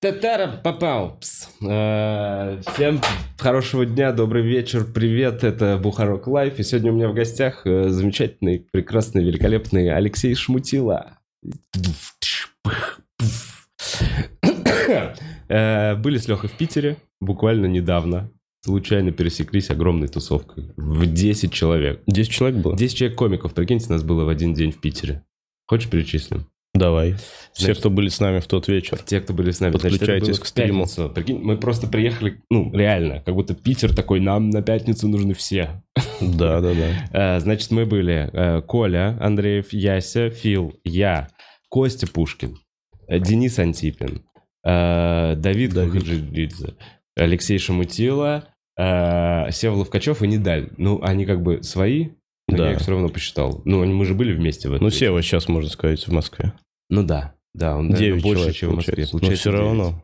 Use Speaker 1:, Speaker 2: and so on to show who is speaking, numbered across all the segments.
Speaker 1: Татара попал. Э, Всем хорошего дня, добрый вечер, привет, это Бухарог Live. И сегодня у меня в гостях э, замечательный, прекрасный, великолепный Алексей Шамутило. Э, Были с Лехой в Питере буквально недавно. Случайно пересеклись огромной тусовкой. В 10 человек.
Speaker 2: 10 человек было?
Speaker 1: 10 человек комиков, прикиньте, нас было в один день в Питере. Хочешь перечислим?
Speaker 2: Давай. Все,
Speaker 1: Значит-
Speaker 2: кто были с нами в тот вечер.
Speaker 1: Те, кто были с нами, значит,
Speaker 2: Подключайтесь
Speaker 1: было
Speaker 2: к стриму.
Speaker 1: пятницу. Прикинь, мы просто приехали, ну, реально, как будто Питер такой, нам на пятницу нужны все.
Speaker 2: Да, да, да.
Speaker 1: Э, Значит, мы были э, Коля Андреев, Яся, Фил, я, Костя Пушкин, э, Денис Антипин, Давид. Хухаджидзе, Алексей Шамутила, Сева Ловкачев и Недаль. Ну, они как бы свои, но
Speaker 2: Да.
Speaker 1: я их все равно посчитал. Ну, они- мы же были вместе в этом.
Speaker 2: Ну, Сева сейчас, можно сказать, в Москве.
Speaker 1: Ну да, да, он наверное,
Speaker 2: 9
Speaker 1: больше,
Speaker 2: человек,
Speaker 1: чем в Москве.
Speaker 2: получается. Но все
Speaker 1: девять.
Speaker 2: равно.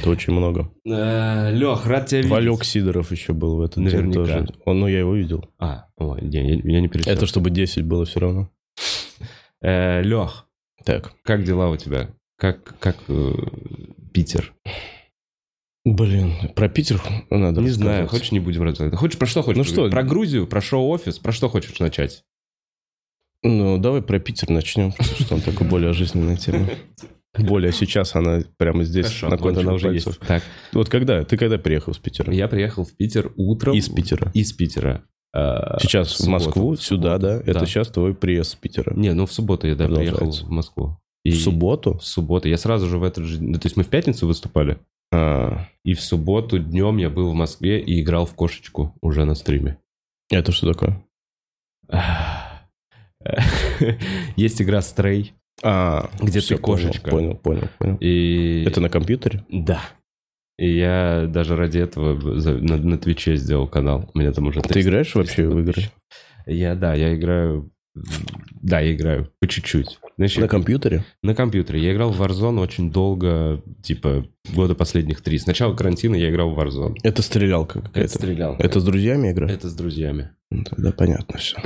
Speaker 2: Это очень много.
Speaker 1: Лех, рад тебя видеть.
Speaker 2: Валек Сидоров еще был в этот день
Speaker 1: Наверняка.
Speaker 2: тоже. Он, ну, я его видел.
Speaker 1: А, ой, не, я, я не перечислил.
Speaker 2: Это чтобы 10 было все равно.
Speaker 1: Лех,
Speaker 2: Так.
Speaker 1: как дела у тебя? Как, как э, Питер?
Speaker 2: Блин, про Питер надо
Speaker 1: не знаю, хочешь не будем рассказывать? Хочешь про что хочешь?
Speaker 2: Ну что?
Speaker 1: Про Грузию, про шоу-офис? Про что хочешь начать?
Speaker 2: Ну, давай про Питер начнем, потому что он такой более жизненная тема. Более сейчас она прямо здесь,
Speaker 1: Хорошо,
Speaker 2: на
Speaker 1: вот
Speaker 2: кончиках
Speaker 1: она уже
Speaker 2: пальцев.
Speaker 1: есть. Так,
Speaker 2: Вот когда? Ты когда приехал с Питера?
Speaker 1: я приехал в Питер утром.
Speaker 2: Из Питера.
Speaker 1: Из Питера. Э,
Speaker 2: Сейчас в. Москву, сюда, да?
Speaker 1: субботу,
Speaker 2: Это сейчас твой приезд с Питера.
Speaker 1: Не, ну в субботу я, да, приехал в Москву. И
Speaker 2: В субботу?
Speaker 1: В субботу. Я сразу же в этот же... ну, То есть мы в пятницу выступали,
Speaker 2: А,
Speaker 1: и в субботу днем я был в Москве и играл в кошечку уже на стриме.
Speaker 2: это что такое?
Speaker 1: Есть игра Stray,
Speaker 2: А,
Speaker 1: Где
Speaker 2: всё,
Speaker 1: ты кошечка.
Speaker 2: Понял, понял, понял.
Speaker 1: и...
Speaker 2: Это на компьютере?
Speaker 1: Да. И я даже ради этого за- на, на Твиче сделал канал. У меня там уже...
Speaker 2: Ты
Speaker 1: 300
Speaker 2: играешь вообще
Speaker 1: 300
Speaker 2: в игры?
Speaker 1: Я, да, я играю... Да, я играю по чуть-чуть. Знаешь,
Speaker 2: На компьютере?
Speaker 1: на компьютере. Я играл в Warzone очень долго, типа, года последних три. С начала карантина я играл в Warzone.
Speaker 2: Это стрелялка
Speaker 1: Это
Speaker 2: какая-то.
Speaker 1: стрелял.
Speaker 2: Это с друзьями игра?
Speaker 1: Это с друзьями.
Speaker 2: Ну, Тогда понятно все.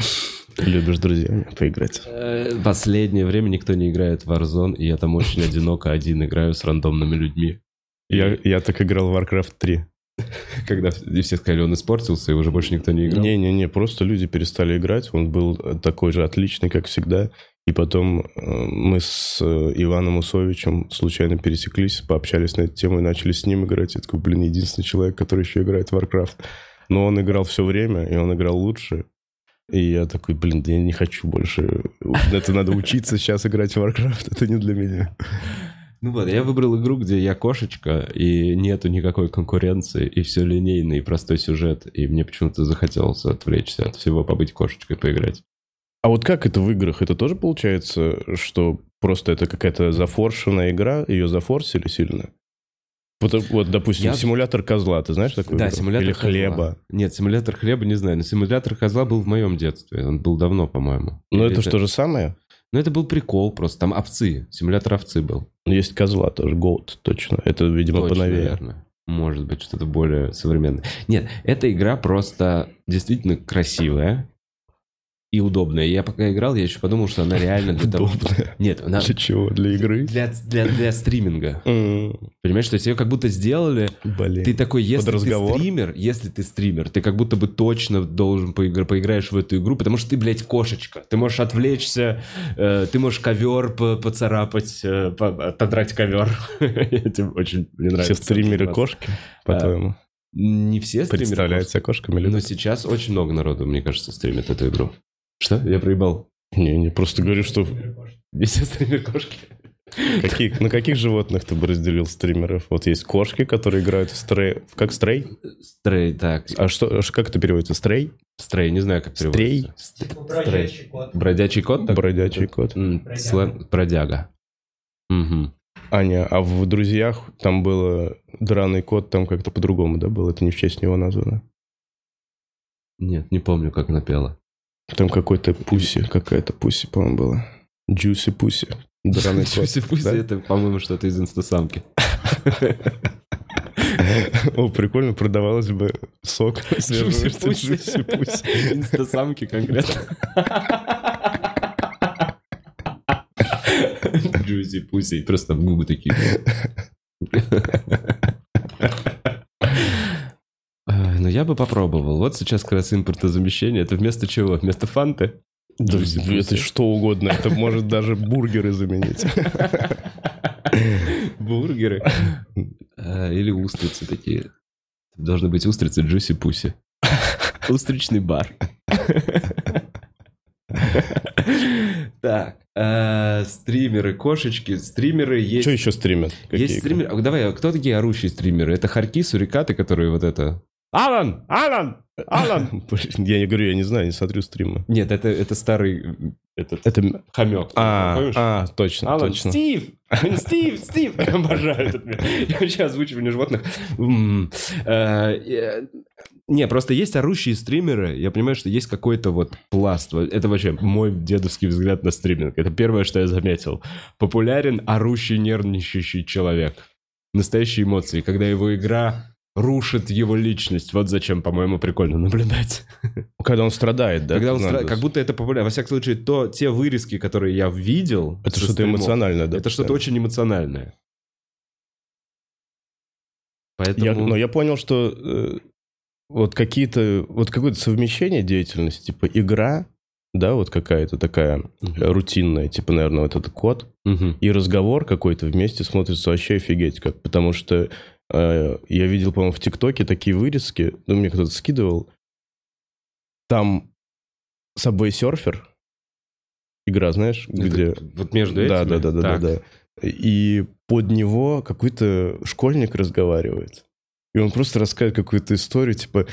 Speaker 2: Любишь друзьями поиграть.
Speaker 1: Э, Последнее время никто не играет в Warzone, и я там очень одиноко один играю с рандомными людьми.
Speaker 2: Я, я так играл в Warcraft 3.
Speaker 1: Когда все все сказали, он испортился, и уже больше никто не играл.
Speaker 2: Не-не-не, просто люди перестали играть. Он был такой же отличный, как всегда. И потом э, мы с э, Иваном Усовичем случайно пересеклись, пообщались на эту тему и начали с ним играть. Я такой, блин, единственный человек, который еще играет в Warcraft. Но он играл все время, и он играл лучше. И я такой, блин, да я не хочу больше. Это надо учиться сейчас играть в Warcraft. Это не для меня.
Speaker 1: Ну вот, я выбрал игру, где я кошечка, и нету никакой конкуренции, и все линейный, и простой сюжет, и мне почему-то захотелось отвлечься от всего, побыть кошечкой, поиграть.
Speaker 2: А вот как это в играх? Это тоже получается, что просто это какая-то зафоршенная игра, ее зафорсили сильно? Вот, вот, допустим,
Speaker 1: Я-
Speaker 2: симулятор козла, ты знаешь такой?
Speaker 1: да, симулятор
Speaker 2: Или
Speaker 1: козла.
Speaker 2: хлеба.
Speaker 1: Нет, симулятор хлеба не знаю, но симулятор козла был в моем детстве, он был давно, по-моему.
Speaker 2: Но
Speaker 1: Или
Speaker 2: это что же самое?
Speaker 1: Ну это был прикол просто, там овцы, симулятор овцы был.
Speaker 2: Есть козла тоже, Goat, точно. Это, видимо,
Speaker 1: Точно,
Speaker 2: поновее.
Speaker 1: наверное. Может быть, что-то более современное. Нет, эта игра просто действительно красивая и удобная. Я пока играл, я еще подумал, что она реально для того...
Speaker 2: Удобная.
Speaker 1: Нет, она
Speaker 2: Для чего? Для игры?
Speaker 1: для, для, для стриминга. Понимаешь, то есть ее как будто сделали...
Speaker 2: Блин.
Speaker 1: Ты такой, если ты стример, если ты стример, ты как будто бы точно должен поигра- поиграешь в эту игру, потому что ты, блядь, кошечка. Ты можешь отвлечься, э, ты можешь ковер по- поцарапать, э, по- отодрать ковер. Этим очень мне нравится.
Speaker 2: Все стримеры кошки, по-твоему?
Speaker 1: Не все стримеры
Speaker 2: Представляют
Speaker 1: кошки,
Speaker 2: себя кошками
Speaker 1: но
Speaker 2: любят?
Speaker 1: сейчас очень много народу, мне кажется, стримит эту игру. Что? Я проебал.
Speaker 2: Не, не, просто говорю, что...
Speaker 1: Не все стримеры кошки.
Speaker 2: Какие, на каких животных ты бы разделил стримеров? Вот есть кошки, которые играют в стрей... Как стрей?
Speaker 1: Стрей, так.
Speaker 2: А что, а как это переводится? Стрей?
Speaker 1: Стрей, не знаю, как
Speaker 2: Стрей?
Speaker 1: переводится. Ст-
Speaker 3: Бродячий кот.
Speaker 1: Бродячий кот? так?
Speaker 2: Бродячий кот.
Speaker 3: Бродяга.
Speaker 1: Бродяга. Мгм.
Speaker 2: Аня, а в «Друзьях» там было драный кот, там как-то по-другому, да, было? Это не в честь него названо?
Speaker 1: Нет, не помню, как напела.
Speaker 2: Там какой-то пуси, какая-то пуси, по-моему, была. Джуси пуси. Драный кот.
Speaker 1: Пуси-пуси,
Speaker 2: да?
Speaker 1: это, по-моему, что-то из инстасамки.
Speaker 2: О, прикольно, продавалось бы сок.
Speaker 1: Джуси-пуси. Инстасамки конкретно. Джуси Пуси. Просто в губы такие. Ну, я бы попробовал. Вот сейчас как раз импортозамещение. Это вместо чего? Вместо фанты?
Speaker 2: Да,
Speaker 1: Джуси-пуси.
Speaker 2: это что угодно. Это может даже бургеры заменить.
Speaker 1: Бургеры. А, Или устрицы такие. Должны быть устрицы Джуси Пуси. Устричный бар. Так, а, стримеры, кошечки, стримеры есть.
Speaker 2: Что еще стримят?
Speaker 1: Есть стримеры. Давай, а кто такие орущие стримеры? Это хорьки, сурикаты, которые вот это. Алан! Алан! Алан!
Speaker 2: Блин, Я не говорю, я не знаю, не смотрю стримы.
Speaker 1: Нет, это, это старый этот
Speaker 2: Это...
Speaker 1: хомек.
Speaker 2: А,
Speaker 1: Помнишь?
Speaker 2: а, точно,
Speaker 1: Алан,
Speaker 2: точно.
Speaker 1: Стив! Стив, Стив! Я обожаю этот мем. Я вообще озвучивание животных. Э, э, Не, просто есть орущие стримеры. Я понимаю, что есть какой-то вот пласт. Это вообще мой дедовский взгляд на стриминг. Это первое, что я заметил. Популярен орущий, нервничающий человек. Настоящие эмоции, когда его игра рушит его личность. Вот зачем, по-моему, прикольно наблюдать.
Speaker 2: Когда он страдает, да?
Speaker 1: Когда он
Speaker 2: надо-
Speaker 1: стра- Как будто это популярно. Во всяком случае, то, те вырезки, которые я видел...
Speaker 2: Это что-то эмоциональное, да?
Speaker 1: Это что-то очень эмоциональное. Поэтому...
Speaker 2: Я, но я понял, что э, вот какие-то, вот какое-то совмещение деятельности, типа игра, да, вот какая-то такая
Speaker 1: Мгм.
Speaker 2: рутинная, типа, наверное, вот этот код,
Speaker 1: Мгм.
Speaker 2: и разговор какой-то вместе смотрится вообще офигеть как, потому что я видел, по-моему, в ТикТоке такие вырезки, ну, мне кто-то скидывал, там Subway Surfer, игра, знаешь,
Speaker 1: Это
Speaker 2: где...
Speaker 1: Вот между этими?
Speaker 2: Да, да, да, да, да, да. И под него какой-то школьник разговаривает. И он просто рассказывает какую-то историю, типа,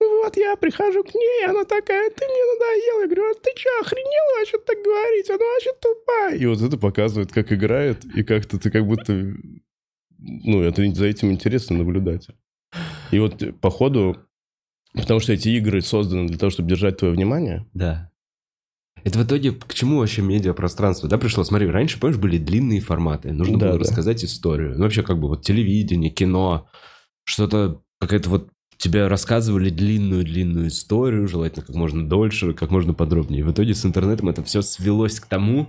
Speaker 2: «Ну вот я прихожу к ней, она такая, ты мне надоела. Я говорю, а ты что, охренела вообще так говорить? Она вообще тупая. И вот это показывает, как играет, и как-то ты как будто... Ну, это за этим интересно наблюдать. И вот, э, походу, потому что эти игры созданы для того, чтобы держать твое внимание,
Speaker 1: Да. Это в итоге к чему вообще медиапространство? Да, пришло, смотри, раньше, помнишь, были длинные форматы, нужно
Speaker 2: Да,
Speaker 1: было
Speaker 2: да.
Speaker 1: рассказать историю. Ну, вообще, как бы, вот телевидение, кино, что-то, какая-то вот тебе рассказывали длинную-длинную историю, желательно как можно дольше, как можно подробнее. В итоге с интернетом это все свелось к тому,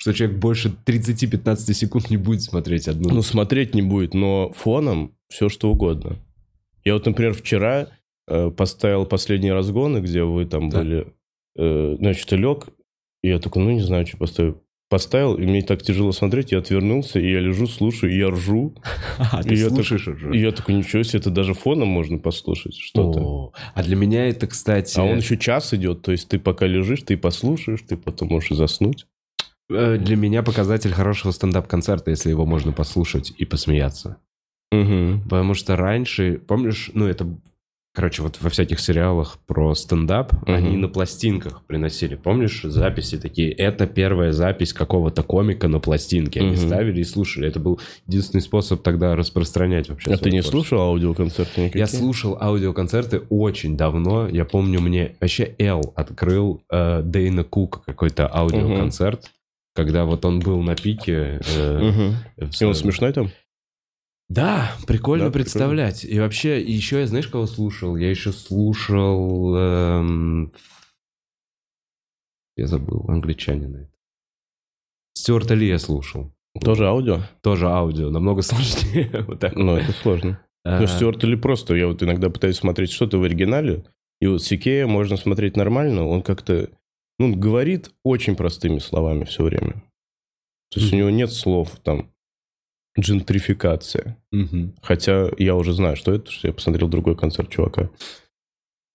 Speaker 1: что человек больше 30-15 секунд не будет смотреть одну.
Speaker 2: Ну, смотреть не будет, но фоном все что угодно. Я вот, например, вчера э, поставил последние разгоны, где вы там
Speaker 1: Да.
Speaker 2: были, э, значит, лег, и я такой, ну, не знаю, что поставил. Поставил, и мне так тяжело смотреть, я отвернулся, и я лежу, слушаю, и я ржу.
Speaker 1: а, ты слушаешь уже.
Speaker 2: И я такой, ничего себе, это даже фоном можно послушать что-то.
Speaker 1: А для меня это, кстати...
Speaker 2: А он еще час идет, то есть ты пока лежишь, ты послушаешь, ты потом можешь заснуть.
Speaker 1: Э, Для меня показатель хорошего стендап-концерта, если его можно послушать и посмеяться.
Speaker 2: Угу.
Speaker 1: Потому что раньше, помнишь, ну это, короче, вот во всяких сериалах про стендап,
Speaker 2: Мгм.
Speaker 1: они на пластинках приносили. Помнишь, записи такие, это первая запись какого-то комика на пластинке. Они
Speaker 2: Мгм.
Speaker 1: ставили и слушали. Это был единственный способ тогда распространять вообще.
Speaker 2: А ты не
Speaker 1: творчество.
Speaker 2: слушал аудиоконцерты никакие?
Speaker 1: Я слушал аудиоконцерты очень давно. Я помню, мне вообще Эл открыл э, Дейна Кук какой-то аудиоконцерт, когда вот он был на пике. э, в
Speaker 2: И он смешной там?
Speaker 1: Да, прикольно
Speaker 2: Да,
Speaker 1: представлять. И вообще, еще я знаешь, кого слушал? Я еще слушал... эм, Я забыл, англичанина. Стюарта Ли я слушал.
Speaker 2: Тоже аудио?
Speaker 1: Тоже аудио, намного сложнее. Вот так.
Speaker 2: Ну, это сложно.
Speaker 1: А,
Speaker 2: Ну, Стюарт или просто, я вот иногда пытаюсь смотреть что-то в оригинале, и вот Сикея можно смотреть нормально, он как-то, он говорит очень простыми словами все время. То есть у
Speaker 1: Мгм.
Speaker 2: него нет слов там джентрификация.
Speaker 1: мгм.
Speaker 2: Хотя я уже знаю, что это, что я посмотрел другой концерт чувака.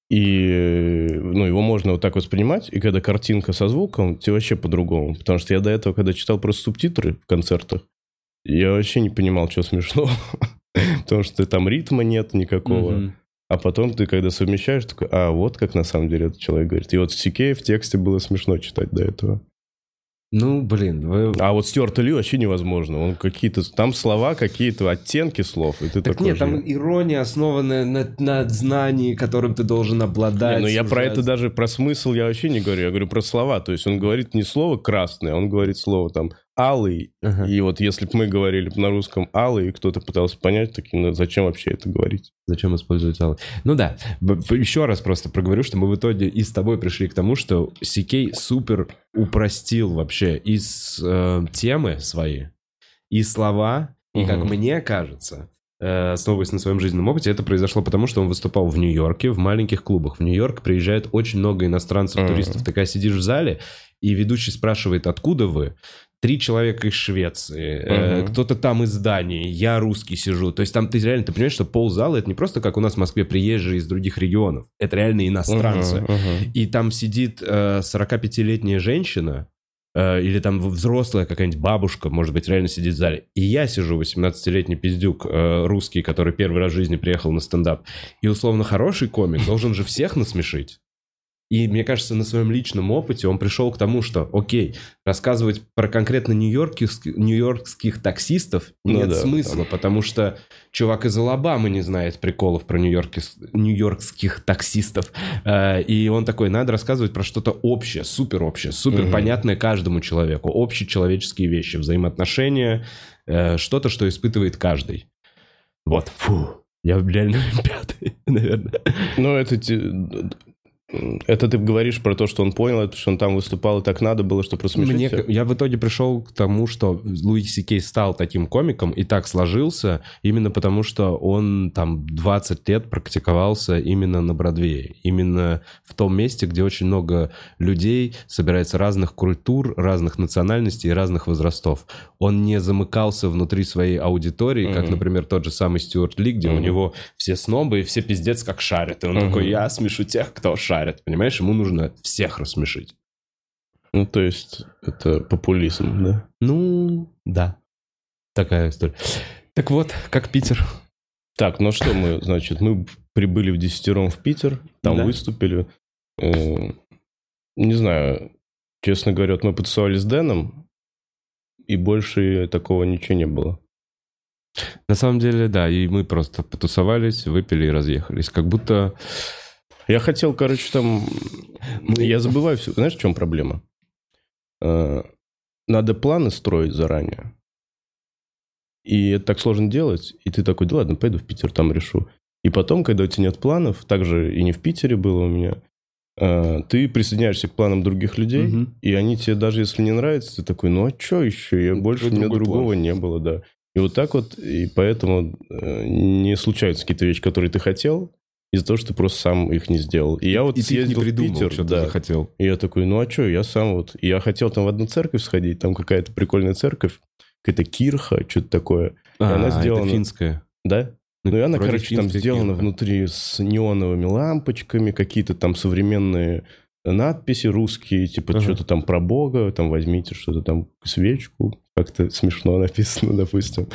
Speaker 2: И, ну, его можно вот так воспринимать, и когда картинка со звуком, тебе вообще по-другому. Потому что я до этого, когда читал просто субтитры в концертах, я вообще не понимал, что смешно. Потому что там ритма нет никакого.
Speaker 1: Мгм.
Speaker 2: А потом ты, когда совмещаешь, такой, а вот как на самом деле этот человек говорит. И вот Сикей в тексте было смешно читать до этого.
Speaker 1: Ну, блин, вы...
Speaker 2: А вот Стюарта Ли вообще невозможно. Он какие-то... Там слова, какие-то оттенки слов, и ты
Speaker 1: Так
Speaker 2: такой
Speaker 1: нет, там
Speaker 2: же-
Speaker 1: ирония, основанная на, на знании, которым ты должен обладать.
Speaker 2: Не, ну я про это даже, про смысл я вообще не говорю, я говорю про слова. То есть он говорит не слово красное, он говорит слово там алый.
Speaker 1: Ага.
Speaker 2: И вот если бы мы говорили на русском алый, и кто-то пытался понять, такие, ну зачем вообще это говорить?
Speaker 1: Зачем использовать алый? Ну да, еще раз просто проговорю, что мы в итоге и с тобой пришли к тому, что Сикей супер упростил вообще и с, э, темы свои, и слова, И как
Speaker 2: Мгм.
Speaker 1: мне кажется, основываясь на своем жизненном опыте, это произошло потому, что он выступал в Нью-Йорке, в маленьких клубах. В Нью-Йорк приезжает очень много иностранцев,
Speaker 2: Мгм.
Speaker 1: туристов. Ты когда сидишь в зале, и ведущий спрашивает, откуда вы? Три человека из Швеции, э,
Speaker 2: Мгм.
Speaker 1: кто-то там из Дании, я русский сижу. То есть там ты реально, ты понимаешь, что ползала это не просто как у нас в Москве приезжие из других регионов. Это реально иностранцы.
Speaker 2: Мгм, мгм.
Speaker 1: И там сидит э, 45-летняя женщина, э, или там взрослая какая-нибудь бабушка, может быть, реально сидит в зале. И я сижу, 18-летний пиздюк э, русский, который первый раз в жизни приехал на стендап. И условно хороший комик должен же всех насмешить. И мне кажется, на своем личном опыте он пришел к тому, что, окей, рассказывать про конкретно нью-йоркских, нью-йоркских таксистов
Speaker 2: Ну
Speaker 1: нет
Speaker 2: да,
Speaker 1: смысла, потому что чувак из Алабамы не знает приколов про нью-йоркских таксистов. Э, И он такой, надо рассказывать про что-то общее, супер общее, супер понятное каждому человеку. Общие человеческие вещи, взаимоотношения, э, что-то, что испытывает каждый. Вот, фу, я реально пятый, наверное.
Speaker 2: Ну, это... Это ты говоришь про то, что он понял, это что он там выступал, и так надо было, что просмешить
Speaker 1: Мне, я в итоге пришел к тому, что Луи Си Кей стал таким комиком и так сложился именно потому, что он там 20 лет практиковался именно на Бродвее. Именно в том месте, где очень много людей, собирается разных культур, разных национальностей и разных возрастов. Он не замыкался внутри своей аудитории, как,
Speaker 2: Мгм.
Speaker 1: например, тот же самый Стюарт Ли, где у
Speaker 2: Мгм.
Speaker 1: него все снобы и все пиздец как шарят. И он
Speaker 2: Мгм.
Speaker 1: такой, я смешу тех, кто шарит. Понимаешь, ему нужно всех рассмешить.
Speaker 2: Ну, то есть, это популизм, да?
Speaker 1: Ну, да. Такая история. Так вот, как Питер.
Speaker 2: Так, ну что мы, значит, мы прибыли в десятером в Питер, там
Speaker 1: Да.
Speaker 2: выступили. Э, Не знаю, честно говоря, вот мы потусовались с Дэном, и больше такого ничего не было.
Speaker 1: На самом деле, да, и мы просто потусовались, выпили и разъехались. Как будто...
Speaker 2: Я хотел, короче, там... Я забываю все. Знаешь, в чем проблема? Э, Надо планы строить заранее. И это так сложно делать. И ты такой, да ладно, пойду в Питер, там решу. И потом, когда у тебя нет планов, также и не в Питере было у меня, э, ты присоединяешься к планам других людей,
Speaker 1: Мгм.
Speaker 2: и они тебе даже если не нравятся, ты такой, ну а что еще? Я
Speaker 1: Ну,
Speaker 2: больше у меня другого
Speaker 1: план?
Speaker 2: не было, да. И вот так вот, и поэтому э, не случаются какие-то вещи, которые ты хотел, из-за того, что ты просто сам их не сделал. И я вот
Speaker 1: и ты их не
Speaker 2: съездил в
Speaker 1: придумал,
Speaker 2: Питер,
Speaker 1: что
Speaker 2: да.
Speaker 1: ты захотел.
Speaker 2: И я такой, ну а что, я сам вот... И я хотел там в одну церковь сходить, там какая-то прикольная церковь, какая-то кирха, что-то такое,
Speaker 1: А,
Speaker 2: она
Speaker 1: это
Speaker 2: сделана-
Speaker 1: финская.
Speaker 2: да? Ну и она, короче, там сделана
Speaker 1: кирха.
Speaker 2: внутри с неоновыми лампочками, какие-то там современные надписи русские, типа
Speaker 1: Ага.
Speaker 2: что-то там про Бога, там возьмите что-то там, свечку, как-то смешно написано, допустим.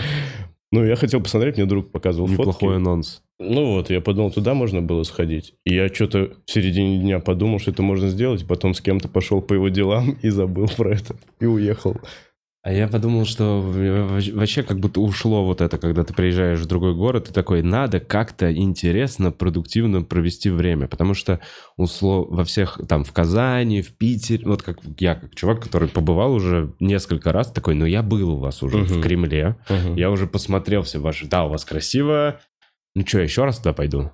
Speaker 2: Ну, я хотел посмотреть, мне друг показывал
Speaker 1: Неплохой
Speaker 2: фотки.
Speaker 1: анонс.
Speaker 2: Ну вот, я подумал, туда можно было сходить. И я что-то в середине дня подумал, что это можно сделать, потом с кем-то пошел по его делам и забыл про это. И уехал.
Speaker 1: А я подумал, что в- вообще как будто ушло вот это, когда ты приезжаешь в другой город, и такой, надо как-то интересно, продуктивно провести время, потому что услов... во всех, там, в Казани, в Питере, вот как я, как чувак, который побывал уже несколько раз, такой, ну я был у вас уже в
Speaker 2: Мгм.
Speaker 1: Кремле,
Speaker 2: Мгм.
Speaker 1: я уже посмотрел все ваши, да, у вас красиво, ну что, еще раз туда пойду?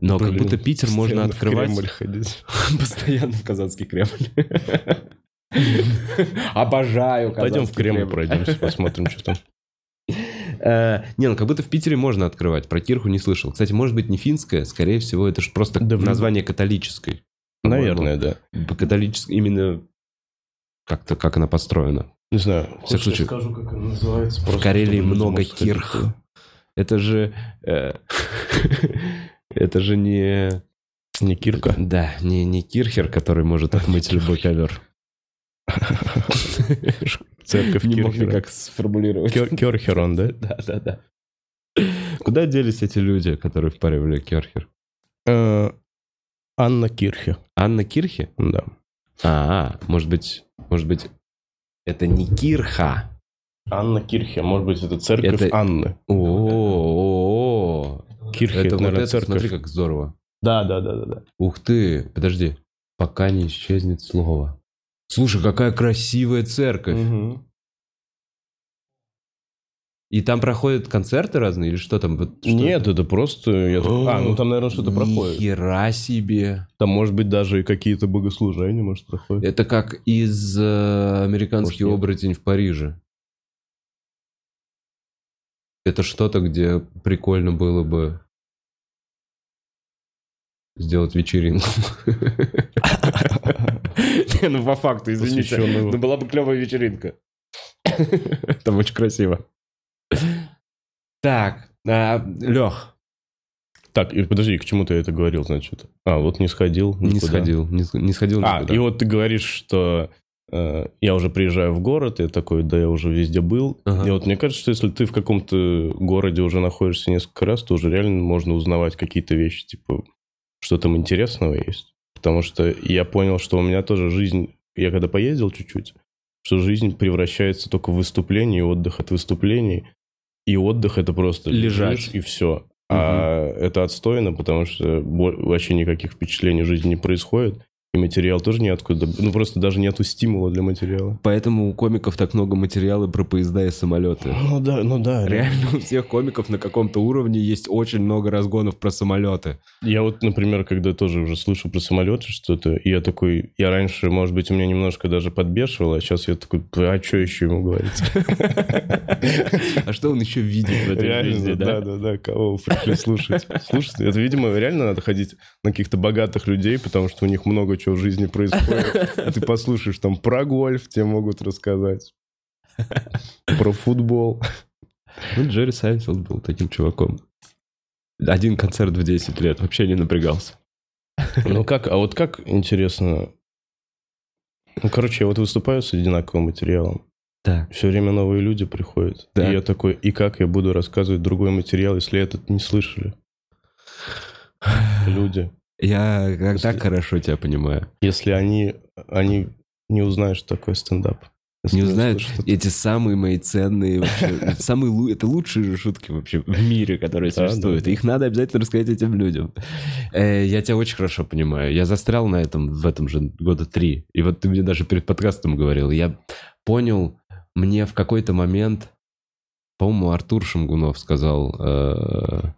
Speaker 1: Но как
Speaker 2: Блин,
Speaker 1: будто Питер можно
Speaker 2: в
Speaker 1: открывать...
Speaker 2: Кремль ходить.
Speaker 1: Постоянно в Казанский Кремль. Обожаю
Speaker 2: Пойдем в Кремль пройдемся, посмотрим, что там.
Speaker 1: Э, Не, ну как будто в Питере можно открывать. Про кирху не слышал. Кстати, может быть, не финская, скорее всего, это же просто
Speaker 2: в
Speaker 1: название католической.
Speaker 2: Наверное, да.
Speaker 1: Католической, именно как-то, как она построена.
Speaker 2: Не знаю.
Speaker 1: всяком
Speaker 2: хочешь, я
Speaker 1: случае,
Speaker 2: скажу, как она называется?
Speaker 1: В Карелии много кирх. Это же... э, Это же не...
Speaker 2: Не кирка.
Speaker 1: Да, не, не кирхер, который может отмыть любой ковер.
Speaker 2: Церковь
Speaker 1: Не мог никак сформулировать.
Speaker 2: Кер- Керхерон, да?
Speaker 1: Да, да, да. Куда делись эти люди, которые впаривали Керхер?
Speaker 2: Э, Анна Кирхе.
Speaker 1: Анна Кирхи?
Speaker 2: Да.
Speaker 1: А, может быть, может быть, это не Кирха.
Speaker 2: Анна Кирхе. Может быть, это церковь
Speaker 1: Это-
Speaker 2: Анны.
Speaker 1: О,
Speaker 2: Кирхе,
Speaker 1: это
Speaker 2: это,
Speaker 1: вот
Speaker 2: наверное,
Speaker 1: это,
Speaker 2: церковь.
Speaker 1: смотри, как здорово.
Speaker 2: Да, да, да, да, да.
Speaker 1: Ух ты, подожди. Пока не исчезнет слово. Слушай, какая красивая церковь.
Speaker 2: Мгм.
Speaker 1: И там проходят концерты разные или что там? Вот что
Speaker 2: Нет,
Speaker 1: это?
Speaker 2: это просто... я А, ну там, наверное, что-то проходит.
Speaker 1: Нихера себе.
Speaker 2: Там, может быть, даже и какие-то богослужения, может, проходят.
Speaker 1: Это как из э, «Американский
Speaker 2: Может, нет.
Speaker 1: оборотень в Париже». Это что-то, где прикольно было бы сделать вечеринку. Не, ну по факту, извините. Ну была бы клевая вечеринка. Там очень красиво. Так, Лех,
Speaker 2: Так, и подожди, к чему ты это говорил, значит? А, вот не сходил
Speaker 1: не сходил, не сходил
Speaker 2: А, и вот ты говоришь, что э, я уже приезжаю в город, и такой, да, я уже везде был.
Speaker 1: Ага.
Speaker 2: И вот мне кажется, что если ты в каком-то городе уже находишься несколько раз, то уже реально можно узнавать какие-то вещи, типа, что там интересного есть. Потому что я понял, что у меня тоже жизнь, я когда поездил чуть-чуть, что жизнь превращается только в выступление и отдых от выступлений. И отдых это просто
Speaker 1: Лежать.
Speaker 2: и все. А это отстойно, потому что вообще никаких впечатлений в жизни не происходит. И материал тоже неоткуда. Ну, просто даже нету стимула для материала.
Speaker 1: Поэтому у комиков так много материала про поезда и самолеты.
Speaker 2: Ну да, ну да.
Speaker 1: Реально у всех комиков на каком-то уровне есть очень много разгонов про самолеты.
Speaker 2: Я вот, например, когда тоже уже слышу про самолеты что-то, и я такой, я раньше, может быть, у меня немножко даже подбешивало, а сейчас я такой, а что еще ему говорить?
Speaker 1: А что он еще видит в этой жизни,
Speaker 2: да,
Speaker 1: да?
Speaker 2: да, да, кого пришли слушать. Слушайте, это, видимо, реально надо ходить на каких-то богатых людей, потому что у них много чего в жизни происходит. Ты послушаешь там про гольф, тебе могут рассказать. Про футбол.
Speaker 1: Ну, Джерри Сайнфелд был таким чуваком. Один концерт в 10 лет, вообще не напрягался.
Speaker 2: Ну как, а вот как, интересно... Ну, короче, я вот выступаю с одинаковым материалом.
Speaker 1: Так.
Speaker 2: Все время новые люди приходят.
Speaker 1: Так.
Speaker 2: И я такой, и как я буду рассказывать другой материал, если этот не слышали? Люди.
Speaker 1: Я
Speaker 2: Если-
Speaker 1: так хорошо тебя понимаю.
Speaker 2: Если они, они не узнают, что такое стендап.
Speaker 1: Не узнают эти самые мои ценные, вообще, самые это лучшие шутки вообще в мире, которые
Speaker 2: Да,
Speaker 1: существуют.
Speaker 2: да.
Speaker 1: Их надо обязательно рассказать этим людям. Э, Я тебя очень хорошо понимаю. Я застрял на этом в этом же года три. И вот ты мне даже перед подкастом говорил. Я понял, мне в какой-то момент, по-моему, Артур Шамгунов сказал, э,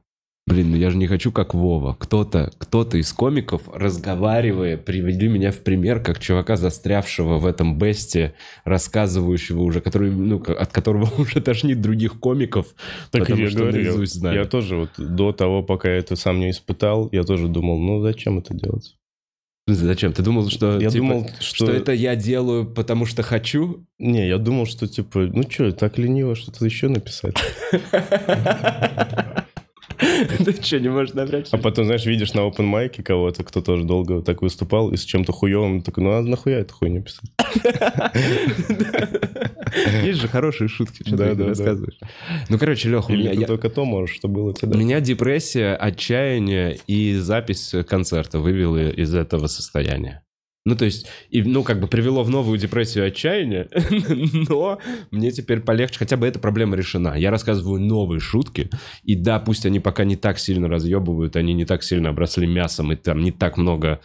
Speaker 1: блин, ну я же не хочу как Вова. Кто-то, кто-то из комиков, разговаривая, привели меня в пример как чувака, застрявшего в этом бесте, рассказывающего уже, который, ну, от которого уже тошнит других комиков,
Speaker 2: Так
Speaker 1: потому
Speaker 2: я
Speaker 1: что
Speaker 2: говорю,
Speaker 1: наизусть
Speaker 2: я тоже вот до того, пока я это сам не испытал, я тоже думал, ну зачем это делать?
Speaker 1: Зачем? Ты думал, что,
Speaker 2: я
Speaker 1: типа,
Speaker 2: думал,
Speaker 1: что...
Speaker 2: что...
Speaker 1: это я делаю, потому что хочу?
Speaker 2: Не, я думал, что типа, ну что, так лениво что-то еще написать.
Speaker 1: Ты что, не можешь напрячься?
Speaker 2: А потом, знаешь, видишь на open майке кого-то, кто тоже долго так выступал и с чем-то хуевым, такой, ну а нахуя это хуйню писать?
Speaker 1: Есть же хорошие шутки, что
Speaker 2: Да,
Speaker 1: ты рассказываешь. Ну, короче, Леха, у меня...
Speaker 2: ты только то можешь, что было
Speaker 1: У
Speaker 2: тебе.
Speaker 1: меня депрессия, отчаяние и запись концерта вывела из этого состояния. Ну, то есть, и, ну, как бы привело в новую депрессию отчаяние, но мне теперь полегче, хотя бы эта проблема решена. Я рассказываю новые шутки, и да, пусть они пока не так сильно разъебывают, они не так сильно обросли мясом, и там не так много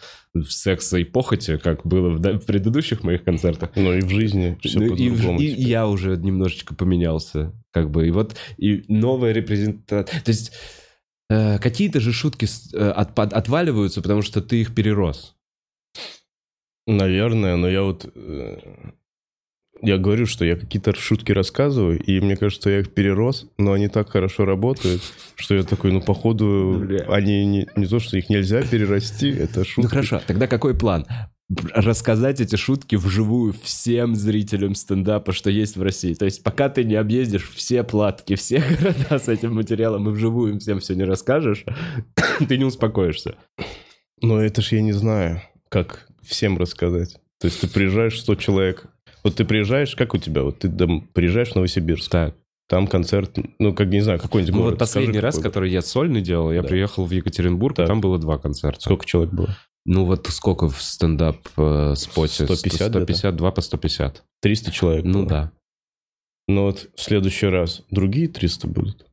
Speaker 1: секса и похоти, как было в, да- в предыдущих моих концертах.
Speaker 2: Ну и в жизни все
Speaker 1: Ну, и, в- и
Speaker 2: теперь.
Speaker 1: я уже немножечко поменялся, как бы, и вот, и новая репрезентация, то есть э, какие-то же шутки с- э, отпад- отваливаются, потому что ты их перерос.
Speaker 2: Наверное, но я вот... э, Я говорю, что я какие-то шутки рассказываю, и мне кажется, я их перерос, но они так хорошо работают, что я такой, ну, походу,
Speaker 1: Бля.
Speaker 2: они не, не то, что их нельзя перерасти, это шутки.
Speaker 1: Ну хорошо, тогда какой план? Рассказать эти шутки вживую всем зрителям стендапа, что есть в России. То есть пока ты не объездишь все платки, все города с этим материалом и вживую им всем все не расскажешь, ты не успокоишься.
Speaker 2: Но это ж я не знаю, как всем рассказать. То есть ты приезжаешь, 100 человек. Вот ты приезжаешь, как у тебя? Вот ты там приезжаешь в Новосибирск,
Speaker 1: Так.
Speaker 2: там концерт, ну, как, не знаю, какой-нибудь
Speaker 1: Ну
Speaker 2: город.
Speaker 1: вот последний
Speaker 2: Скажи,
Speaker 1: раз,
Speaker 2: какой
Speaker 1: который я сольный делал, я
Speaker 2: Да.
Speaker 1: приехал в Екатеринбург, и
Speaker 2: Так.
Speaker 1: там было два концерта.
Speaker 2: Сколько человек было?
Speaker 1: Ну вот сколько в стендап э, споте?
Speaker 2: 150 где-то?
Speaker 1: 152 по 150.
Speaker 2: 300 человек
Speaker 1: Ну
Speaker 2: было.
Speaker 1: да.
Speaker 2: Но вот в следующий раз другие 300 будут.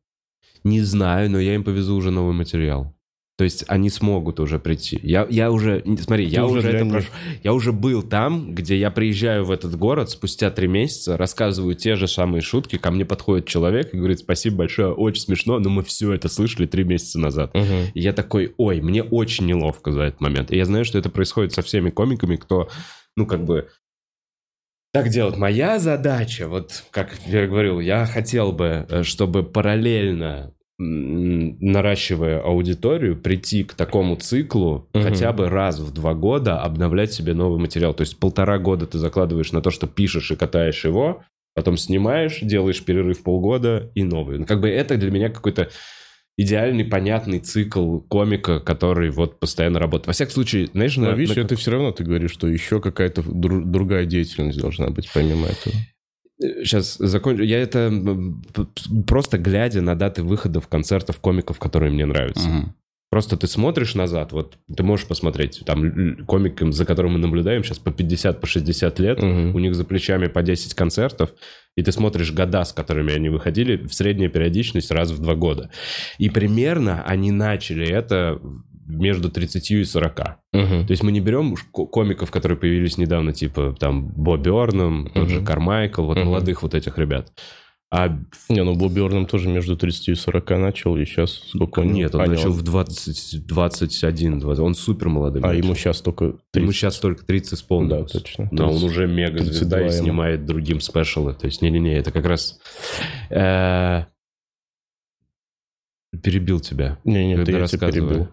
Speaker 1: Не знаю, но я им повезу уже новый материал. То есть они смогут уже прийти. Я, я уже, смотри, я
Speaker 2: уже
Speaker 1: уже, это прошу. Я уже был там, где я приезжаю в этот город спустя три месяца, рассказываю те же самые шутки, ко мне подходит человек и говорит, спасибо большое, очень смешно, но мы все это слышали три месяца назад. И я такой, ой, мне очень неловко за этот момент. И я знаю, что это происходит со всеми комиками, кто, ну, как бы, так делать. Моя задача, вот как я говорил, я хотел бы, э, чтобы параллельно наращивая аудиторию, прийти к такому циклу
Speaker 2: Мгм.
Speaker 1: хотя бы раз в два года обновлять себе новый материал. То есть полтора года ты закладываешь на то, что пишешь и катаешь его, потом снимаешь, делаешь перерыв полгода и новый. Ну, как бы это для меня какой-то идеальный, понятный цикл комика, который вот постоянно работает. Во всяком случае, знаешь,
Speaker 2: Но
Speaker 1: на-
Speaker 2: видишь,
Speaker 1: на
Speaker 2: это все равно ты говоришь, что еще какая-то дру- другая деятельность должна быть, помимо этого.
Speaker 1: Сейчас закончу. Я это просто глядя на даты выходов концертов комиков, которые мне нравятся. Просто ты смотришь назад, вот ты можешь посмотреть, там комикам, за которым мы наблюдаем сейчас по 50, по 60 лет,
Speaker 2: Мгм.
Speaker 1: у них за плечами по 10 концертов, и ты смотришь года, с которыми они выходили, в средняя периодичность раз в два года. И примерно они начали это между 30 и 40.
Speaker 2: Мгм.
Speaker 1: То есть мы не берем комиков, которые появились недавно, типа там Бо Бёрном, тот же. Кармайкл, вот
Speaker 2: Мгм.
Speaker 1: молодых вот этих ребят. А
Speaker 2: Не, ну Бобби Орном тоже между 30 и 40 начал, и сейчас сколько него?
Speaker 1: нет, он
Speaker 2: А,
Speaker 1: начал в 20, 21, 20, он супер молодым.
Speaker 2: А
Speaker 1: начал.
Speaker 2: ему сейчас только
Speaker 1: Ему
Speaker 2: 30.
Speaker 1: сейчас только 30 исполнилось.
Speaker 2: Да, точно.
Speaker 1: Но он
Speaker 2: 30.
Speaker 1: уже мега звезда
Speaker 2: 32
Speaker 1: и
Speaker 2: ему.
Speaker 1: снимает другим спешалы. То есть, не-не-не, это как раз... э, Перебил тебя.
Speaker 2: Не, нет,
Speaker 1: Когда
Speaker 2: я тебя перебил.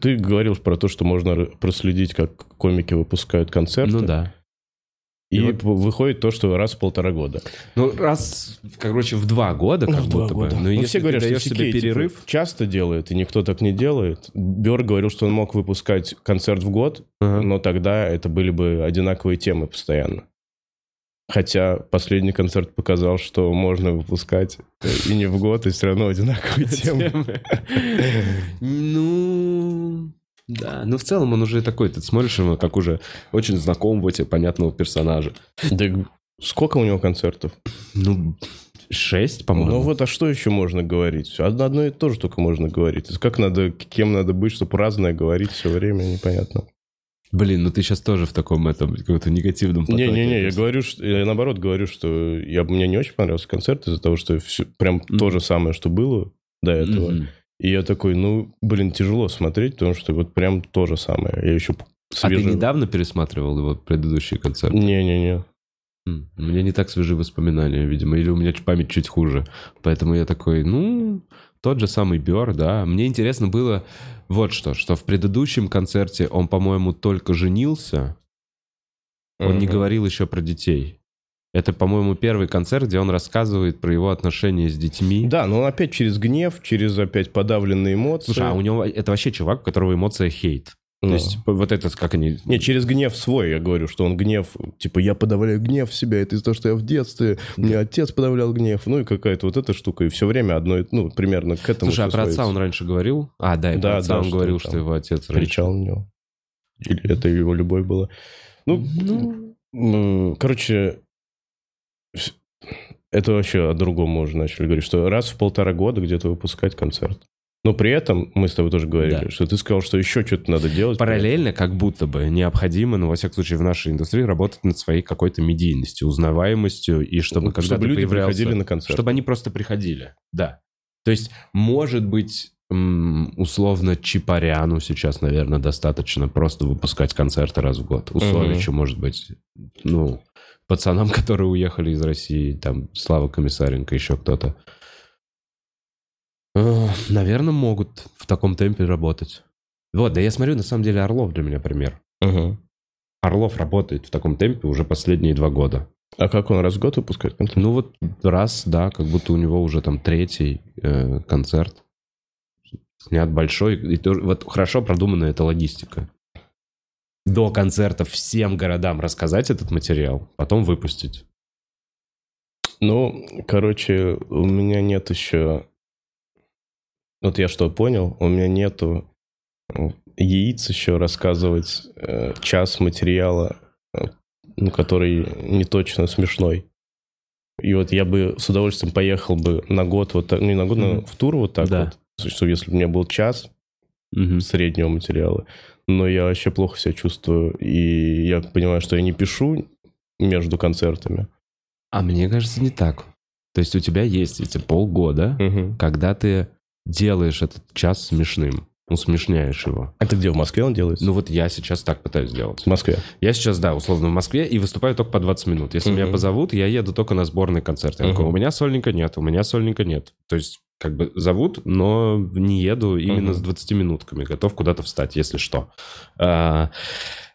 Speaker 2: Ты, говорил про то, что можно проследить, как комики выпускают концерты.
Speaker 1: Ну да.
Speaker 2: И,
Speaker 1: И вот-
Speaker 2: выходит то, что раз в полтора года.
Speaker 1: Ну, раз, короче, в два года, как
Speaker 2: в два
Speaker 1: будто
Speaker 2: года.
Speaker 1: бы. Но
Speaker 2: Ну,
Speaker 1: если
Speaker 2: все говорят, что
Speaker 1: себе
Speaker 2: типа,
Speaker 1: перерыв...
Speaker 2: часто делает, и никто так не делает. Бер говорил, что он мог выпускать концерт в год,
Speaker 1: Ага.
Speaker 2: но тогда это были бы одинаковые темы постоянно. Хотя последний концерт показал, что можно выпускать и не в год, и все равно одинаковые темы.
Speaker 1: Ну, да. Ну, в целом он уже такой, ты смотришь его как уже очень знакомого тебе понятного персонажа.
Speaker 2: Да сколько у него концертов?
Speaker 1: Ну, шесть, по-моему.
Speaker 2: Ну вот, а что еще можно говорить? Одно, одно и то же только можно говорить. Как надо, кем надо быть, чтобы разное говорить все время, непонятно.
Speaker 1: Блин, ну ты сейчас тоже в таком этом каком-то негативном потоке.
Speaker 2: Не-не-не, я говорю, что, я наоборот говорю, что я, мне не очень понравился концерт из-за того, что всё- прям
Speaker 1: Мгм.
Speaker 2: то же самое, что было до этого.
Speaker 1: Мгм.
Speaker 2: И я такой, ну, блин, тяжело смотреть, потому что вот прям то же самое. Я еще
Speaker 1: А ты
Speaker 2: свежий...
Speaker 1: недавно пересматривал его предыдущий концерт?
Speaker 2: Не-не-не.
Speaker 1: У меня не так свежи воспоминания, видимо, или у меня память чуть хуже. Поэтому я такой, ну, тот же самый Бер, да. Мне интересно было вот что, что в предыдущем концерте он, по-моему, только женился, он не
Speaker 2: Мгм.
Speaker 1: говорил еще про детей. Это, по-моему, первый концерт, где он рассказывает про его отношения с детьми.
Speaker 2: Да, но он опять через гнев, через опять подавленные эмоции.
Speaker 1: Слушай, а у него это вообще чувак, у которого эмоция хейт.
Speaker 2: Ну.
Speaker 1: То есть вот это, как они...
Speaker 2: Не, через гнев свой, я говорю, что он гнев, типа, я подавляю гнев в себя, это из-за того, что я в детстве, у меня отец подавлял гнев, ну и какая-то вот эта штука, и все время одно, ну, примерно к этому
Speaker 1: Слушай, а про отца он раньше говорил? А, да, и
Speaker 2: Да,
Speaker 1: отца
Speaker 2: да,
Speaker 1: он
Speaker 2: что
Speaker 1: говорил, что его отец
Speaker 2: кричал на него. Или это его любовь была. Ну,
Speaker 1: Ну,
Speaker 2: короче, это вообще о другом можно начали говорить, что раз в полтора года где-то выпускать концерт. Но при этом, мы с тобой тоже говорили,
Speaker 1: Да.
Speaker 2: что ты сказал, что еще что-то надо делать.
Speaker 1: Параллельно, как будто бы, необходимо, ну, во всяком случае, в нашей индустрии работать над своей какой-то медийностью, узнаваемостью, и чтобы,
Speaker 2: Ну,
Speaker 1: когда
Speaker 2: чтобы люди
Speaker 1: появлялся...
Speaker 2: приходили на концерт.
Speaker 1: Чтобы они просто приходили, да. То есть, может быть, условно, Чапаряну сейчас, наверное, достаточно просто выпускать концерты раз в год. У. Совича, может быть, ну, пацанам, которые уехали из России, там, Слава Комиссаренко, еще кто-то. Наверное, могут в таком темпе работать. Вот, да я смотрю, на самом деле, Орлов для меня пример.
Speaker 2: Мгм.
Speaker 1: Орлов работает в таком темпе уже последние два года.
Speaker 2: А как он раз в год выпускает концерт?
Speaker 1: Ну вот раз, да, как будто у него уже там третий э, концерт. Снят большой. И тоже, вот хорошо продуманная эта логистика. До концерта всем городам рассказать этот материал, потом выпустить.
Speaker 2: Ну, короче, у меня нет еще... Вот я что понял, у меня нету яиц еще рассказывать э, час материала, э, ну, который не точно смешной. И вот я бы с удовольствием поехал бы на год, вот так, ну, не на год, но
Speaker 1: Мгм.
Speaker 2: в тур вот так
Speaker 1: Да.
Speaker 2: вот, что если бы у меня был час
Speaker 1: Мгм.
Speaker 2: среднего материала, но я вообще плохо себя чувствую, и я понимаю, что я не пишу между концертами.
Speaker 1: А мне кажется, не так. То есть у тебя есть эти полгода,
Speaker 2: Мгм.
Speaker 1: когда ты делаешь этот час смешным. усмешняешь его.
Speaker 2: Это где, в Москве он делается?
Speaker 1: Ну вот я сейчас так пытаюсь сделать.
Speaker 2: в Москве.
Speaker 1: Я сейчас, да, условно в Москве и выступаю только по 20 минут. Если меня
Speaker 2: Мгм.
Speaker 1: позовут, я еду только на сборный концерт. Я такой,
Speaker 2: Мгм.
Speaker 1: у меня сольника нет, у меня сольника нет. То есть как бы зовут, но не еду именно
Speaker 2: Мгм.
Speaker 1: с 20 минутками. Готов куда-то встать, если что. А,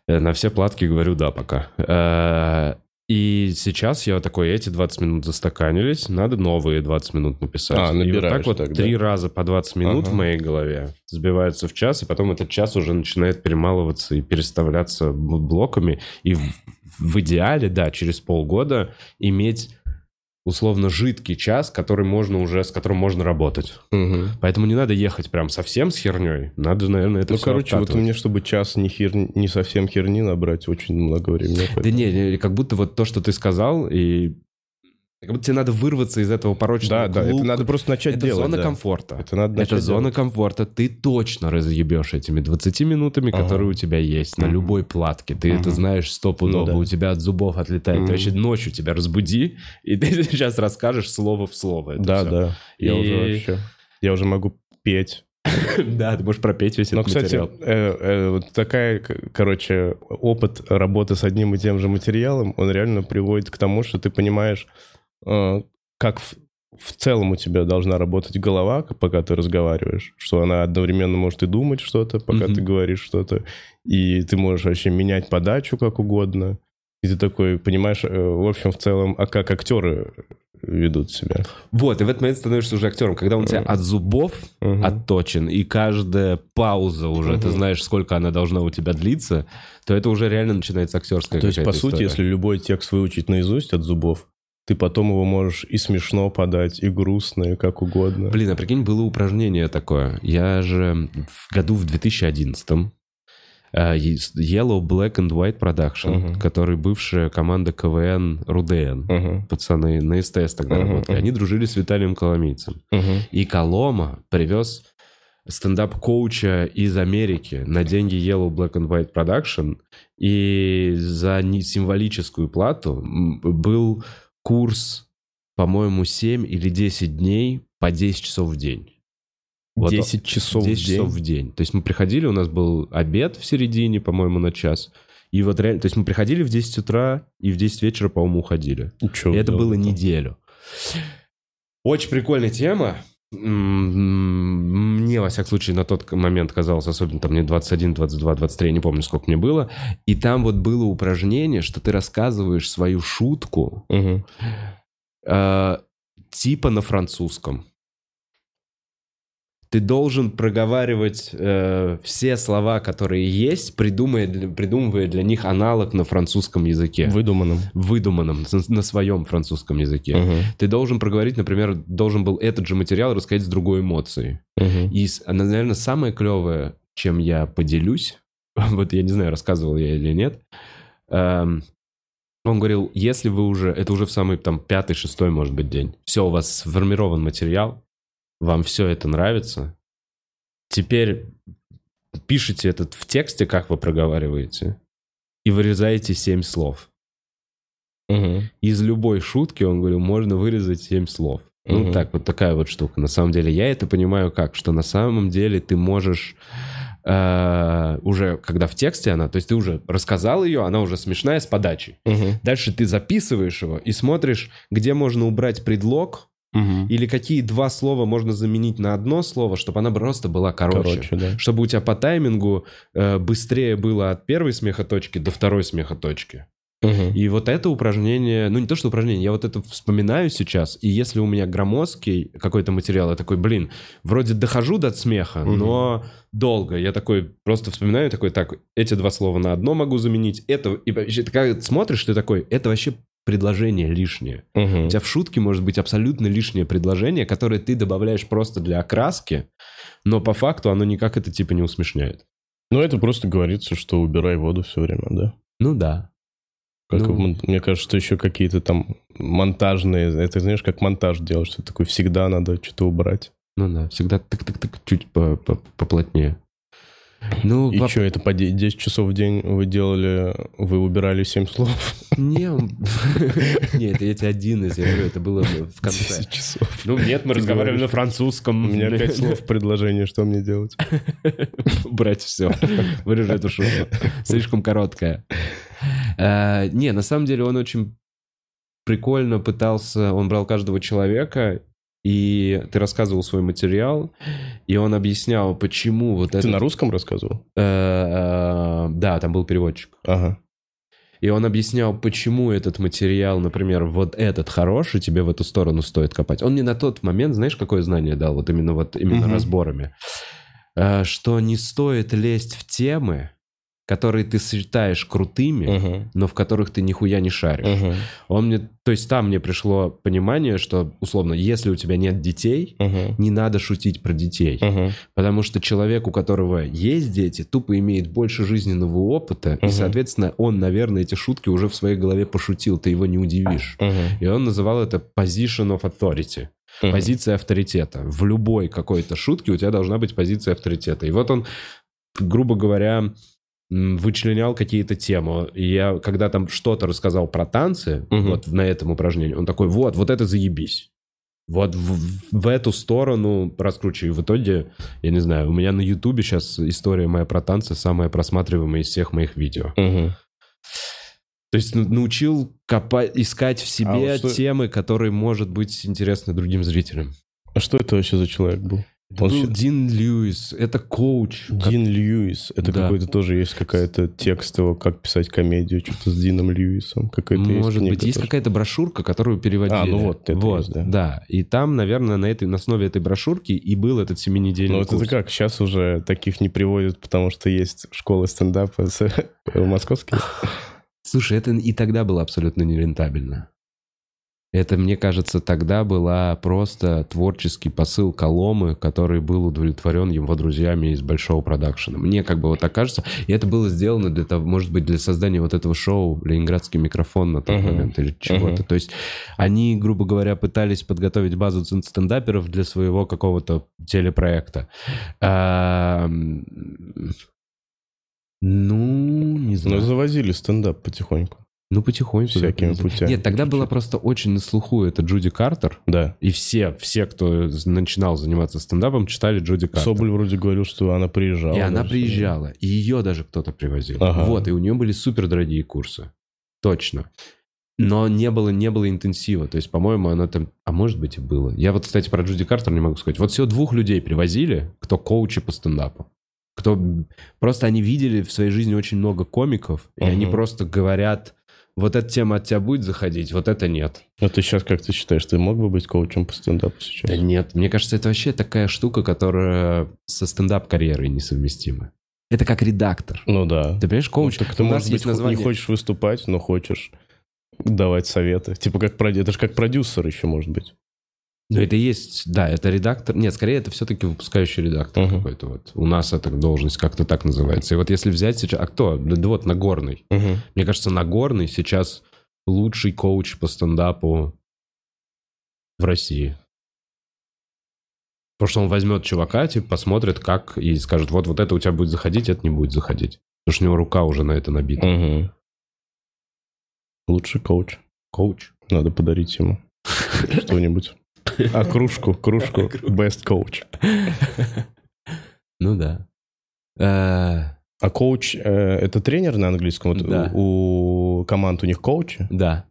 Speaker 1: э, на все платки говорю да пока. А, и сейчас я такой, эти 20 минут застаканились, надо новые 20 минут написать.
Speaker 2: А,
Speaker 1: и вот
Speaker 2: набираешь
Speaker 1: так вот
Speaker 2: так, да?
Speaker 1: три раза по 20 минут
Speaker 2: Ага.
Speaker 1: в моей голове сбиваются в час, и потом этот час уже начинает перемалываться и переставляться блоками. И в, в идеале, да, через полгода иметь условно жидкий час, который можно уже, с которым можно работать.
Speaker 2: Мгм.
Speaker 1: Поэтому не надо ехать прям совсем с херней. Надо, наверное, это
Speaker 2: Ну,
Speaker 1: всё
Speaker 2: короче, вот
Speaker 1: обкатывать.
Speaker 2: мне, чтобы час не, хер... не совсем херни набрать, очень много времени.
Speaker 1: Да не, не, как будто вот то, что ты сказал, и как будто тебе надо вырваться из этого порочного
Speaker 2: Да, да, это надо просто начать
Speaker 1: Это
Speaker 2: делать.
Speaker 1: зона
Speaker 2: да.
Speaker 1: комфорта.
Speaker 2: Это надо
Speaker 1: Это зона
Speaker 2: делать.
Speaker 1: комфорта. Ты точно разъебешь этими 20 минутами,
Speaker 2: Ага.
Speaker 1: которые у тебя есть на любой платке. Ты это
Speaker 2: Мгм.
Speaker 1: знаешь стопудово.
Speaker 2: Ну да.
Speaker 1: У тебя от зубов отлетает.
Speaker 2: Мгм.
Speaker 1: Ты вообще ночью тебя разбуди, и ты сейчас расскажешь слово в слово. это
Speaker 2: Да,
Speaker 1: всё.
Speaker 2: да. Я
Speaker 1: И-
Speaker 2: уже вообще... Я уже могу петь.
Speaker 1: Да, ты можешь пропеть весь
Speaker 2: Но,
Speaker 1: этот
Speaker 2: кстати,
Speaker 1: материал.
Speaker 2: э, э, вот такая, короче, опыт работы с одним и тем же материалом, он реально приводит к тому, что ты понимаешь, как в, в целом у тебя должна работать голова, пока ты разговариваешь, что она одновременно может и думать что-то, пока
Speaker 1: Мгм.
Speaker 2: ты говоришь что-то, и ты можешь вообще менять подачу как угодно, и ты такой понимаешь, э, в общем, в целом, а как актеры ведут себя.
Speaker 1: Вот, и в этот момент становишься уже актером. Когда он у тебя от зубов
Speaker 2: Мгм.
Speaker 1: отточен, и каждая пауза уже, ты
Speaker 2: Мгм.
Speaker 1: знаешь, сколько она должна у тебя длиться, то это уже реально начинается актерская
Speaker 2: То есть, по сути,
Speaker 1: история.
Speaker 2: если любой текст выучить наизусть от зубов, ты потом его можешь и смешно подать, и грустно, и как угодно.
Speaker 1: Блин, а прикинь, было упражнение такое. Я же в году в 2011 э, Yellow Black and White Production,
Speaker 2: Мгм.
Speaker 1: который бывшая команда КВН РУДН.
Speaker 2: Мгм.
Speaker 1: Пацаны на СТС тогда
Speaker 2: Мгм,
Speaker 1: работали. Они дружили с Виталием Коломийцем.
Speaker 2: Мгм.
Speaker 1: И Колома привез стендап-коуча из Америки на деньги Yellow Black and White Production. И за символическую плату был курс, по-моему, 7 или 10 дней по 10 часов в день. Вот
Speaker 2: 10 часов
Speaker 1: 10
Speaker 2: в день.
Speaker 1: часов в день. То есть мы приходили, у нас был обед в середине, по-моему, на час. И вот реально, то есть мы приходили в 10 утра и в 10 вечера, по-моему, уходили.
Speaker 2: И чё
Speaker 1: И это было неделю. Очень прикольная тема. Мне, во всяком случае, на тот момент казалось, особенно там мне 21, 22, 23, я не помню, сколько мне было. И там вот было упражнение, что ты рассказываешь свою шутку
Speaker 2: Мгм.
Speaker 1: э, типа на французском. Ты должен проговаривать э, все слова, которые есть, придумывая для, придумывая для них аналог на французском языке.
Speaker 2: Выдуманным.
Speaker 1: Выдуманном, на, своем французском языке.
Speaker 2: Мгм.
Speaker 1: Ты должен проговорить, например, должен был этот же материал рассказать с другой эмоцией.
Speaker 2: Мгм.
Speaker 1: И, наверное, самое клевое, чем я поделюсь, вот я не знаю, рассказывал я или нет, эм, он говорил, если вы уже, это уже в самый там пятый, шестой, может быть, день, все, у вас сформирован материал, вам все это нравится, теперь пишите этот в тексте, как вы проговариваете, и вырезаете семь слов.
Speaker 2: Мгм.
Speaker 1: Из любой шутки, он говорил, можно вырезать семь слов. Ну,
Speaker 2: Мгм.
Speaker 1: так, вот такая вот штука. На самом деле, я это понимаю как, что на самом деле ты можешь э, уже, когда в тексте она, то есть ты уже рассказал ее, она уже смешная с подачей.
Speaker 2: Мгм.
Speaker 1: Дальше ты записываешь его и смотришь, где можно убрать предлог,
Speaker 2: Мгм.
Speaker 1: или какие два слова можно заменить на одно слово, чтобы она просто была короче.
Speaker 2: Короче, да.
Speaker 1: Чтобы у тебя по таймингу э, быстрее было от первой смехоточки до второй смехоточки.
Speaker 2: Мгм.
Speaker 1: И вот это упражнение, ну не то, что упражнение, я вот это вспоминаю сейчас, и если у меня громоздкий какой-то материал, я такой, блин, вроде дохожу до смеха,
Speaker 2: Мгм.
Speaker 1: но долго. Я такой просто вспоминаю, такой, так, эти два слова на одно могу заменить, это, и вообще, ты когда смотришь, ты такой, это вообще предложение лишнее.
Speaker 2: Мгм.
Speaker 1: У тебя в шутке может быть абсолютно лишнее предложение, которое ты добавляешь просто для окраски, но по факту оно никак это типа не усмешняет.
Speaker 2: Ну, это просто говорится, что убирай воду все время, да?
Speaker 1: Ну да.
Speaker 2: Как
Speaker 1: Ну.
Speaker 2: в Мне кажется, что еще какие-то там монтажные... Это знаешь, как монтаж делаешь, что такой всегда надо что-то убрать.
Speaker 1: Ну да, всегда тык-тык-тык, чуть по- по- поплотнее. Ну,
Speaker 2: И
Speaker 1: воп-
Speaker 2: что, это по де- 10 часов в день вы делали, вы убирали 7 слов?
Speaker 1: Не, не, это я тебе один из, я говорю, это было в конце.
Speaker 2: 10 часов.
Speaker 1: Ну нет, мы разговаривали на французском.
Speaker 2: У меня 5 слов в предложении, что мне делать?
Speaker 1: Брать все. Вырежу эту шутку. Слишком короткая. Э, Не, на самом деле он очень прикольно пытался... Он брал каждого человека, и ты рассказывал свой материал, и он объяснял, почему вот
Speaker 2: Ты
Speaker 1: это...
Speaker 2: на русском рассказывал?
Speaker 1: Да, там был переводчик.
Speaker 2: Ага.
Speaker 1: И он объяснял, почему этот материал, например, вот этот хороший, тебе в эту сторону стоит копать. Он мне на тот момент, знаешь, какое знание дал, вот именно вот именно
Speaker 2: Мгм.
Speaker 1: разборами, Э, что не стоит лезть в темы, которые ты считаешь крутыми,
Speaker 2: Мгм.
Speaker 1: но в которых ты нихуя не шаришь.
Speaker 2: Мгм.
Speaker 1: Он мне, то есть там мне пришло понимание, что условно, если у тебя нет детей,
Speaker 2: Мгм.
Speaker 1: не надо шутить про детей.
Speaker 2: Мгм.
Speaker 1: Потому что человек, у которого есть дети, тупо имеет больше жизненного опыта, и,
Speaker 2: Мгм.
Speaker 1: соответственно, он, наверное, эти шутки уже в своей голове пошутил, ты его не удивишь.
Speaker 2: Мгм.
Speaker 1: И он называл это position of authority, позиция авторитета. В любой какой-то шутке у тебя должна быть позиция авторитета. И вот он, грубо говоря, вычленял какие-то темы. И я, когда там что-то рассказал про танцы,
Speaker 2: Мгм.
Speaker 1: вот на этом упражнении, он такой, вот, вот это заебись. Вот в, в эту сторону раскручиваю. В итоге, я не знаю, у меня на Ютубе сейчас история моя про танцы самая просматриваемая из всех моих видео.
Speaker 2: Мгм.
Speaker 1: То есть ну, научил копать, искать в себе
Speaker 2: А вот что-
Speaker 1: темы, которые, может быть, интересны другим зрителям.
Speaker 2: А что это вообще за человек был?
Speaker 1: Это
Speaker 2: Он
Speaker 1: был
Speaker 2: щас-
Speaker 1: Дин Льюис, это коуч. как-
Speaker 2: Дин Льюис. Это
Speaker 1: Да.
Speaker 2: какой-то тоже есть какая-то текст его, как писать комедию, что-то с Дином Льюисом. Какая-то есть
Speaker 1: Может
Speaker 2: книга
Speaker 1: быть, есть
Speaker 2: тоже.
Speaker 1: какая-то брошюрка, которую переводили.
Speaker 2: А, ну вот, это
Speaker 1: вот,
Speaker 2: есть, да.
Speaker 1: да. И там, наверное, на, этой, на основе этой брошюрки и был этот семинедельный
Speaker 2: Ну, вот
Speaker 1: курс.
Speaker 2: это как? Сейчас уже таких не приводят, потому что есть школы стендапа московские.
Speaker 1: Слушай, это и тогда было абсолютно нерентабельно. Это, мне кажется, тогда была просто творческий посыл Коломы, который был удовлетворен его друзьями из большого продакшена. Мне как бы вот так кажется. И это было сделано для того, может быть, для создания вот этого шоу «Ленинградский микрофон» на тот
Speaker 2: Мгм.
Speaker 1: момент или чего-то.
Speaker 2: Мгм.
Speaker 1: То есть они, грубо говоря, пытались подготовить базу ст- стендаперов для своего какого-то телепроекта. А, Ну, не
Speaker 2: Ну,
Speaker 1: знаю.
Speaker 2: завозили стендап потихоньку.
Speaker 1: Ну, потихоньку.
Speaker 2: Всякими путями,
Speaker 1: Нет, тогда была просто очень на слуху это Джуди Картер.
Speaker 2: Да.
Speaker 1: И все, все, кто начинал заниматься стендапом, читали Джуди Картер.
Speaker 2: Соболь вроде говорил, что она приезжала.
Speaker 1: и она
Speaker 2: даже.
Speaker 1: приезжала. И ее даже кто-то привозил.
Speaker 2: Ага.
Speaker 1: Вот, и у нее были супер дорогие курсы. Точно. Но не было, не было интенсива. То есть, по-моему, она там... А может быть и было. Я вот, кстати, про Джуди Картер не могу сказать. Вот всего двух людей привозили, кто коучи по стендапу. Кто... Просто они видели в своей жизни очень много комиков, и они просто говорят... Вот эта тема от тебя будет заходить, вот это нет.
Speaker 2: А ты сейчас как ты считаешь, ты мог бы быть коучем по стендапу сейчас?
Speaker 1: Да нет, мне кажется, это вообще такая штука, которая со стендап-карьерой несовместима. Это как редактор.
Speaker 2: Ну да.
Speaker 1: Ты понимаешь, коуч,
Speaker 2: Ну, так ты,
Speaker 1: у нас
Speaker 2: может
Speaker 1: есть
Speaker 2: быть,
Speaker 1: название...
Speaker 2: не хочешь выступать, но хочешь давать советы. Типа как это же как продюсер еще может быть.
Speaker 1: Ну, это и есть, да, это редактор. Нет, скорее, это все-таки выпускающий редактор
Speaker 2: Мгм.
Speaker 1: какой-то вот. У нас эта должность как-то так называется. И вот если взять сейчас... А кто? Да, да вот Нагорный.
Speaker 2: Мгм.
Speaker 1: Мне кажется, Нагорный сейчас лучший коуч по стендапу в России. Потому что он возьмет чувака, типа, посмотрит, как, и скажет, вот, вот это у тебя будет заходить, это не будет заходить. Потому что у него рука уже на это набита.
Speaker 2: Мгм. Лучший коуч.
Speaker 1: Коуч.
Speaker 2: Надо подарить ему что-нибудь. А кружку, кружку. Best coach.
Speaker 1: Ну да. Э,
Speaker 2: А коуч э, это тренер на английском?
Speaker 1: Да.
Speaker 2: у, команд у них коучи?
Speaker 1: Да.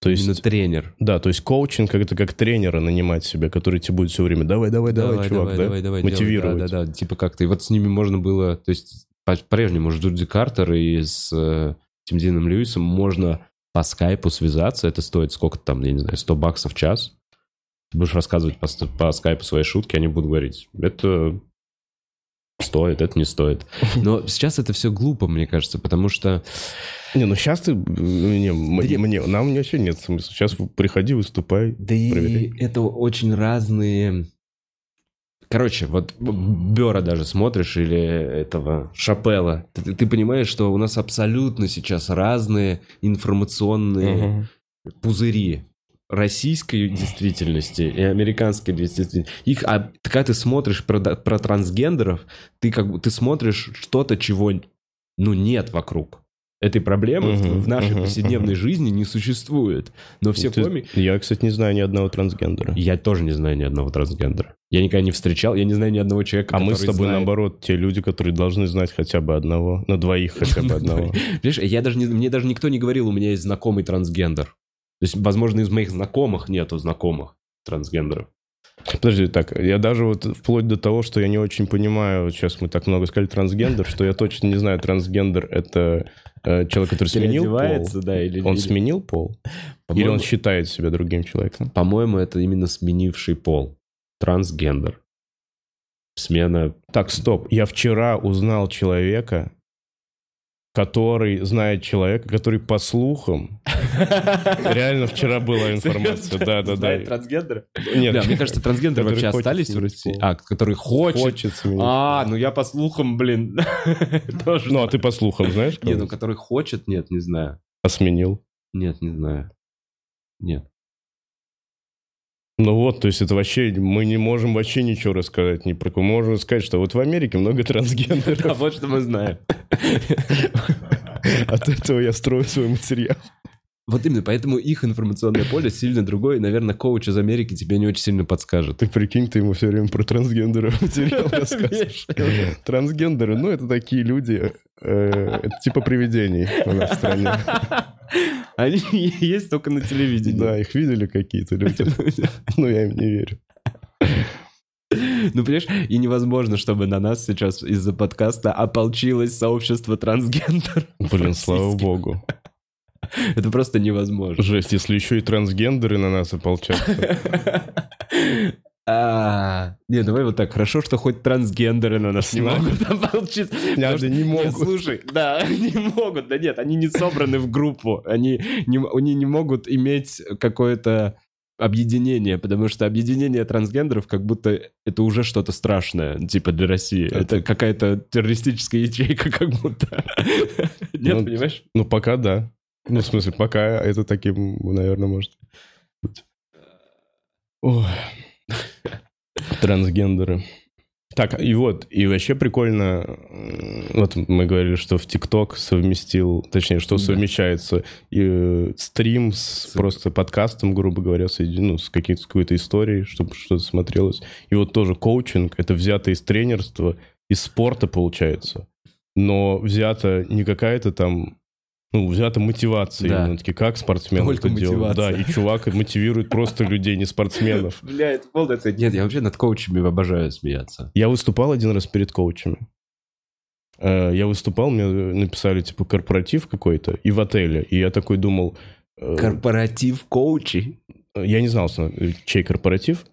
Speaker 2: То есть,
Speaker 1: Именно тренер.
Speaker 2: да, то есть коучинг это как тренера нанимать себе, который тебе будет все время давай, давай, давай, чувак, да?
Speaker 1: давай, давай,
Speaker 2: Мотивировать.
Speaker 1: делай, Да, да, да. Типа как-то. И вот с ними можно было, то есть по- по-прежнему с Джуди Картер и с э, Тим Дином Льюисом можно по скайпу связаться. Это стоит сколько там, я не знаю, 100 баксов в час. Ты будешь рассказывать по, по скайпу свои шутки, они будут говорить, это стоит, это не стоит. Но сейчас это все глупо, мне кажется, потому что
Speaker 2: Не, ну сейчас ты... Не, м-
Speaker 1: Да не-
Speaker 2: мне, нам вообще нет смысла. Сейчас приходи, выступай.
Speaker 1: Да и
Speaker 2: Проверяй.
Speaker 1: это очень разные... Короче, вот Бера даже смотришь или этого Шапела. Ты, ты понимаешь, что у нас абсолютно сейчас разные информационные
Speaker 2: Мгм.
Speaker 1: пузыри. российской действительности и американской действительности. Их, а когда ты смотришь про, про трансгендеров, ты как бы ты смотришь что-то, чего ну нет вокруг. Этой проблемы
Speaker 2: Мгм,
Speaker 1: в, в нашей
Speaker 2: мгм,
Speaker 1: повседневной
Speaker 2: мгм.
Speaker 1: жизни не существует. Но все
Speaker 2: Ты-
Speaker 1: комики...
Speaker 2: Я, кстати, не знаю ни одного трансгендера.
Speaker 1: Я тоже не знаю ни одного трансгендера. Я никогда не встречал, я не знаю ни одного человека,
Speaker 2: А мы с тобой,
Speaker 1: знает.
Speaker 2: наоборот, те люди, которые должны знать хотя бы одного, на двоих хотя бы одного.
Speaker 1: Понимаешь, я даже не, мне даже никто не говорил, у меня есть знакомый трансгендер. То есть, возможно, из моих знакомых нету знакомых трансгендеров.
Speaker 2: Подожди, так, я даже вот вплоть до того, что я не очень понимаю, сейчас мы так много сказали трансгендер, что я точно не знаю, трансгендер это человек, который сменил пол.
Speaker 1: да, или...
Speaker 2: Он
Speaker 1: или-
Speaker 2: сменил пол? Или
Speaker 1: По-моему-
Speaker 2: он считает себя другим человеком?
Speaker 1: По-моему, это именно сменивший пол. Трансгендер. Смена...
Speaker 2: Так, стоп. Я вчера узнал человека, который знает человека, который по слухам... Реально вчера была информация. Да, да, да.
Speaker 1: Знает трансгендера?
Speaker 2: Нет,
Speaker 1: мне кажется, трансгендеры вообще остались в России. А, который хочет.
Speaker 2: хочет сменить.
Speaker 1: А, ну я по слухам, блин. Тоже.
Speaker 2: Ну, а ты по слухам знаешь?
Speaker 1: Не, ну который хочет, нет, не знаю.
Speaker 2: А сменил?
Speaker 1: Нет, не знаю. Нет.
Speaker 2: Ну вот, то есть это вообще, мы не можем вообще ничего рассказать ни про кого. Можем сказать, что вот в Америке много
Speaker 1: Да,
Speaker 2: трансгендеров.
Speaker 1: вот что мы знаем.
Speaker 2: От этого я строю свой материал.
Speaker 1: Вот именно, поэтому их информационное поле сильно другое. И, наверное, коуч из Америки тебе не очень сильно подскажет.
Speaker 2: Ты прикинь, ты ему все время про трансгендеров материал рассказываешь. Трансгендеры, ну это такие люди, э, это типа привидений у нас в стране.
Speaker 1: Они есть только на телевидении.
Speaker 2: Да, их видели какие-то люди. Ну, я им не верю.
Speaker 1: Ну, понимаешь, и невозможно, чтобы на нас сейчас из-за подкаста ополчилось сообщество трансгендер.
Speaker 2: Блин, слава богу.
Speaker 1: Это просто невозможно.
Speaker 2: Жесть, если еще и трансгендеры на нас ополчатся.
Speaker 1: А, Не, давай вот так. Хорошо, что хоть трансгендеры на нас не могут ополчиться.
Speaker 2: Надо, не могут.
Speaker 1: Слушай, да, не могут. Да нет, они не собраны в группу. Они не, они не могут иметь какое-то объединение, потому что объединение трансгендеров как будто это уже что-то страшное, типа для России.
Speaker 2: Это-
Speaker 1: Это какая-то террористическая ячейка как будто. Нет,
Speaker 2: Ну,
Speaker 1: понимаешь?
Speaker 2: Ну, пока да. Ну, в смысле, пока это таким, наверное, может быть. Ой. Трансгендеры. Так, и вот, и вообще прикольно, вот мы говорили, что в ТикТок совместил, точнее, что
Speaker 1: Да.
Speaker 2: совмещается и э, стрим с
Speaker 1: С-
Speaker 2: просто подкастом, грубо говоря, соедин- ну, с, каким- с какой-то историей, чтобы что-то смотрелось. И вот тоже коучинг, это взято из тренерства, из спорта получается, но взято не какая-то там, ну, взята мотивация,
Speaker 1: Да.
Speaker 2: именно таки, как спортсмен
Speaker 1: Только
Speaker 2: это делает. Да, и чувак мотивирует просто людей, не спортсменов.
Speaker 1: Бля, это полная. Нет, я вообще над коучами обожаю смеяться.
Speaker 2: Я выступал один раз перед коучами. Э, Я выступал, мне написали, типа, корпоратив какой-то, и в отеле. И я такой думал... э,
Speaker 1: Корпоратив коучей.
Speaker 2: Я не знал, чей корпоратив.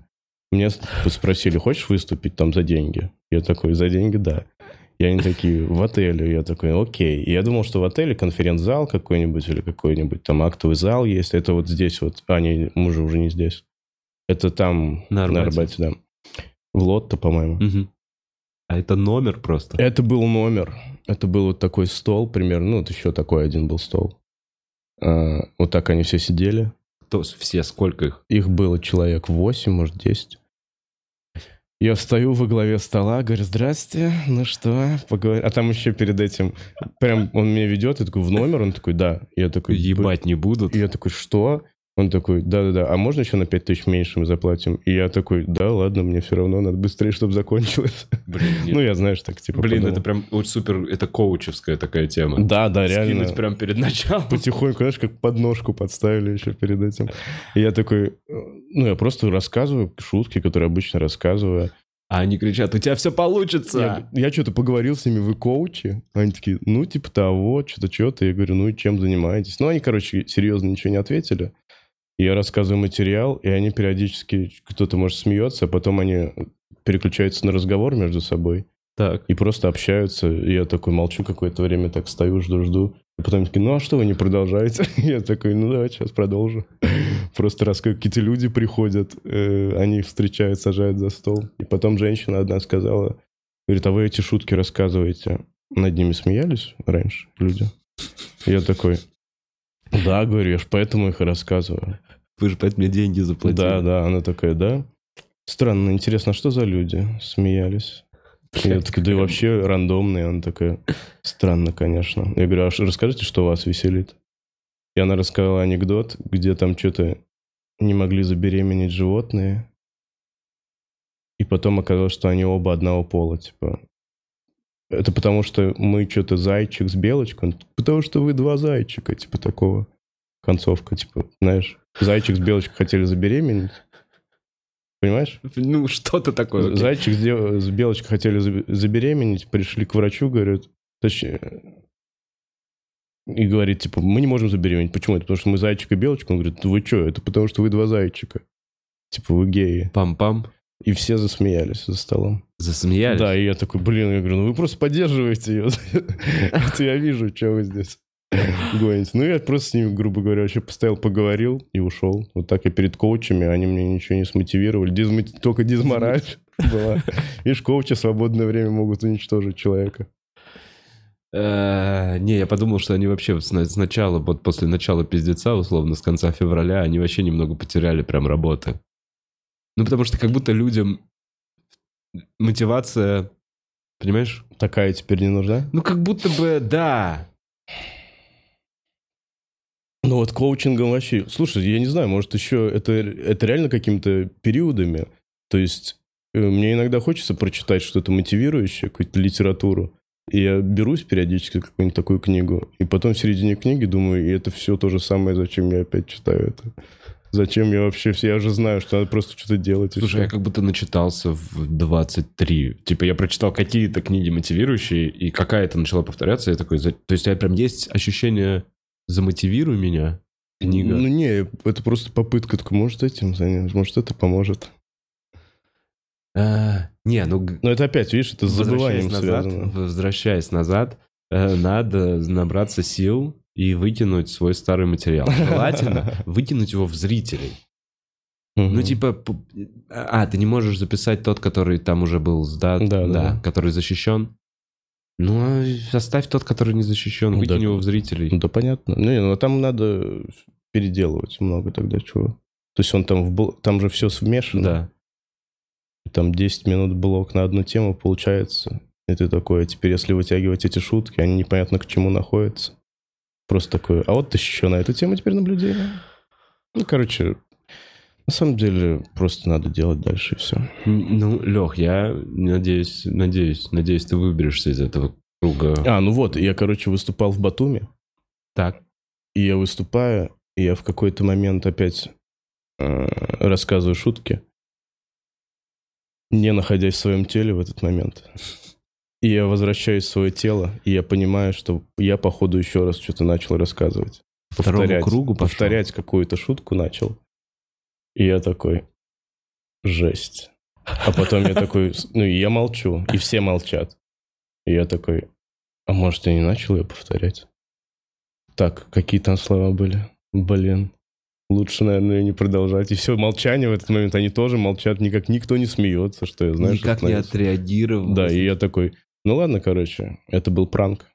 Speaker 2: Меня спросили, хочешь выступить там за деньги? Я такой, за деньги, да. И они такие, в отеле. Я такой, окей. И я думал, что в отеле конференц-зал какой-нибудь или какой-нибудь там актовый зал есть. Это вот здесь вот. А, не, мы же уже не здесь. Это там,
Speaker 1: На
Speaker 2: на
Speaker 1: Арбате.
Speaker 2: Арбате, да. В Лотто, по-моему.
Speaker 1: Мгм. А это номер просто.
Speaker 2: Это был номер. Это был вот такой стол примерно. Ну, вот еще такой один был стол. А, Вот так они все сидели.
Speaker 1: Кто, все, сколько их?
Speaker 2: Их было человек 8, может, 10. Я встаю во главе стола, говорю, здрасте, ну что, поговорим. А там еще перед этим, прям он меня ведет, я такой, в номер? Он такой, да. Я такой,
Speaker 1: Ебать не будут.
Speaker 2: Я такой, что? Он такой, да-да-да, а можно еще на 5 тысяч меньше мы заплатим? И я такой, да, ладно, мне все равно, надо быстрее, чтобы закончилось.
Speaker 1: Блин, нет.
Speaker 2: Ну, я, знаешь, так типа
Speaker 1: Блин,
Speaker 2: подумал.
Speaker 1: это прям очень супер, это коучевская такая тема.
Speaker 2: Да, да, реально.
Speaker 1: Скинуть прям перед началом.
Speaker 2: потихоньку, знаешь, как подножку подставили еще перед этим. И я такой, э, ну, я просто рассказываю шутки, которые обычно рассказываю.
Speaker 1: А они кричат, у тебя все получится.
Speaker 2: Я, я что-то поговорил с ними, вы коучи? Они такие, ну, типа того, что-то, что-то. Я говорю, ну, и чем занимаетесь? Ну, они, короче, серьезно ничего не ответили. Я рассказываю материал, и они периодически, кто-то, может, смеется, а потом они переключаются на разговор между собой
Speaker 1: Так.
Speaker 2: и просто общаются. И я такой молчу какое-то время, так стою, жду-жду. И потом такие, ну а что вы не продолжаете? Я такой, ну давай, сейчас продолжу. Просто раз какие-то люди приходят, э, они их встречают, сажают за стол. И потом женщина одна сказала, говорит, а вы эти шутки рассказываете? Над ними смеялись раньше люди? Я такой, да, говорю, я ж поэтому их и рассказываю.
Speaker 1: Вы же опять мне деньги заплатили.
Speaker 2: Да, да, она такая, да. Странно, интересно, что за люди? Смеялись. Я такой, да и вообще рандомные. Она такая, странно, конечно. Я говорю, а расскажите, что вас веселит? И она рассказала анекдот, где там что-то не могли забеременеть животные. И потом оказалось, что они оба одного пола, типа. Это потому что мы что-то зайчик с белочкой? Потому что вы два зайчика, типа такого. Концовка, типа, знаешь. Зайчик с белочкой хотели забеременеть. Понимаешь?
Speaker 1: Ну, что-то такое. окей.
Speaker 2: Зайчик с, белочкой хотели заб- забеременеть, пришли к врачу, говорят, точнее, и говорит, типа, мы не можем забеременеть. Почему? Это потому что мы зайчик и белочка. Он говорит, вы что? Это потому что вы два зайчика. Типа, вы геи.
Speaker 1: Пам-пам.
Speaker 2: И все засмеялись за столом.
Speaker 1: Засмеялись.
Speaker 2: Да, и я такой, блин, я говорю, ну вы просто поддерживаете ее. Это я вижу, что вы здесь гоните. Ну, я просто с ними, грубо говоря, вообще постоял, поговорил и ушел. Вот так я перед коучами, они мне ничего не смотивировали. Дизмо- Только дизмораль была. Видишь, коучи в свободное время могут уничтожить человека.
Speaker 1: Э, Не, я подумал, что они вообще сна- сначала, вот после начала пиздеца, условно, с конца февраля, они вообще немного потеряли прям работы. Ну, потому что как будто людям мотивация, понимаешь?
Speaker 2: Такая теперь не нужна?
Speaker 1: Ну, как будто бы, да.
Speaker 2: Ну вот коучингом вообще... Слушай, я не знаю, может еще это, это реально какими-то периодами. То есть э, мне иногда хочется прочитать что-то мотивирующее, какую-то литературу. И я берусь периодически какую-нибудь такую книгу. И потом в середине книги думаю, и это все то же самое, зачем я опять читаю это. Зачем я вообще... все- Я уже знаю, что надо просто что-то делать.
Speaker 1: Слушай, я как будто начитался в 23. Типа, я прочитал какие-то книги мотивирующие, и какая-то начала повторяться. Я такой, то есть, я прям есть ощущение «замотивируй меня» книга.
Speaker 2: Ну не, это просто попытка. Такой, может этим заняться, может это поможет.
Speaker 1: А, не, ну
Speaker 2: Но это опять, видишь, это с
Speaker 1: возвращаясь
Speaker 2: забыванием
Speaker 1: назад,
Speaker 2: связано.
Speaker 1: возвращаясь назад, э, надо набраться сил и выкинуть свой старый материал. Желательно выкинуть его в зрителей. Ну, типа, а, ты не можешь записать тот, который там уже был
Speaker 2: да, да.
Speaker 1: который защищен. Ну, а оставь тот, который не защищен, выкинь
Speaker 2: да.
Speaker 1: его в зрителей.
Speaker 2: Ну, да, понятно. Ну, не, ну, там надо переделывать много тогда чего. То есть он там, в бл- там же все смешано.
Speaker 1: Да.
Speaker 2: Там 10 минут блок на одну тему получается. И ты такой, а теперь если вытягивать эти шутки, они непонятно к чему находятся. Просто такой, а вот еще на эту тему теперь наблюдение. Ну, короче, на самом деле просто надо делать дальше и все.
Speaker 1: Ну, Лех, я надеюсь, надеюсь, надеюсь, ты выберешься из этого круга.
Speaker 2: А, ну вот, я, короче, выступал в Батуми.
Speaker 1: Так.
Speaker 2: И я выступаю, и я в какой-то момент опять э, рассказываю шутки, не находясь в своем теле в этот момент. И я возвращаюсь в свое тело, и я понимаю, что я, походу, еще раз что-то начал рассказывать. Повторять,
Speaker 1: кругу пошел.
Speaker 2: повторять какую-то шутку начал. И я такой, жесть. А потом я такой, ну и я молчу, и все молчат. И я такой, а может, я не начал ее повторять? Так, какие там слова были? Блин. Лучше, наверное, не продолжать. И все, молчание в этот момент, они тоже молчат, никак никто не смеется, что я, знаешь,
Speaker 1: Никак не отреагировал.
Speaker 2: Да, и я такой, ну ладно, короче, это был пранк.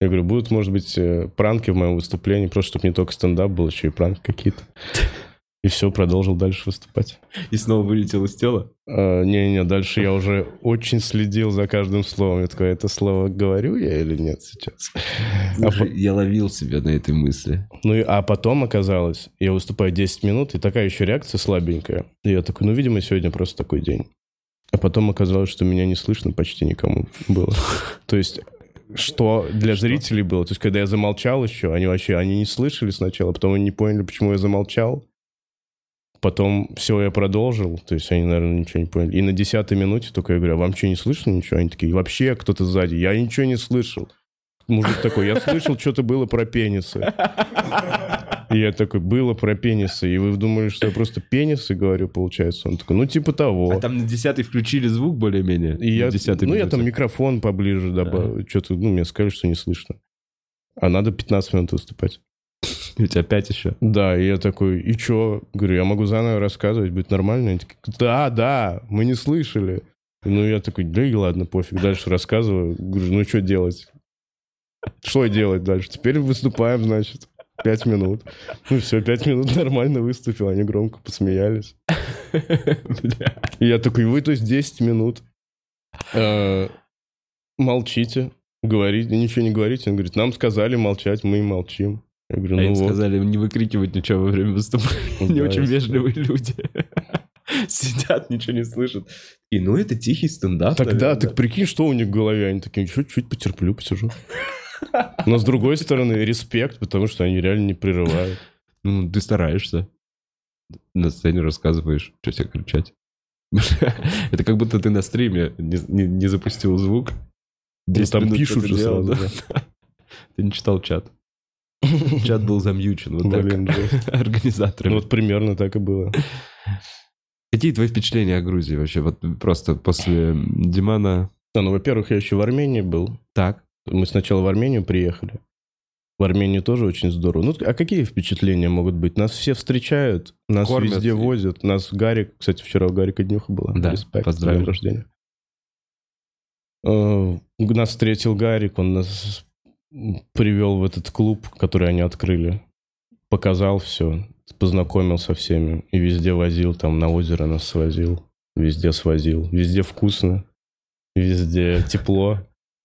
Speaker 2: Я говорю, будут, может быть, э, пранки в моем выступлении, просто чтобы не только стендап был, еще и пранки какие-то. И все, продолжил дальше выступать.
Speaker 1: И снова вылетел из тела.
Speaker 2: А, Не-не, дальше я уже очень следил за каждым словом. Я такой, это слово говорю я или нет сейчас? А
Speaker 1: Слушай, Я ловил себя на этой мысли.
Speaker 2: Ну, и, а потом оказалось, я выступаю 10 минут, и такая еще реакция слабенькая. И я такой, ну, видимо, сегодня просто такой день. А потом оказалось, что меня не слышно почти никому было. То есть, что для зрителей было. То есть, когда я замолчал еще, они вообще, они не слышали сначала, потом они не поняли, почему я замолчал. Потом все, я продолжил, то есть они, наверное, ничего не поняли. И на десятой минуте только я говорю, а вам что, не слышно ничего? Они такие, вообще кто-то сзади. Я ничего не слышал. Мужик такой, я слышал, что-то было про пенисы. И я такой, было про пенисы. И вы думали, что я просто пенисы говорю, получается? Он такой, ну, типа того.
Speaker 1: А там на десятый включили звук более-менее?
Speaker 2: И я, ну, я
Speaker 1: минуте.
Speaker 2: там микрофон поближе добавил. Что-то, ну, мне сказали, что не слышно. А надо 15 минут выступать.
Speaker 1: У тебя пять еще.
Speaker 2: Да, и я такой, и чё? Говорю, я могу заново рассказывать, будет нормально? Они такие, да, да, мы не слышали. Ну, я такой, да и ладно, пофиг, дальше рассказываю. Говорю, ну, что делать? Что делать дальше? Теперь выступаем, значит. Пять минут. Ну все, пять минут нормально выступил, они громко посмеялись. И я такой, вы, то есть 10 минут э, молчите, говорите, ничего не говорите. Он говорит, нам сказали молчать, мы и молчим. Я говорю,
Speaker 1: А
Speaker 2: ну
Speaker 1: им
Speaker 2: вот.
Speaker 1: сказали не выкрикивать ничего во время выступления. Не очень вежливые люди. Сидят, ничего не слышат. И ну это тихий стендап.
Speaker 2: Тогда, так прикинь, что у них в голове. Они такие, чуть чуть потерплю, посижу. Но с другой стороны, респект, потому что они реально не прерывают.
Speaker 1: Ну, ты стараешься. На сцене рассказываешь, что тебе кричать. Это как будто ты на стриме не, не- не запустил звук.
Speaker 2: Ну,
Speaker 1: 10
Speaker 2: там пишут же сразу.
Speaker 1: Ты не читал чат. Чат был замьючен. Вот так.
Speaker 2: Блин, жесть.
Speaker 1: Организаторами.
Speaker 2: Ну вот примерно так и было.
Speaker 1: Какие твои впечатления о Грузии вообще? Вот просто после Димана...
Speaker 2: Да, ну, во-первых, я еще в Армении был.
Speaker 1: Так.
Speaker 2: Мы сначала в Армению приехали. В Армении тоже очень здорово. Ну, а какие впечатления могут быть? Нас все встречают, нас
Speaker 1: Кормят
Speaker 2: везде
Speaker 1: и-
Speaker 2: возят. Нас Гарик, кстати, вчера у Гарика днюха была.
Speaker 1: Да,
Speaker 2: Респект, днем рождения. Э, Нас встретил Гарик, он нас привел в этот клуб, который они открыли. Показал все, познакомил со всеми. И везде возил, там на озеро нас свозил. Везде свозил. Везде вкусно. Везде тепло.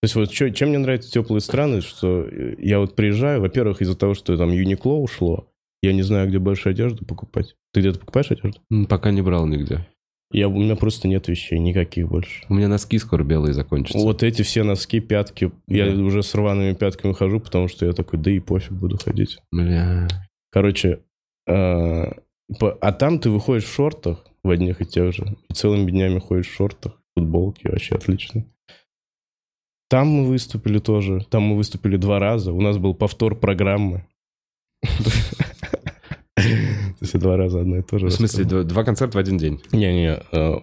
Speaker 2: То есть вот чё- чем мне нравятся теплые страны, что э, я вот приезжаю, во-первых, из-за того, что там Юникло ушло, я не знаю, где больше одежды покупать. Ты где-то покупаешь одежду?
Speaker 1: Пока не брал нигде.
Speaker 2: Я, у меня просто нет вещей, никаких больше.
Speaker 1: У меня носки скоро белые закончатся.
Speaker 2: Вот эти все носки, пятки, я
Speaker 1: Да.
Speaker 2: уже с рваными пятками хожу, потому что я такой, да и пофиг, буду ходить.
Speaker 1: Бля.
Speaker 2: Короче, по- а там ты выходишь в шортах, в одних и тех же, и целыми днями ходишь в шортах, футболке, вообще отлично. Там мы выступили тоже, там мы выступили два раза, у нас был повтор программы. Есть два раза одно и то же.
Speaker 1: В смысле, два, два концерта в один день?
Speaker 2: Не-не, э,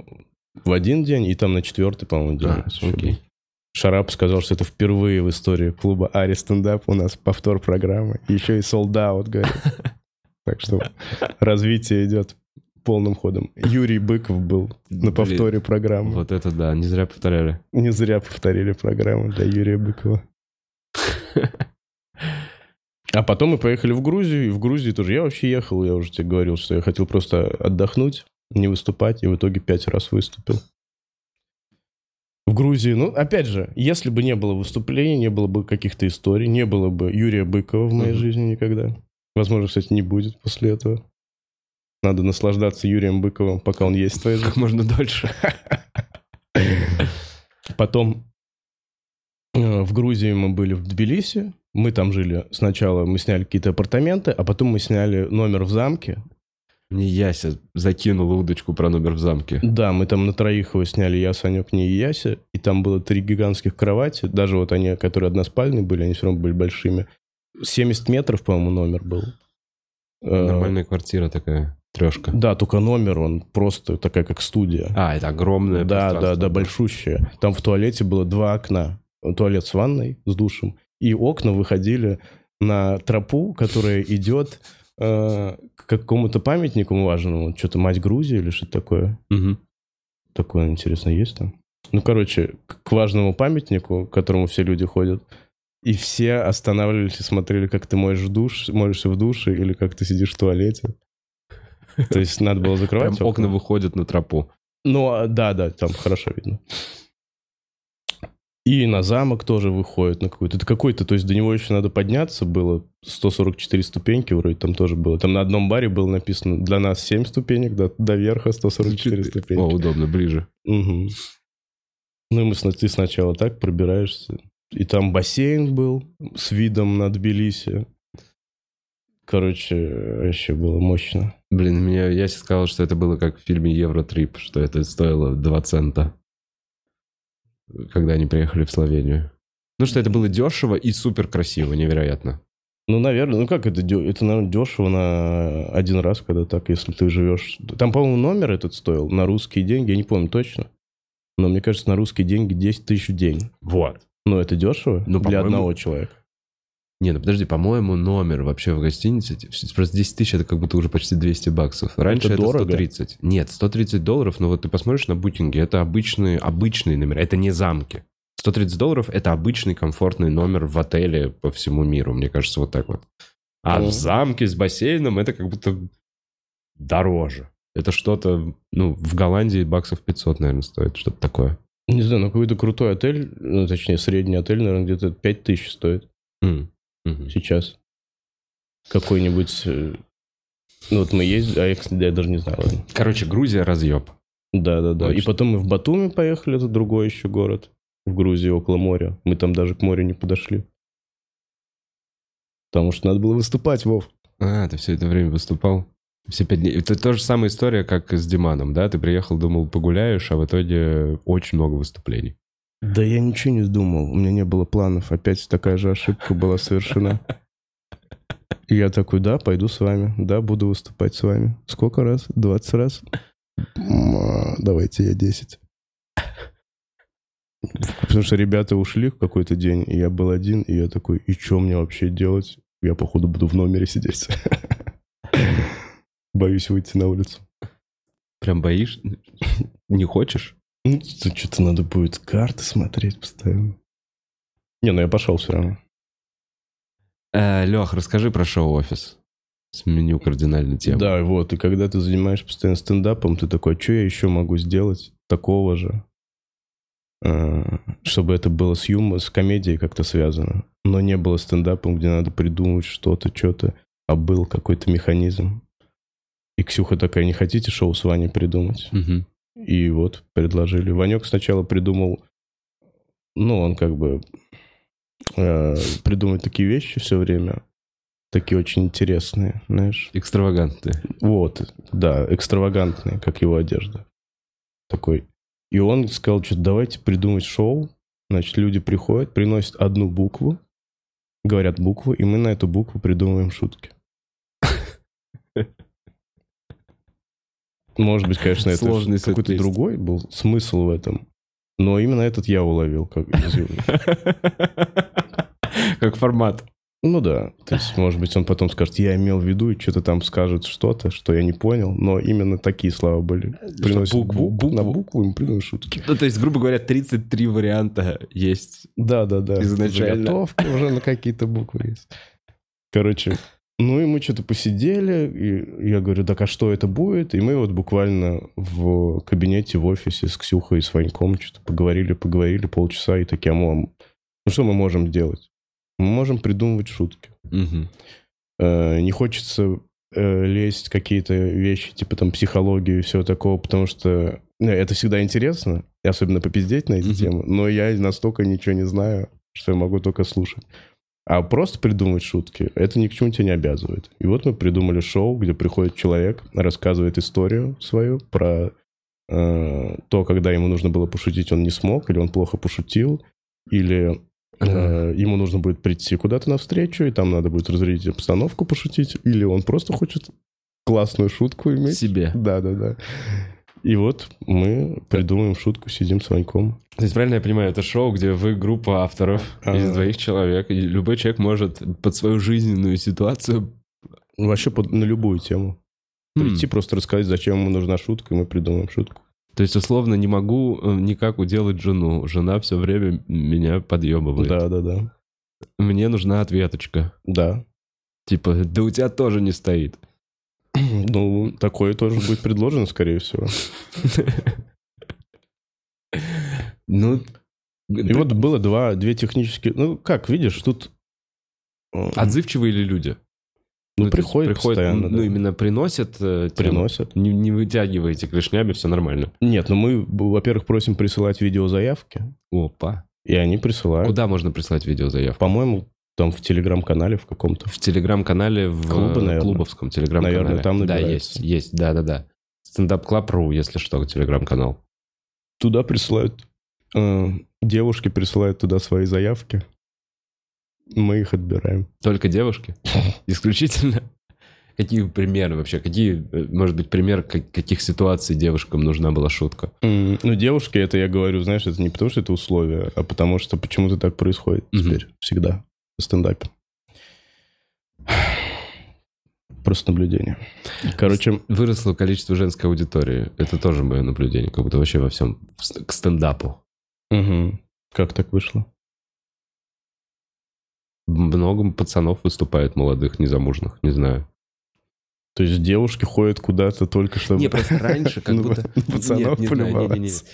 Speaker 2: в один день, и там на четвертый, по-моему, день.
Speaker 1: А, окей.
Speaker 2: был. Шарап сказал, что это впервые в истории клуба Ари Стендап у нас повтор программы. Еще и солдат, говорит. Так что развитие идет полным ходом. Юрий Быков был на
Speaker 1: Блин,
Speaker 2: повторе программы.
Speaker 1: Вот это да, не зря повторяли.
Speaker 2: Не зря повторили программу для Юрия Быкова. А потом мы поехали в Грузию, и в Грузии тоже я вообще ехал, я уже тебе говорил, что я хотел просто отдохнуть, не выступать, и в итоге пять раз выступил. В Грузии, ну, опять же, если бы не было выступлений, не было бы каких-то историй, не было бы Юрия Быкова в моей
Speaker 1: Мгм.
Speaker 2: жизни никогда. Возможно, кстати, не будет после этого. Надо наслаждаться Юрием Быковым, пока он есть в твоей жизни.
Speaker 1: Как можно дольше.
Speaker 2: Потом в Грузии мы были в Тбилиси. Мы там жили. Сначала мы сняли какие-то апартаменты, а потом мы сняли номер в замке.
Speaker 1: Мне Яся закинула удочку про номер в замке.
Speaker 2: Да, мы там на троих его сняли, я, Санек, не Яся. И там было три гигантских кровати. Даже вот они, которые односпальные были, они все равно были большими. 70 метров, по-моему, номер был. Э,
Speaker 1: Нормальная квартира такая, трешка.
Speaker 2: Да, только номер, он просто такая, как студия.
Speaker 1: А, это огромное
Speaker 2: Да, да, да, большущее. Там в туалете было два окна. Туалет с ванной, с душем. И окна выходили на тропу, которая идет э, к какому-то памятнику важному. Что-то мать Грузии или что-то такое.
Speaker 1: Мгм.
Speaker 2: Такое, интересно, есть там? Ну, короче, к важному памятнику, к которому все люди ходят. И все останавливались и смотрели, как ты моешь душ, моешься в душе или как ты сидишь в туалете. То есть надо было закрывать
Speaker 1: Прям окна выходят на тропу.
Speaker 2: ну, а, да, да, там хорошо видно. И на замок тоже выходит на какой-то. Это какой-то, то есть до него еще надо подняться было. 144 ступеньки вроде там тоже было. Там на одном баре было написано для нас 7 ступенек, до, до верха 144
Speaker 1: О,
Speaker 2: ступеньки.
Speaker 1: удобно, ближе.
Speaker 2: Мгм. Ну, и мы, ты сначала так пробираешься. И там бассейн был с видом на Тбилиси. Короче, вообще было мощно.
Speaker 1: Блин, мне Яся сказал, что это было как в фильме Евротрип, что это стоило 2 цента, когда они приехали в Словению. Ну что это было дешево и супер красиво, невероятно.
Speaker 2: Ну, наверное, ну как это, это, наверное, дешево на один раз, когда так, если ты живешь. Там, по-моему, номер этот стоил на русские деньги, я не помню точно. Но мне кажется, на русские деньги 10 тысяч в день.
Speaker 1: Вот.
Speaker 2: Ну, это дешево
Speaker 1: Ну,
Speaker 2: для одного человека.
Speaker 1: Не, ну подожди, по-моему, номер вообще в гостинице, просто 10 тысяч это как будто уже почти 200 баксов. Раньше
Speaker 2: Это
Speaker 1: это,
Speaker 2: дорого?
Speaker 1: 130. Нет, 130 долларов, но вот ты посмотришь на букинге, это обычные, обычные номера, это не замки. 130 долларов это обычный комфортный номер в отеле по всему миру, мне кажется, вот так вот. А
Speaker 2: Мгм.
Speaker 1: в замке с бассейном это как будто дороже. Это что-то, ну, в Голландии баксов 500, наверное, стоит, что-то такое.
Speaker 2: Не знаю, ну какой-то крутой отель, ну, точнее, средний отель, наверное, где-то 5000 стоит
Speaker 1: М. Мгм.
Speaker 2: сейчас. Какой-нибудь... э, Ну, вот мы ездили, а я, кстати, я даже не знаю, ладно.
Speaker 1: Короче, Грузия разъеб.
Speaker 2: Да-да-да. И потом мы в Батуми поехали, это другой еще город. В Грузии, около моря. Мы там даже к морю не подошли. Потому что надо было выступать, Вов.
Speaker 1: А, ты все это время выступал? Все пять дней. Это та же самая история, как с Диманом, да? Ты приехал, думал, погуляешь, а в итоге очень много выступлений.
Speaker 2: Да я ничего не думал, у меня не было планов. Опять такая же ошибка была совершена. Я такой, да, пойду с вами. Да, буду выступать с вами. Сколько раз? 20 раз? А, Давайте я 10. Потому что ребята ушли в какой-то день, и я был один, и я такой, и что мне вообще делать? Я, походу, буду в номере сидеть. Боюсь выйти на улицу.
Speaker 1: Прям боишься? Не хочешь?
Speaker 2: Ну, тут что-то надо будет карты смотреть постоянно. Не, ну я пошел все равно.
Speaker 1: Лех, расскажи про шоу-офис. Сменю кардинальную тему.
Speaker 2: Да, вот, и когда ты занимаешься постоянно стендапом, ты такой, что я еще могу сделать такого же, э, чтобы это было с юмором, с комедией как-то связано, но не было стендапом, где надо придумать что-то, что-то, а был какой-то механизм. И Ксюха такая, не хотите шоу с Ваней придумать?
Speaker 1: Мгм.
Speaker 2: И вот предложили. Ванек сначала придумал, ну, он как бы э, придумывает такие вещи все время, такие очень интересные, знаешь.
Speaker 1: Экстравагантные.
Speaker 2: Вот, да, экстравагантные, как его одежда. Такой. И он сказал, что давайте придумать шоу. Значит, люди приходят, приносят одну букву, говорят букву, и мы на эту букву придумываем шутки. Может быть, конечно, это какой-то другой был смысл в этом. Но именно этот я уловил. Как...
Speaker 1: Как формат.
Speaker 2: Ну да. То есть, может быть, он потом скажет, я имел в виду, и что-то там скажет что-то, что я не понял. Но именно такие слова были. Приносит
Speaker 1: букву-
Speaker 2: букву, на
Speaker 1: букву.
Speaker 2: букву, и мы придумаем шутки.
Speaker 1: Ну, то есть, грубо говоря, 33 варианта есть.
Speaker 2: Да, да, да.
Speaker 1: Изначально.
Speaker 2: Заготовки уже на какие-то буквы есть. Короче, ну и мы что-то посидели, и я говорю, так а что это будет? И мы вот буквально в кабинете в офисе с Ксюхой и с Ваньком что-то поговорили, поговорили полчаса, и такие, а мы- ну что мы можем делать? Мы можем придумывать шутки.
Speaker 1: Мгм.
Speaker 2: Э, не хочется э, лезть в какие-то вещи, типа там психологию и всего такого, потому что ну, это всегда интересно, и особенно попиздеть на эти
Speaker 1: Мгм.
Speaker 2: темы, но я настолько ничего не знаю, что я могу только слушать. А просто придумывать шутки, это ни к чему тебя не обязывает. И вот мы придумали шоу, где приходит человек, рассказывает историю свою про э, то, когда ему нужно было пошутить, он не смог, или он плохо пошутил, или Э, Ему нужно будет прийти куда-то навстречу, и там надо будет разрядить обстановку, пошутить. Или он просто хочет классную шутку иметь.
Speaker 1: Себе.
Speaker 2: Да, да, да. И вот мы придумаем шутку, сидим с Ваньком.
Speaker 1: То есть, правильно я понимаю, это шоу, где вы группа авторов
Speaker 2: Ага.
Speaker 1: из двоих человек, и любой человек может под свою жизненную ситуацию...
Speaker 2: Ну, Вообще под- на любую тему. Прийти, просто рассказать, зачем ему нужна шутка, и мы придумаем шутку.
Speaker 1: То есть, условно, не могу э, никак уделать жену. Жена все время меня подъебывает.
Speaker 2: Да, да, да.
Speaker 1: Мне нужна ответочка.
Speaker 2: Да.
Speaker 1: Типа, да у тебя тоже не стоит.
Speaker 2: Ну, такое тоже будет предложено, скорее всего.
Speaker 1: Ну,
Speaker 2: И вот было два, две технические... Ну, как, видишь, тут... э,
Speaker 1: отзывчивые ли люди?
Speaker 2: Ну,
Speaker 1: то есть
Speaker 2: приходят постоянно,
Speaker 1: Ну,
Speaker 2: да.
Speaker 1: именно приносят э?
Speaker 2: Приносят.
Speaker 1: Не, не вытягиваете клешнями, все нормально.
Speaker 2: Нет, ну мы, во-первых, просим присылать видеозаявки,
Speaker 1: Опа.
Speaker 2: и они присылают.
Speaker 1: Куда можно прислать видеозаявку?
Speaker 2: По-моему, там в телеграм-канале в каком-то.
Speaker 1: В телеграм-канале, в
Speaker 2: Клубы,
Speaker 1: э,
Speaker 2: наверное.
Speaker 1: клубовском телеграм-канале.
Speaker 2: Наверное, там
Speaker 1: Да,
Speaker 2: набирается.
Speaker 1: есть, есть, да-да-да. StandUp Club.ru, если что, телеграм-канал.
Speaker 2: Туда присылают... э, девушки присылают туда свои заявки. Мы их отбираем.
Speaker 1: Только девушки? Исключительно? Какие примеры вообще? Какие, э, может быть, пример как- каких ситуаций девушкам нужна была шутка?
Speaker 2: Ну, девушки, это я говорю, знаешь, это не потому, что это условие, а потому что почему-то так происходит теперь. Всегда. В стендапе. Просто наблюдение. Короче,
Speaker 1: Выросло количество женской аудитории. Это тоже мое наблюдение, как будто вообще во всем к стендапу.
Speaker 2: Мгм. как так вышло?
Speaker 1: Много пацанов выступает молодых, незамужных, не знаю.
Speaker 2: То есть девушки ходят куда-то только чтобы...
Speaker 1: Не, просто раньше как будто...
Speaker 2: пацанов полюбоваться.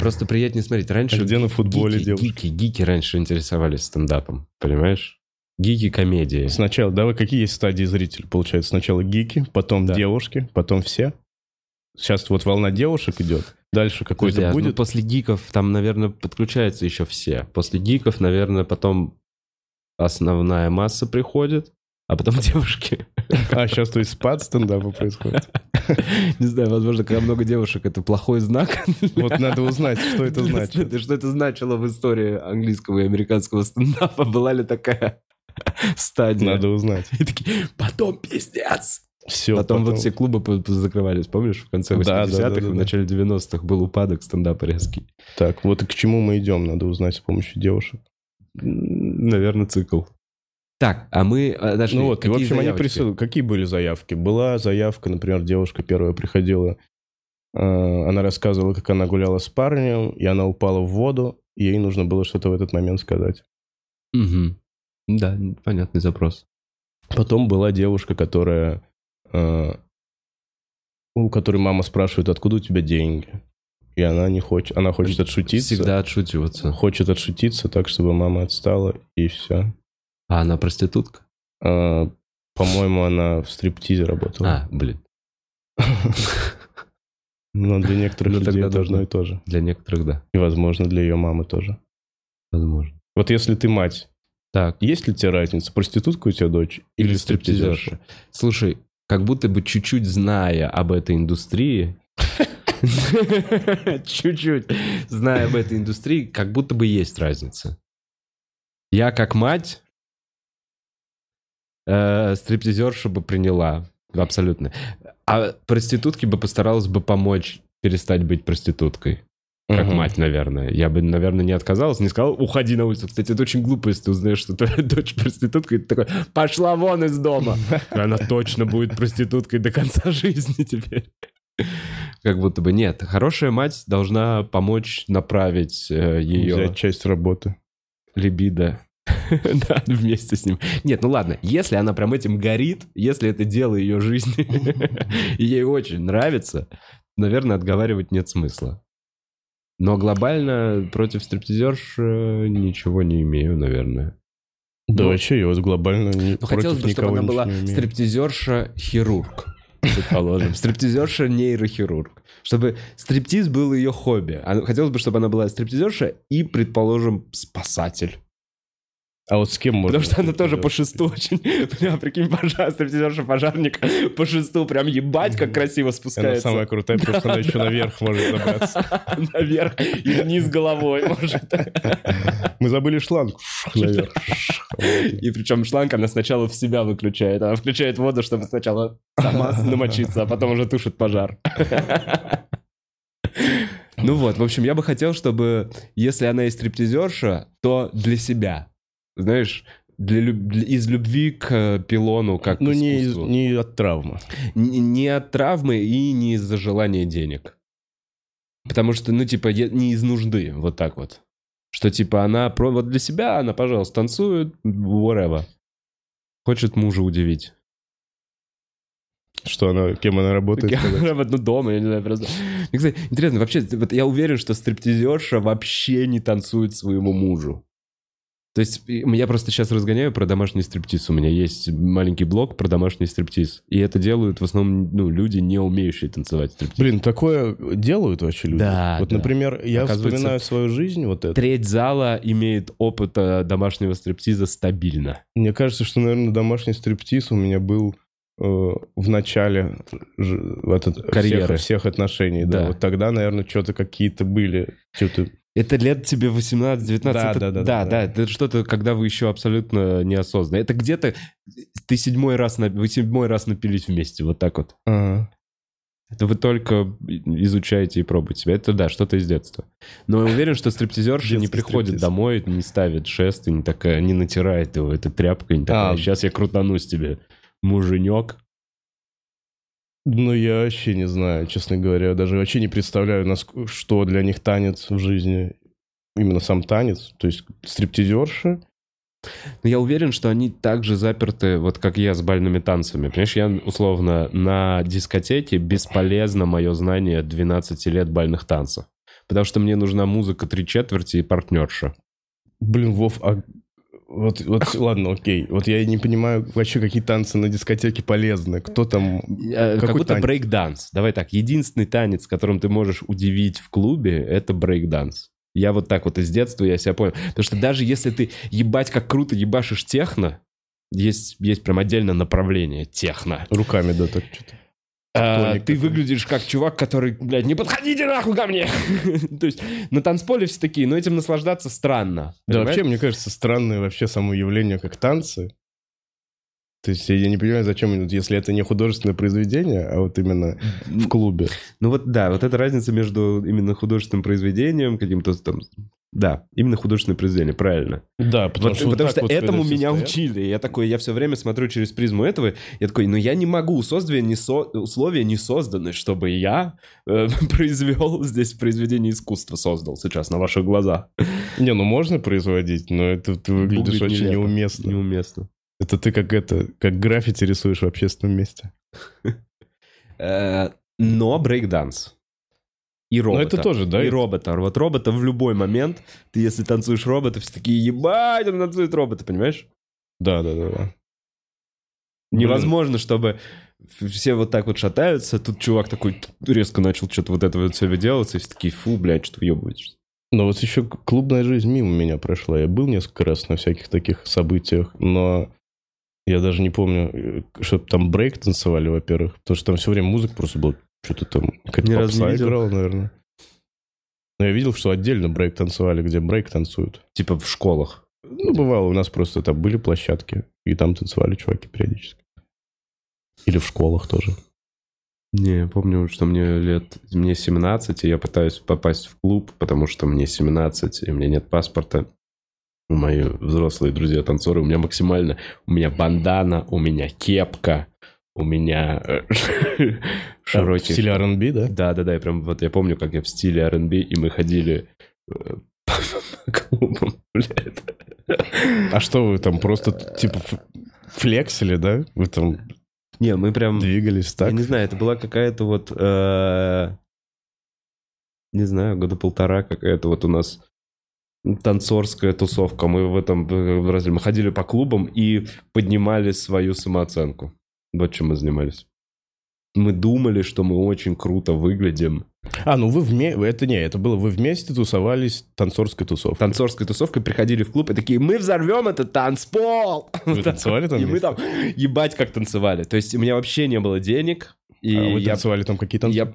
Speaker 1: Просто приятнее смотреть. Раньше
Speaker 2: А где на футболе
Speaker 1: гики,
Speaker 2: девушки?
Speaker 1: гики, гики раньше интересовались стендапом, понимаешь? Гики комедии.
Speaker 2: Сначала, давай, какие есть стадии зрителей? Получается, сначала гики, потом
Speaker 1: Да.
Speaker 2: девушки, потом все. Сейчас вот волна девушек идет. Дальше какой-то
Speaker 1: а, ну,
Speaker 2: будет.
Speaker 1: после гиков там, наверное, подключаются еще все. После гиков, наверное, потом основная масса приходит, а потом девушки.
Speaker 2: А, сейчас, то есть, спад стендапа происходит.
Speaker 1: Не знаю, возможно, когда много девушек, это плохой знак.
Speaker 2: Вот надо узнать, что это значит.
Speaker 1: Что это значило в истории английского и американского стендапа? Была ли такая стадия?
Speaker 2: Надо узнать.
Speaker 1: И такие, потом пиздец.
Speaker 2: Все,
Speaker 1: Потом, вот все клубы закрывались, помнишь? В конце 80-х,
Speaker 2: Да, да, да, да,
Speaker 1: в начале 90-х был упадок стендапа резкий.
Speaker 2: Так, вот и к чему мы идем, надо узнать с помощью девушек.
Speaker 1: Наверное, цикл. Так, а мы... а, подожди,
Speaker 2: Ну вот, и, в общем, они
Speaker 1: заявочки?
Speaker 2: присылают. Какие были заявки? Была заявка, например, девушка первая приходила, э, она рассказывала, как она гуляла с парнем, и она упала в воду, и ей нужно было что-то в этот момент сказать.
Speaker 1: Мгм. Да, понятный запрос.
Speaker 2: Потом была девушка, которая... э, у которой мама спрашивает, откуда у тебя деньги? И она не хочет, она хочет отшутиться.
Speaker 1: Всегда отшучиваться.
Speaker 2: Хочет отшутиться так, чтобы мама отстала, и все.
Speaker 1: А она проститутка?
Speaker 2: по-моему, она в стриптизе работала.
Speaker 1: А, блин.
Speaker 2: Но для некоторых
Speaker 1: Ну,
Speaker 2: людей
Speaker 1: нужно.
Speaker 2: и то же.
Speaker 1: Для некоторых, да,
Speaker 2: И, возможно, для ее мамы тоже.
Speaker 1: возможно.
Speaker 2: Вот если ты мать,
Speaker 1: Так,
Speaker 2: есть ли тебе разница, проститутка у тебя дочь или,
Speaker 1: или
Speaker 2: стриптизерша.
Speaker 1: Слушай, как будто бы чуть-чуть зная об этой индустрии, чуть-чуть зная об этой индустрии, как будто бы есть разница. Я как мать э, стриптизершу бы приняла, абсолютно. А проститутке бы постаралась бы помочь перестать быть проституткой. Как
Speaker 2: Мгм.
Speaker 1: мать, наверное. Я бы, наверное, не отказалась, не сказал, уходи на улицу. Кстати, это очень глупо, если ты узнаешь, что твоя дочь проститутка, и ты такой, пошла вон из дома. Она точно будет проституткой до конца жизни теперь. Как будто бы нет. Хорошая мать должна помочь направить э, ее
Speaker 2: Взять часть работы.
Speaker 1: либидо. Да, вместе с ним. Нет, ну ладно, если она прям этим горит, если это дело ее жизни, и ей очень нравится, наверное, отговаривать нет смысла. Но глобально против стриптизерш э, ничего не имею, наверное.
Speaker 2: Да
Speaker 1: Ну,
Speaker 2: вообще, я вот глобально не,
Speaker 1: Ну, хотелось бы, чтобы она была стриптизерша-хирург, предположим. Стриптизерша-нейрохирург. Чтобы стриптиз был ее хобби. А Хотелось бы, чтобы она была стриптизерша и, предположим, спасатель.
Speaker 2: А вот с кем можно?
Speaker 1: Потому что она тоже по шесту очень... Прям, прикинь, пожар, стриптизерша-пожарник по шесту прям ебать, как красиво
Speaker 2: Она
Speaker 1: спускается.
Speaker 2: самая крутая, потому что она еще наверх может забраться.
Speaker 1: Наверх и вниз головой, может.
Speaker 2: Мы забыли шланг. Наверх.
Speaker 1: И причем шланг она сначала в себя выключает. Она включает воду, чтобы сначала сама намочиться, а потом уже тушит пожар. Ну вот, в общем, я бы хотел, чтобы, если она и стриптизерша, то для себя. Знаешь, для люб- для- из любви к э, пилону, как
Speaker 2: Ну,
Speaker 1: к
Speaker 2: не, из- не от травмы.
Speaker 1: Н- Не от травмы и не из-за желания денег. Потому что, ну, типа, не из нужды, вот так вот. Что, типа, она про... вот для себя, она, пожалуйста, танцует, whatever. Хочет мужа удивить.
Speaker 2: Что она, кем она работает? сказать?
Speaker 1: Прям одну дома, я не знаю, просто. Мне, кстати, интересно, вообще, вот я уверен, что стриптизерша вообще не танцует своему мужу. То есть я просто сейчас разгоняю про домашний стриптиз. У меня есть маленький блог про домашний стриптиз. И это делают в основном ну, люди, не умеющие танцевать стриптиз.
Speaker 2: Блин, такое делают вообще люди.
Speaker 1: Да,
Speaker 2: Вот,
Speaker 1: да.
Speaker 2: например, я вспоминаю свою жизнь, вот это.
Speaker 1: Треть зала имеет опыт э, домашнего стриптиза стабильно.
Speaker 2: Мне кажется, что, наверное, домашний стриптиз у меня был э, в начале в этот-
Speaker 1: Карьеры.
Speaker 2: Всех, всех отношений. Да.
Speaker 1: Да.
Speaker 2: Вот тогда, наверное, что-то какие-то были. Что-то...
Speaker 1: Это лет тебе 18-19.
Speaker 2: Да,
Speaker 1: это-
Speaker 2: да, да,
Speaker 1: да,
Speaker 2: да.
Speaker 1: да. Это что-то, когда вы еще абсолютно неосознанно. Это где-то ты седьмой раз, на- вы седьмой раз напились вместе, вот так вот.
Speaker 2: Ага.
Speaker 1: Это вы только изучаете и пробуете себя. Это да, что-то из детства. Но я уверен, что стриптизерша не приходит
Speaker 2: стриптиз.
Speaker 1: домой, не ставит шест и не такая, не натирает его этой тряпкой, не такая,
Speaker 2: А.
Speaker 1: сейчас я крутанусь тебе, муженек.
Speaker 2: Ну, я вообще не знаю, честно говоря. Даже вообще не представляю, что для них танец в жизни. Именно сам танец. То есть стриптизерша
Speaker 1: Но я уверен, что они также заперты, вот как я с бальными танцами. Понимаешь, я условно на дискотеке бесполезно мое знание 12 лет бальных танцев. Потому что мне нужна музыка три четверти и партнерша.
Speaker 2: Блин, Вов, а вот, вот ладно, окей. Вот я не понимаю вообще, какие танцы на дискотеке полезны. Кто там...
Speaker 1: Э, Как
Speaker 2: Какой
Speaker 1: будто
Speaker 2: танец?
Speaker 1: брейк-данс. Давай так, единственный танец, которым ты можешь удивить в клубе, это брейк-данс. Я вот так вот из детства я себя понял. Потому что даже если ты ебать как круто ебашишь техно, есть, есть прям отдельное направление техно.
Speaker 2: Руками, да, так что-то.
Speaker 1: А, ты выглядишь как чувак, который, блядь, не подходите нахуй ко мне. То есть на танцполе все такие, но этим наслаждаться странно.
Speaker 2: Да,
Speaker 1: понимаешь?
Speaker 2: вообще, мне кажется, странное вообще само явление, как танцы. То есть я не понимаю, зачем, если это не художественное произведение, а вот именно в клубе.
Speaker 1: Ну вот да, вот эта разница между именно художественным произведением, каким-то там... Да, именно художественное произведение, правильно.
Speaker 2: Да, потому
Speaker 1: Вот-
Speaker 2: что,
Speaker 1: потому что
Speaker 2: вот,
Speaker 1: этому меня
Speaker 2: стоят.
Speaker 1: учили. Я такой, я все время смотрю через призму этого. Я такой, ну я не могу. Создание не со... Условия не созданы, чтобы я э, произвел здесь произведение искусства, создал сейчас на ваших глазах.
Speaker 2: Не, ну можно производить, но это ты выглядишь
Speaker 1: Выглядит
Speaker 2: очень
Speaker 1: нелепо.
Speaker 2: неуместно.
Speaker 1: Неуместно.
Speaker 2: Это ты как это, как граффити рисуешь в общественном месте.
Speaker 1: Э, Но брейкданс. И робота.
Speaker 2: это тоже, да?
Speaker 1: И робота. Вот робота в любой момент, ты если танцуешь робота, все такие, ебать, он танцует робота, понимаешь?
Speaker 2: Да, да, да, да.
Speaker 1: Невозможно, чтобы все вот так вот шатаются, тут чувак такой резко начал что-то вот это вот все выделываться, и все такие, фу, блядь, что въебываетесь.
Speaker 2: Но вот еще клубная жизнь мимо меня прошла. Я был несколько раз на всяких таких событиях, но я даже не помню, чтобы там брейк танцевали, во-первых, потому что там все время музыка просто была, что-то там,
Speaker 1: Ни разу не видел.
Speaker 2: играла, наверное. Но я видел, что отдельно брейк танцевали, где брейк танцуют.
Speaker 1: Типа в школах.
Speaker 2: Ну, бывало, у нас просто там были площадки, и там танцевали чуваки периодически. Или в школах тоже.
Speaker 1: Не, я помню, что мне лет, мне 17, и я пытаюсь попасть в клуб, потому что мне 17, и у меня нет паспорта. Мои взрослые друзья-танцоры, у меня максимально, у меня бандана, у меня кепка, у меня э,
Speaker 2: В стиле R&B, да?
Speaker 1: Да, да, да, я прям вот я помню, как я в стиле R&B, и мы ходили э, по клубам, блядь.
Speaker 2: А что вы там просто, типа, флексили, да? Вы там
Speaker 1: Не, мы прям...
Speaker 2: двигались так?
Speaker 1: Я не знаю, это была какая-то вот... э, не знаю, года полтора какая-то вот у нас танцорская тусовка. Мы в этом. Мы ходили по клубам и поднимали свою самооценку. Вот чем мы занимались. Мы думали, что мы очень круто выглядим.
Speaker 2: А, ну вы вместе... Это не, это было вы вместе тусовались танцорской тусовкой.
Speaker 1: Танцорской тусовкой приходили в клуб и такие, мы взорвем этот танцпол!
Speaker 2: Вы танцевали там
Speaker 1: И мы там ебать как танцевали. То есть у меня вообще не было денег. И
Speaker 2: А вы
Speaker 1: я
Speaker 2: танцевали там какие танцы?
Speaker 1: Я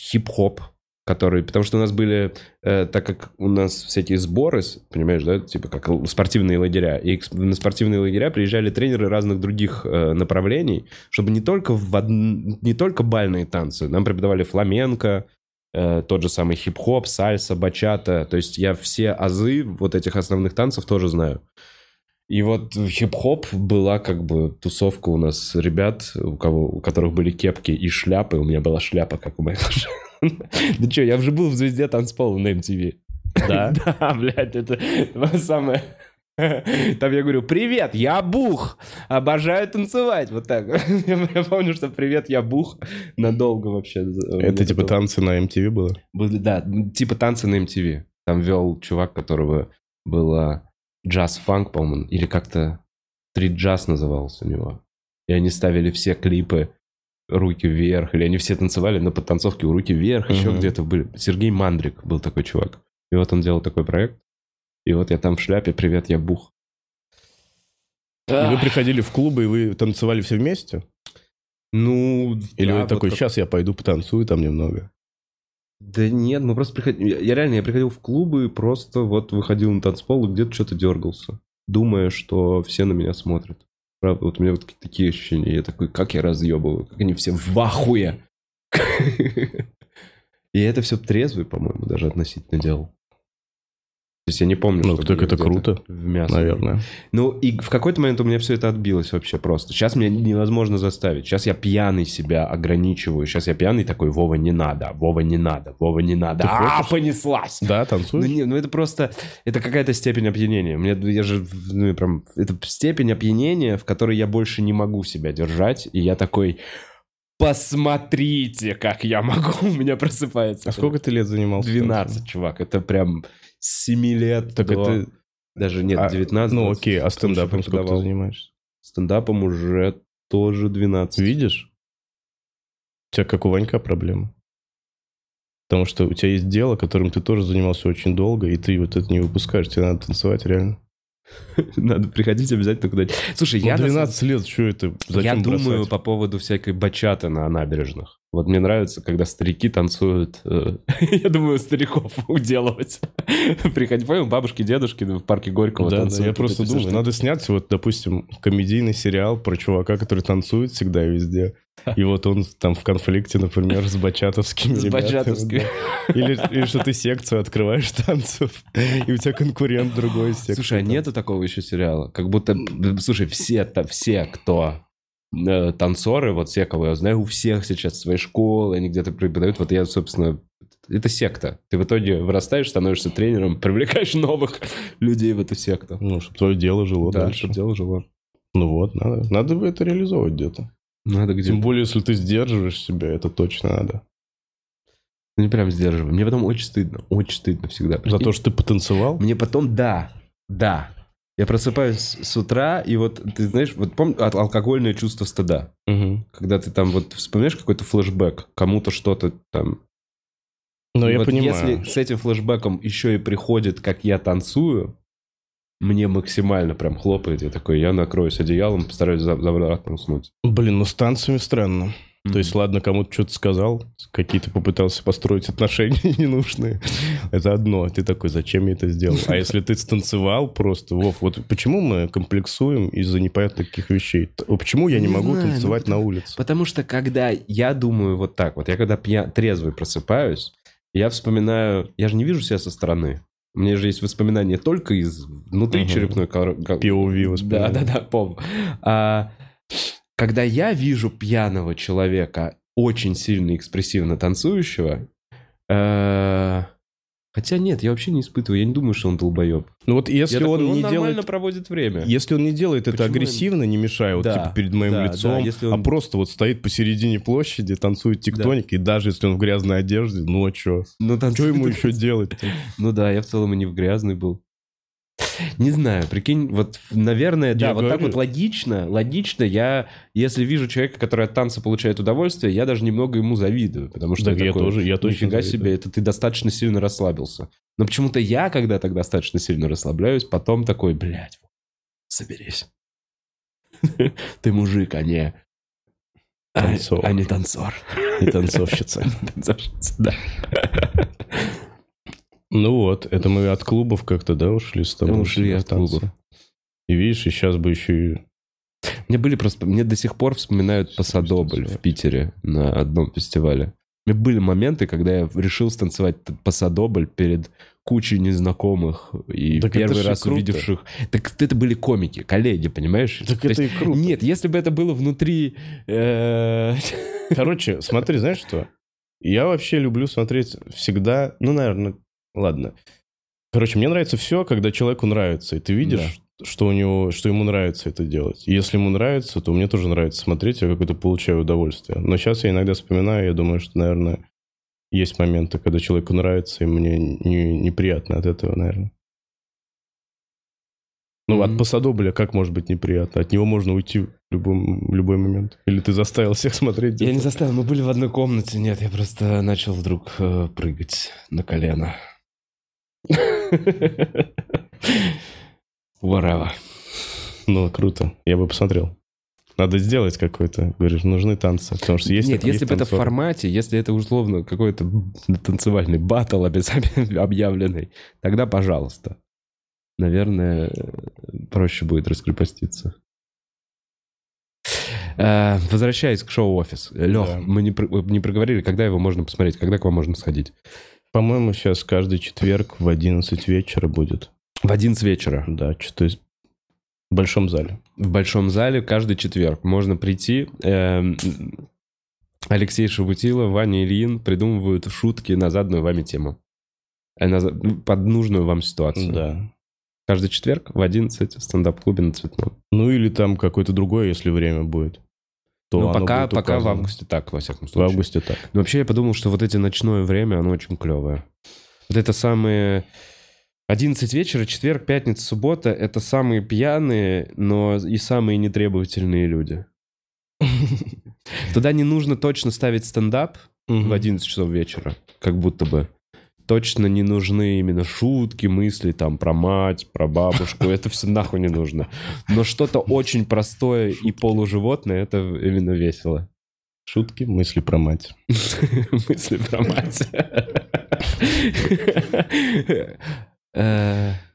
Speaker 1: хип-хоп, который, потому что у нас были, э, так как у нас всякие сборы, понимаешь, да, типа как спортивные лагеря, и на спортивные лагеря приезжали тренеры разных других э, направлений, чтобы не только в од- не только бальные танцы, нам преподавали фламенко, э, тот же самый хип-хоп, сальса, бачата, то есть я все азы вот этих основных танцев тоже знаю. И вот хип-хоп была как бы тусовка у нас ребят, у кого у которых были кепки и шляпы. У меня была шляпа, как у Майкла Да что, я уже был в «Звезде танцпола» на MTV.
Speaker 2: Да?
Speaker 1: Да, блядь, это самое... Там я говорю, привет, я Бух, обожаю танцевать, вот так. Я помню, что привет, я Бух, надолго вообще.
Speaker 2: Это типа танцы на MTV было?
Speaker 1: Были, да, типа танцы на MTV. Там вел чувак, которого было джаз-фанк, по-моему, или как-то стрит-джаз назывался у него. И они ставили все клипы руки вверх, или они все танцевали на подтанцовке у руки вверх, еще
Speaker 2: Мгм.
Speaker 1: где-то были. Сергей Мандрик был такой чувак. И вот он делал такой проект. И вот я там в шляпе, привет, я Бух.
Speaker 2: И вы приходили в клубы, и вы танцевали все вместе?
Speaker 1: Ну,
Speaker 2: Или
Speaker 1: да,
Speaker 2: вы
Speaker 1: вот
Speaker 2: такой,
Speaker 1: как-
Speaker 2: сейчас я пойду потанцую там немного?
Speaker 1: Да нет, мы просто приходили... Я, я реально, я приходил в клубы и просто вот выходил на танцпол и где-то что-то дергался, думая, что все на меня смотрят. Правда, вот у меня вот такие- ощущения. Я такой, как я разъебываю, как они все в ахуе. И это все трезвый, по-моему, даже относительно делал. То есть я не помню,
Speaker 2: Ну, так это круто,
Speaker 1: в мясо.
Speaker 2: Наверное.
Speaker 1: Ну, и в какой-то момент у меня все это отбилось вообще просто. Сейчас меня невозможно заставить. Сейчас я пьяный себя ограничиваю. Сейчас я пьяный такой, Вова, не надо, Вова, не надо, Вова, не надо.
Speaker 2: Ты
Speaker 1: А,
Speaker 2: хочешь?
Speaker 1: понеслась!
Speaker 2: Да,
Speaker 1: Ну,
Speaker 2: танцуешь?
Speaker 1: не, ну это просто, это какая-то степень опьянения. Мне, я же, ну, прям, это степень опьянения, в которой я больше не могу себя держать, и я такой, посмотрите, как я могу, у меня просыпается.
Speaker 2: А сколько ты лет занимался?
Speaker 1: 12, чувак, это прям 7 лет
Speaker 2: Так
Speaker 1: до...
Speaker 2: это...
Speaker 1: Даже нет,
Speaker 2: а,
Speaker 1: 19.
Speaker 2: Ну
Speaker 1: 20.
Speaker 2: окей, а стендапом сколько ты занимаешься?
Speaker 1: Стендапом уже тоже 12.
Speaker 2: Видишь? У тебя как у Ванька проблема. Потому что у тебя есть дело, которым ты тоже занимался очень долго, и ты вот это не выпускаешь. Тебе надо танцевать реально.
Speaker 1: Надо приходить обязательно куда-нибудь. Слушай,
Speaker 2: Ну,
Speaker 1: я, на
Speaker 2: 12 лет, что это? Зачем
Speaker 1: я думаю
Speaker 2: бросать?
Speaker 1: по поводу всякой бачаты на набережных. Вот мне нравится, когда старики танцуют. э, Я думаю, стариков уделывать. Приходи, понял, бабушки, дедушки в парке Горького
Speaker 2: Да, да,
Speaker 1: танцуют.
Speaker 2: я
Speaker 1: вот
Speaker 2: просто думаю, надо снять вот, допустим, комедийный сериал про чувака, который танцует всегда и везде. И вот он там в конфликте, например, с бачатовскими
Speaker 1: С бачатовскими.
Speaker 2: да. Или, или что ты секцию открываешь танцев, и у тебя конкурент другой секции.
Speaker 1: Слушай, а нету такого еще сериала? Как будто, слушай, все, все, кто танцоры, вот все, кого я знаю, у всех сейчас свои школы, они где-то преподают. Вот я, собственно, это секта. Ты в итоге вырастаешь, становишься тренером, привлекаешь новых людей в эту секту.
Speaker 2: Ну, чтобы твое дело жило
Speaker 1: да,
Speaker 2: дальше.
Speaker 1: чтобы дело жило.
Speaker 2: Ну вот, надо. Надо бы это реализовывать где-то.
Speaker 1: Надо где
Speaker 2: Тем более, если ты сдерживаешь себя, это точно надо.
Speaker 1: Ну, не прям сдерживай. Мне потом очень стыдно. Очень стыдно всегда.
Speaker 2: За
Speaker 1: Прикинь?
Speaker 2: то, что ты потанцевал?
Speaker 1: Мне потом, да, да. Я просыпаюсь с утра, и вот, ты знаешь, вот помню, от- алкогольное чувство стыда.
Speaker 2: Мгм.
Speaker 1: Когда ты там вот вспоминаешь какой-то флешбэк, кому-то что-то там...
Speaker 2: Ну, я
Speaker 1: Вот
Speaker 2: понимаю.
Speaker 1: Если с этим флешбэком еще и приходит, как я танцую, мне максимально прям хлопает. Я такой, я накроюсь одеялом, постараюсь за- обратно уснуть.
Speaker 2: Блин, ну с танцами странно. То есть, ладно, кому-то что-то сказал, какие-то попытался построить отношения ненужные. Это одно. Ты такой, зачем я это сделал? А если ты станцевал просто, Вов, вот почему мы комплексуем из-за непонятных таких вещей? Т- Почему я не
Speaker 1: Не
Speaker 2: могу
Speaker 1: знаю, ну
Speaker 2: танцевать
Speaker 1: потому-
Speaker 2: на улице?
Speaker 1: Потому что когда я думаю вот так вот, я когда пья... трезвый просыпаюсь, я вспоминаю... Я же не вижу себя со стороны. У меня же есть воспоминания только из внутри
Speaker 2: Мгм.
Speaker 1: черепной коробки.
Speaker 2: POV
Speaker 1: Да,
Speaker 2: воспоминания.
Speaker 1: да, да, помню. А, когда я вижу пьяного человека, очень сильно экспрессивно танцующего, э, хотя нет, я вообще не испытываю, я не думаю, что он долбоеб.
Speaker 2: Ну вот если
Speaker 1: Я такой,
Speaker 2: он не
Speaker 1: нормально
Speaker 2: делает...
Speaker 1: проводит время.
Speaker 2: Если он не делает это
Speaker 1: Почему
Speaker 2: агрессивно, не мешая вот
Speaker 1: Да,
Speaker 2: типа перед моим
Speaker 1: да,
Speaker 2: лицом,
Speaker 1: да, если он-
Speaker 2: а просто вот стоит посередине площади, танцует тектоник, и даже если он в грязной одежде, ну а что?
Speaker 1: Ну,
Speaker 2: Что ему еще делать?
Speaker 1: Ну да, я в целом и не в грязный был. Не знаю, прикинь, вот, наверное, да,
Speaker 2: Я
Speaker 1: вот так
Speaker 2: говорю.
Speaker 1: вот логично, логично я, если вижу человека, который от танца получает удовольствие, я даже немного ему завидую, потому что
Speaker 2: Так я
Speaker 1: такой,
Speaker 2: тоже, я точно
Speaker 1: нифига
Speaker 2: завидую.
Speaker 1: себе, это ты достаточно сильно расслабился. Но почему-то я, когда так достаточно сильно расслабляюсь, потом такой, блядь, соберись. Ты мужик, а не... а-
Speaker 2: Танцор.
Speaker 1: А не танцор.
Speaker 2: И танцовщица.
Speaker 1: Танцовщица, да.
Speaker 2: Ну вот, это мы от клубов как-то, да, ушли с тобой?
Speaker 1: Мы ушли от клубов.
Speaker 2: И видишь, и сейчас бы еще и...
Speaker 1: Мне были просто... Мне до сих пор вспоминают Пасадобль в Питере на одном фестивале. У меня были моменты, когда я решил станцевать Пасадобль перед кучей незнакомых и
Speaker 2: Так
Speaker 1: первый раз
Speaker 2: круто.
Speaker 1: увидевших. Так это были комики, коллеги, понимаешь?
Speaker 2: Так
Speaker 1: То
Speaker 2: это
Speaker 1: есть-
Speaker 2: и круто.
Speaker 1: Нет, если бы это было внутри... э,
Speaker 2: Короче, смотри, знаешь что? Я вообще люблю смотреть всегда... Ну, наверное, ладно. Короче, мне нравится все, когда человеку нравится. И ты видишь, что у него, что ему нравится это делать. И если ему нравится, то мне тоже нравится смотреть, я какое-то получаю удовольствие. Но сейчас я иногда вспоминаю, я думаю, что, наверное, есть моменты, когда человеку нравится, и мне не- неприятно от этого, наверное. Ну,
Speaker 1: Мгм.
Speaker 2: от Пасадобля как может быть неприятно? От него можно уйти в, любом, в любой момент. Или ты заставил всех смотреть?
Speaker 1: Я не заставил, мы были в одной комнате. Нет, я просто начал вдруг э, прыгать на колено. Whatever.
Speaker 2: Ну, круто. Я бы посмотрел. Надо сделать какой-то. Говоришь, нужны танцы. Потому что есть
Speaker 1: Нет, если бы это в формате, если это условно какой-то танцевальный батл объявленный, тогда пожалуйста. Наверное, проще будет раскрепоститься. Э, Возвращаясь к шоу-офис. Лех,
Speaker 2: Да.
Speaker 1: мы не, не проговорили, когда его можно посмотреть, когда к вам можно сходить.
Speaker 2: По-моему, сейчас каждый четверг в 11 вечера будет.
Speaker 1: В 11 вечера.
Speaker 2: Да, что-то в большом зале.
Speaker 1: В большом зале каждый четверг можно прийти. Эм, Алексей Шабутило, Ваня Ильин придумывают шутки на заданную вами тему. Э, за- под нужную вам ситуацию.
Speaker 2: Да.
Speaker 1: Каждый четверг в 11 в стендап-клубе на Цветном.
Speaker 2: Ну или там какое-то другое, если время будет. То
Speaker 1: Ну, пока, пока в августе так, во всяком
Speaker 2: В
Speaker 1: случае.
Speaker 2: августе так.
Speaker 1: Но вообще я подумал, что вот эти ночное время, оно очень клевое. Вот это самые... 11 вечера, четверг, пятница, суббота — это самые пьяные, но и самые нетребовательные люди. Туда не нужно точно ставить стендап в 11 часов вечера, как будто бы. Точно не нужны именно шутки, мысли там про мать, про бабушку. Это все нахуй не нужно. Но что-то очень простое и полуживотное, это именно весело.
Speaker 2: Шутки, мысли про мать.
Speaker 1: Мысли про мать.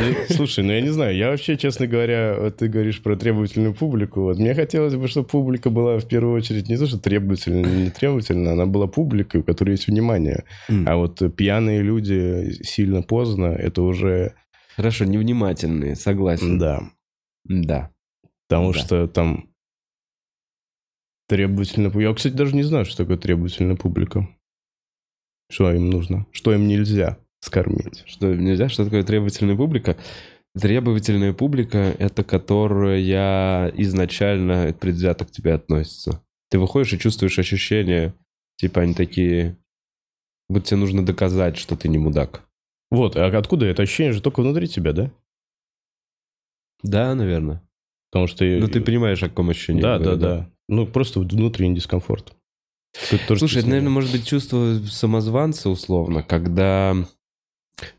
Speaker 2: Ну, слушай, ну я не знаю, я вообще, честно говоря, вот ты говоришь про требовательную публику. Вот мне хотелось бы, чтобы публика была в первую очередь не то, что требовательная, не требовательная, она была публикой, у которой есть внимание.
Speaker 1: м,
Speaker 2: А вот пьяные люди сильно поздно, это уже,
Speaker 1: Хорошо, невнимательные, согласен.
Speaker 2: да.
Speaker 1: Да.
Speaker 2: Потому
Speaker 1: Да.
Speaker 2: что там требовательная публика. Я, кстати, даже не знаю, что такое требовательная публика. Что им нужно? Что им нельзя скормить?
Speaker 1: Что нельзя? Что такое требовательная публика? Требовательная публика — это которая изначально предвзято к тебе относится. Ты выходишь и чувствуешь ощущение, типа они такие, будто тебе нужно доказать, что ты не мудак.
Speaker 2: Вот, а откуда это ощущение же только внутри тебя, да?
Speaker 1: Да, наверное.
Speaker 2: Потому что...
Speaker 1: Ну, ты понимаешь, о каком ощущении.
Speaker 2: Да, да,
Speaker 1: говорю,
Speaker 2: да. Ну, просто внутренний дискомфорт.
Speaker 1: Слушай, это, наверное, может быть чувство самозванца условно, когда...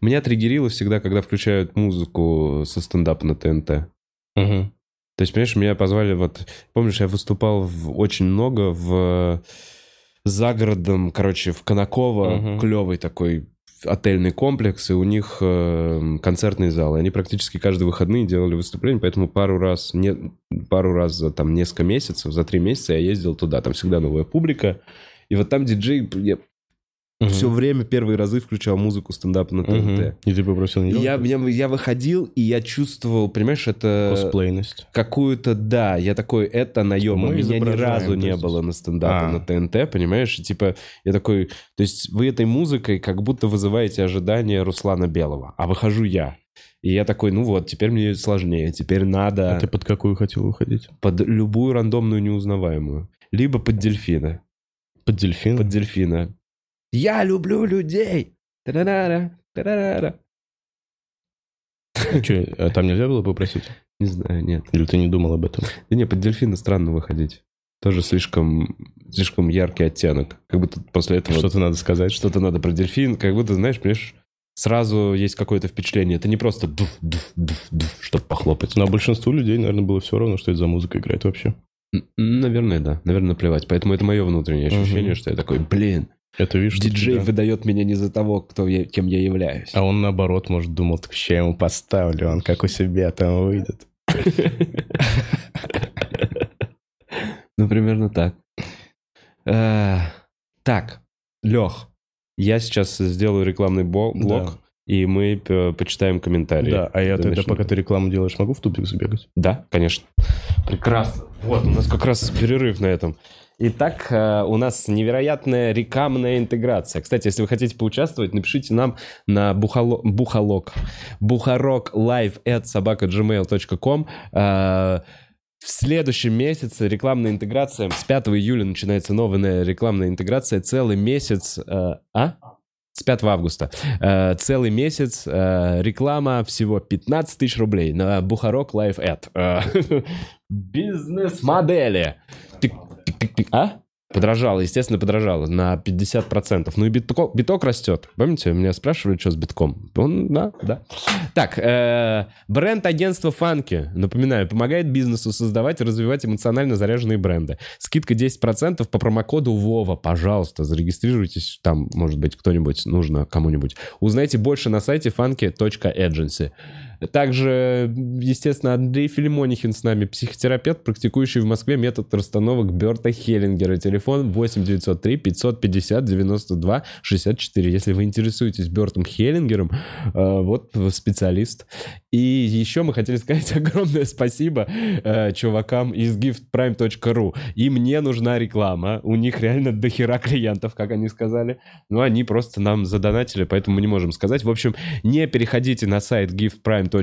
Speaker 1: Меня триггерило всегда, когда включают музыку со стендапа на ТНТ.
Speaker 2: Мгм.
Speaker 1: То есть, понимаешь, меня позвали, вот, помнишь, я выступал в, очень много в за городом, короче, в Конаково,
Speaker 2: Мгм.
Speaker 1: клевый такой отельный комплекс, и у них э, концертный зал. И они практически каждые выходные делали выступления, поэтому пару раз, не, пару раз за там несколько месяцев, за три месяца я ездил туда. Там всегда новая публика. И вот там диджей, я
Speaker 2: Мгм.
Speaker 1: все время первые разы включал музыку стендапа на ТНТ.
Speaker 2: Мгм. И ты попросил не
Speaker 1: Я, я, я выходил, и я чувствовал, понимаешь, это
Speaker 2: Косплейность.
Speaker 1: какую-то, да, я такой, это наем.
Speaker 2: Мы
Speaker 1: Меня ни разу не
Speaker 2: есть-
Speaker 1: было на стендапе
Speaker 2: А.
Speaker 1: на ТНТ, понимаешь? И типа, я такой, то есть вы этой музыкой как будто вызываете ожидания Руслана Белого, а выхожу я. И я такой, ну вот, теперь мне сложнее, теперь надо
Speaker 2: А ты под какую хотел выходить?
Speaker 1: под любую рандомную неузнаваемую. Либо под дельфина.
Speaker 2: Под дельфин?
Speaker 1: Под дельфина. Я люблю людей! Та-да-да-да, та-да-да-да.
Speaker 2: Че, а там нельзя было попросить?
Speaker 1: Не знаю, нет.
Speaker 2: Или ты не думал об этом?
Speaker 1: Да не, под дельфина странно выходить. Тоже слишком, слишком яркий оттенок. Как будто после этого
Speaker 2: Что-то надо сказать. Что...
Speaker 1: что-то надо про дельфин. Как будто, знаешь, понимаешь, сразу есть какое-то впечатление. Это не просто дуф, дуф, дуф, дуф, чтобы похлопать.
Speaker 2: Но большинству людей, наверное, было все равно, что это за музыка играет вообще.
Speaker 1: Наверное, да. Наверное, наплевать. Поэтому это мое внутреннее ощущение,
Speaker 2: Мгм.
Speaker 1: что я такой, блин,
Speaker 2: Это видишь,
Speaker 1: диджей
Speaker 2: тебя-
Speaker 1: выдает меня не за того, кто я, кем я являюсь.
Speaker 2: А он наоборот, может, думал, так я ему поставлю, он как у себя там выйдет.
Speaker 1: Ну, примерно так. Э, Так, Лех, я сейчас сделаю рекламный блок, и мы п- почитаем комментарии.
Speaker 2: Да, а я тогда, пока ты рекламу делаешь, могу в тупик забегать?
Speaker 1: Да, конечно. Прекрасно. Вот, у нас как раз перерыв на этом. Итак, э, у нас невероятная рекламная интеграция. Кстати, если вы хотите поучаствовать, напишите нам на бухало, бухалок, бухарок live at собака.gmail.com. Э, В следующем месяце рекламная интеграция. С 5 июля начинается новая рекламная интеграция. Целый месяц... э, А? С 5 августа. Э, целый месяц э, реклама всего 15 тысяч рублей на Бухарок Live Ad. Э, Бизнес-модели. Тык, А? Подорожало, естественно, подорожало на 50%. Ну и биток, биток растет. Помните, меня спрашивали, что с битком? Он, да, да. Так, э, бренд агентства Фанки, напоминаю, помогает бизнесу создавать и развивать эмоционально заряженные бренды. Скидка 10% по промокоду ВОВА. Пожалуйста, зарегистрируйтесь. Там, может быть, кто-нибудь нужно кому-нибудь. Узнайте больше на сайте funky.agency. Также, естественно, Андрей Филимонихин с нами, психотерапевт, практикующий в Москве метод расстановок Берта Хеллингера. Телефон телефон 8 903 550 92 64. Если вы интересуетесь Бертом Хеллингером, э, вот специалист. И еще мы хотели сказать огромное спасибо э, чувакам из giftprime.ru. И мне нужна реклама. У них реально дохера клиентов, как они сказали. Но они просто нам задонатили, поэтому мы не можем сказать. В общем, не переходите на сайт giftprime.ru,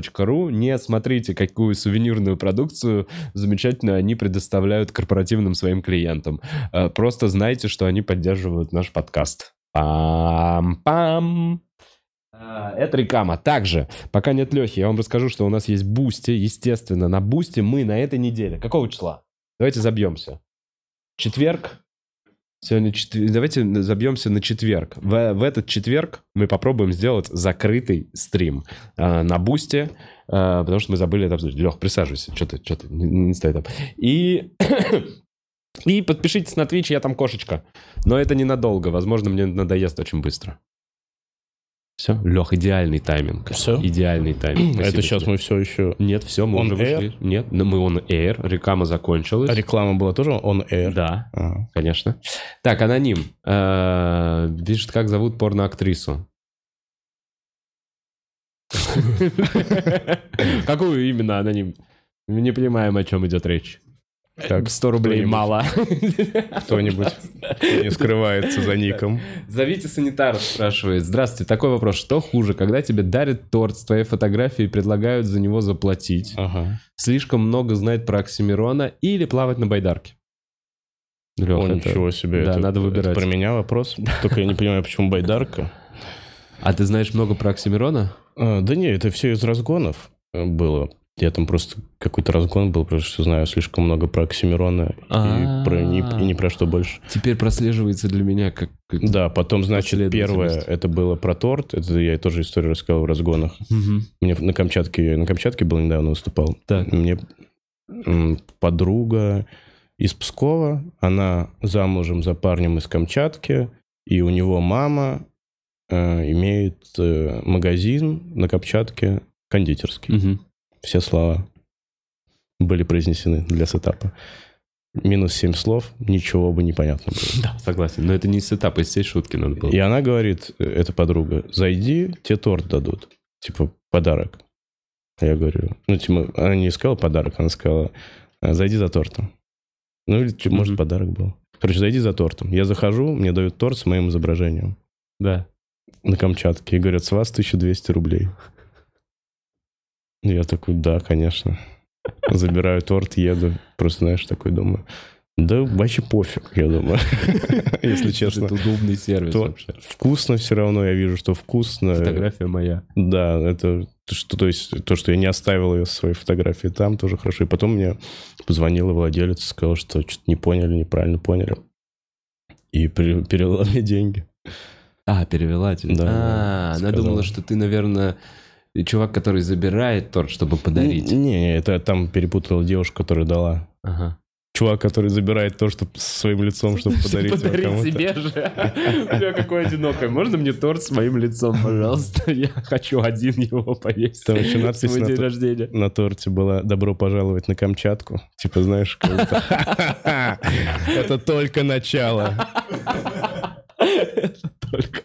Speaker 1: не смотрите, какую сувенирную продукцию замечательно они предоставляют корпоративным своим клиентам. Э, Просто знайте, что они поддерживают наш подкаст. Пам-пам! А, Это реклама. Также, пока нет Лехи, я вам расскажу, что у нас есть Boosty. Естественно, на Boosty мы на этой неделе. Какого числа? Давайте забьемся. Четверг. Сегодня четверг. Давайте забьемся на четверг. В, в этот четверг мы попробуем сделать закрытый стрим а, на Boosty, а, потому что мы забыли это обсудить. Лех, присаживайся. Что ты, что ты, не, не стой там. И... И подпишитесь на Twitch, я там кошечка. Но это ненадолго. Возможно, мне надоест очень быстро. Все, Лех, идеальный тайминг.
Speaker 2: Всё?
Speaker 1: Идеальный тайминг.
Speaker 2: Это
Speaker 1: Спасибо
Speaker 2: сейчас
Speaker 1: тебе.
Speaker 2: мы все еще...
Speaker 1: Нет, все, мы
Speaker 2: On
Speaker 1: уже
Speaker 2: air?
Speaker 1: вышли. Нет, ну, мы on air, реклама закончилась.
Speaker 2: А реклама была тоже on air?
Speaker 1: Да,
Speaker 2: А.
Speaker 1: конечно. Так, аноним. Э, Пишет, как зовут порноактрису. Какую именно аноним? Мы не понимаем, о чем идет речь.
Speaker 2: Как
Speaker 1: 100 рублей
Speaker 2: кто-нибудь-
Speaker 1: мало.
Speaker 2: Кто-нибудь не скрывается за ником.
Speaker 1: Зовите санитаров, спрашивает. Здравствуйте, такой вопрос. Что хуже, когда тебе дарят торт с твоей фотографией и предлагают за него заплатить?
Speaker 2: Ага.
Speaker 1: Слишком много знать про Оксимирона или плавать на байдарке? Лёх,
Speaker 2: О,
Speaker 1: это-
Speaker 2: ничего себе.
Speaker 1: Да,
Speaker 2: это-
Speaker 1: надо
Speaker 2: это
Speaker 1: выбирать.
Speaker 2: про меня вопрос. Только я не понимаю, почему байдарка.
Speaker 1: А ты знаешь много про Оксимирона?
Speaker 2: А, Да не, это все из разгонов было. Я там просто какой-то разгон был, потому что знаю слишком много про Оксимирона и, про, ни, и ни про что больше.
Speaker 1: Теперь прослеживается для меня как...
Speaker 2: Да, потом, значит, первое, это было про торт. Это я тоже историю рассказал в разгонах. Мне на Камчатке, на Камчатке был недавно выступал.
Speaker 1: Так.
Speaker 2: Мне подруга из Пскова, она замужем за парнем из Камчатки, и у него мама э, имеет э, магазин на Камчатке кондитерский. Все слова были произнесены для сетапа. Минус семь слов, ничего бы не понятно было.
Speaker 1: Да, согласен. Но это не сетап, из всей шутки надо было.
Speaker 2: И она говорит, э, эта подруга, зайди, тебе торт дадут. Типа, подарок. А Я говорю, ну, типа, она не сказала подарок, она сказала, «А, зайди за тортом. Ну, или, чё, может,
Speaker 1: Мгм.
Speaker 2: подарок был. Короче, зайди за тортом. Я захожу, мне дают торт с моим изображением
Speaker 1: Да.
Speaker 2: на Камчатке. И говорят, с вас 1200 рублей. Я такой, да, конечно. Забираю торт, еду. Просто, знаешь, такой думаю. Да вообще пофиг, я думаю. Если честно.
Speaker 1: Это удобный сервис вообще.
Speaker 2: Вкусно все равно, я вижу, что вкусно.
Speaker 1: Фотография моя.
Speaker 2: Да, это то, что, то есть то, что я не оставил ее своей фотографии там, тоже хорошо. И потом мне позвонила владелец, сказал, что что-то не поняли, неправильно поняли. И пере- перевела мне деньги.
Speaker 1: А, перевела тебе.
Speaker 2: Да,
Speaker 1: А, она думала, что ты, наверное, чувак, который забирает торт, чтобы подарить.
Speaker 2: Не, это там перепутала девушка, которая дала.
Speaker 1: Ага.
Speaker 2: Чувак, который забирает то, что своим лицом, чтобы подарить
Speaker 1: Подарить
Speaker 2: кому-то.
Speaker 1: себе же. Бля, какой одинокой. Можно мне торт с моим лицом, пожалуйста? Я хочу один его поесть.
Speaker 2: Там еще надпись на
Speaker 1: день рождения.
Speaker 2: На торте была «Добро пожаловать на Камчатку». Типа, знаешь, это только начало.
Speaker 1: Только.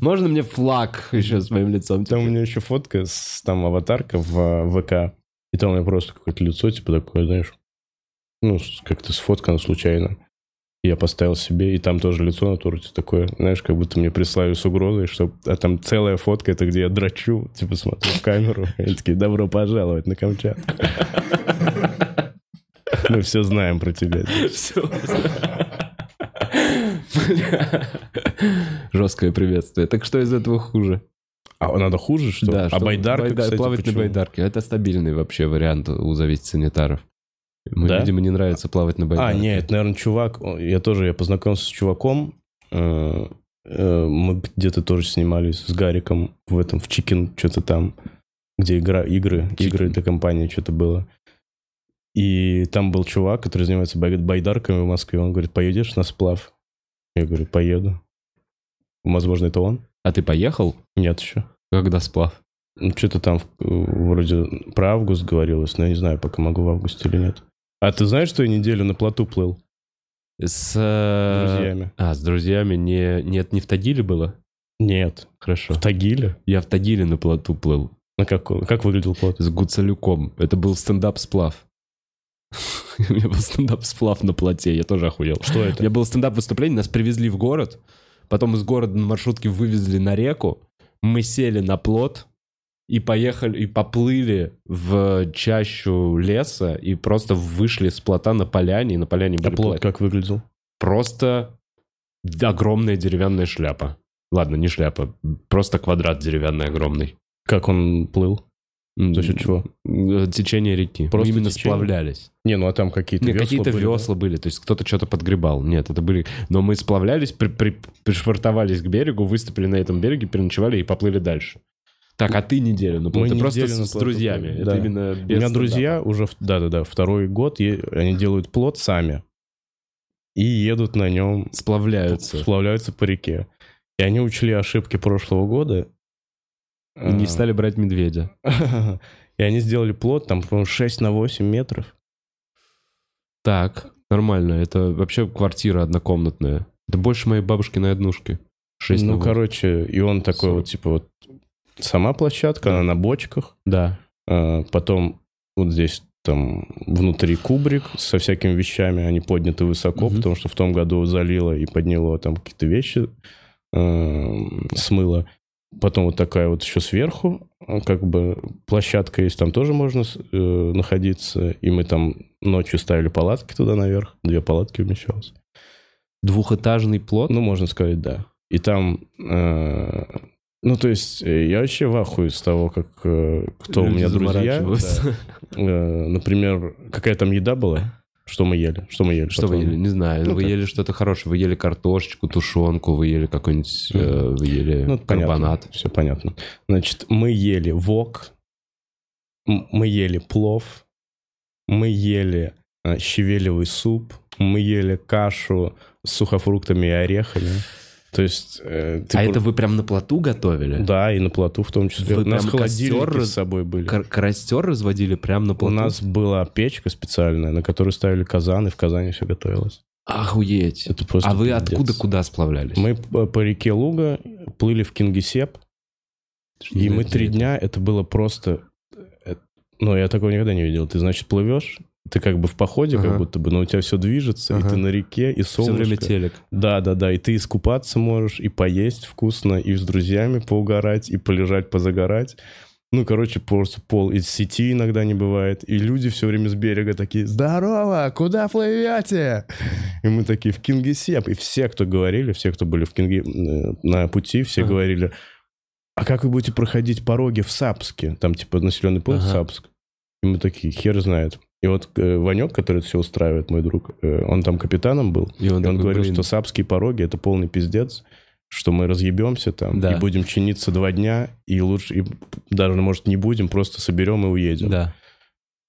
Speaker 1: Можно мне флаг еще с моим лицом?
Speaker 2: Там у меня еще фотка, с, там аватарка в э, ВК, и там у меня просто какое-то лицо, типа такое, знаешь, ну, как-то сфоткано случайно. Я поставил себе, и там тоже лицо на торте такое, знаешь, как будто мне прислали с угрозой, что а там целая фотка, это где я драчу, типа смотрю в камеру, и такие, добро пожаловать на Камчатку. Мы все знаем про тебя.
Speaker 1: Всё. Жесткое приветствие. Так что из этого хуже?
Speaker 2: А надо хуже, что?
Speaker 1: Да,
Speaker 2: а байдарка,
Speaker 1: байда-
Speaker 2: кстати,
Speaker 1: плавать
Speaker 2: почему?
Speaker 1: на байдарке. Это стабильный вообще вариант у зависит санитаров. Мы,
Speaker 2: Да?
Speaker 1: видимо, не нравится плавать на байдарке.
Speaker 2: А, нет, наверное, чувак, я тоже, я познакомился с чуваком, э, э, мы где-то тоже снимались с Гариком в этом, в Chicken, что-то там, где игра, игры,
Speaker 1: Chicken.
Speaker 2: игры для компании что-то было. И там был чувак, который занимается бай- байдарками в Москве, он говорит, поедешь на сплав? Я говорю, поеду. Возможно, это он?
Speaker 1: А ты поехал?
Speaker 2: Нет еще.
Speaker 1: Когда сплав?
Speaker 2: Ну, что-то там в- вроде про август говорилось, но я не знаю, пока могу в августе или нет. А ты знаешь, что я неделю на плоту плыл?
Speaker 1: С... э,
Speaker 2: Друзьями.
Speaker 1: А, с друзьями. Не... Нет, не в Тагиле было?
Speaker 2: Нет.
Speaker 1: Хорошо.
Speaker 2: В Тагиле?
Speaker 1: Я в Тагиле на плоту плыл.
Speaker 2: На каком? Как выглядел плот?
Speaker 1: С Гуцалюком. Это был стендап-сплав. У меня был стендап-сплав на плоте, я тоже охуел.
Speaker 2: Что
Speaker 1: У
Speaker 2: это?
Speaker 1: меня было стендап-выступление, нас привезли в город, потом из города на маршрутке вывезли на реку, мы сели на плот и поехали, и поплыли в чащу леса, и просто вышли с плота на поляне, и на поляне
Speaker 2: А
Speaker 1: были
Speaker 2: плот
Speaker 1: пла-
Speaker 2: как выглядел?
Speaker 1: Просто огромная деревянная шляпа. Ладно, не шляпа, просто квадрат деревянный огромный.
Speaker 2: Как он плыл? За счет чего?
Speaker 1: М, Течение реки.
Speaker 2: Просто
Speaker 1: Мы именно
Speaker 2: течение?
Speaker 1: сплавлялись.
Speaker 2: Не, ну а там какие-то весла
Speaker 1: какие-то
Speaker 2: были, да?
Speaker 1: весла были, то есть кто-то что-то подгребал. Нет, это были... Но мы сплавлялись, при- при- пришвартовались к берегу, выступили на этом береге, переночевали и поплыли дальше. Так, а ты неделю плоту?
Speaker 2: Мы
Speaker 1: Просто
Speaker 2: неделю
Speaker 1: с, с друзьями.
Speaker 2: были,
Speaker 1: Это
Speaker 2: да.
Speaker 1: именно
Speaker 2: У
Speaker 1: без
Speaker 2: меня
Speaker 1: стендапа.
Speaker 2: друзья уже, в- да-да-да, второй год, е- они делают плот сами. И едут на нем,
Speaker 1: Сплавляются.
Speaker 2: сплавляются по реке. И они учли ошибки прошлого года.
Speaker 1: И не
Speaker 2: А,
Speaker 1: стали брать медведя.
Speaker 2: И они сделали плот, там, по-моему, 6 на 8 метров.
Speaker 1: Так, нормально. Это вообще квартира однокомнатная. Это больше моей бабушкиной однушки. Шесть на
Speaker 2: ну,
Speaker 1: восемь.
Speaker 2: короче, и он такой
Speaker 1: Сорок.
Speaker 2: вот, типа, вот сама площадка, она на бочках.
Speaker 1: Да.
Speaker 2: А, Потом вот здесь там внутри кубрик со всякими вещами, они подняты высоко,
Speaker 1: Мгм.
Speaker 2: потому что в том году залило и подняло там какие-то вещи, эм, смыло. Потом вот такая вот еще сверху, э, как бы площадка есть, там тоже можно э, находиться. И мы там ночью ставили палатки туда наверх, две палатки умещалось.
Speaker 1: Двухэтажный плот.
Speaker 2: Ну, можно сказать, да. И там, э, ну, то есть, э, я вообще в ахуе с того, как э, кто у
Speaker 1: Люди
Speaker 2: меня друзья. да. Э, Например, какая там еда была? Что мы ели? Что мы ели?
Speaker 1: Что вы
Speaker 2: потом?
Speaker 1: ели? Не знаю.
Speaker 2: Ну,
Speaker 1: вы
Speaker 2: как?
Speaker 1: ели что-то хорошее. Вы ели картошечку, тушенку, вы ели какой-нибудь... э, Вы ели
Speaker 2: Ну,
Speaker 1: карбонат.
Speaker 2: Все понятно. Значит, мы ели вок, мы ели плов, мы ели э, щавелевый суп, мы ели кашу с сухофруктами и орехами. То есть... э, ты
Speaker 1: а
Speaker 2: пр-
Speaker 1: это вы прям на плоту готовили?
Speaker 2: Да, и на плоту в том числе.
Speaker 1: Вы
Speaker 2: У нас холодильники
Speaker 1: костер
Speaker 2: с собой были.
Speaker 1: Костер разводили прям на
Speaker 2: У
Speaker 1: плоту?
Speaker 2: нас была печка специальная, на которую ставили казан, и в казане все готовилось.
Speaker 1: Охуеть.
Speaker 2: Это просто
Speaker 1: А вы
Speaker 2: пиздец.
Speaker 1: откуда куда сплавлялись?
Speaker 2: Мы по, по реке Луга плыли в Кингисепп, и мы три дня, это было просто... э, Ну, я такого никогда не видел. Ты, значит, плывешь, ты как бы в походе,
Speaker 1: Ага.
Speaker 2: как будто бы, но у тебя все движется,
Speaker 1: Ага.
Speaker 2: и ты на реке, и
Speaker 1: Все время
Speaker 2: солнышко.
Speaker 1: телек.
Speaker 2: Да, да, да, и ты искупаться можешь, и поесть вкусно, и с друзьями поугарать, и полежать, позагорать. Ну, короче, просто пол из сети иногда не бывает. И люди все время с берега такие, здорово, куда плывете? И мы такие, в Кингисепп. И все, кто говорили, все, кто были в Кинги... э, на пути, все
Speaker 1: Ага.
Speaker 2: говорили, а как вы будете проходить пороги в Сапске? Там, типа, населенный пункт
Speaker 1: Ага.
Speaker 2: Сапск. И мы такие, хер знает. И вот э, Ванек, который это все устраивает, мой друг, э, он там капитаном был.
Speaker 1: И он,
Speaker 2: И он говорил,
Speaker 1: блин,
Speaker 2: что сапские пороги это полный пиздец, что мы разъебемся там
Speaker 1: Да.
Speaker 2: и будем чиниться два дня, и лучше, и даже, может, не будем, просто соберем и уедем.
Speaker 1: Да.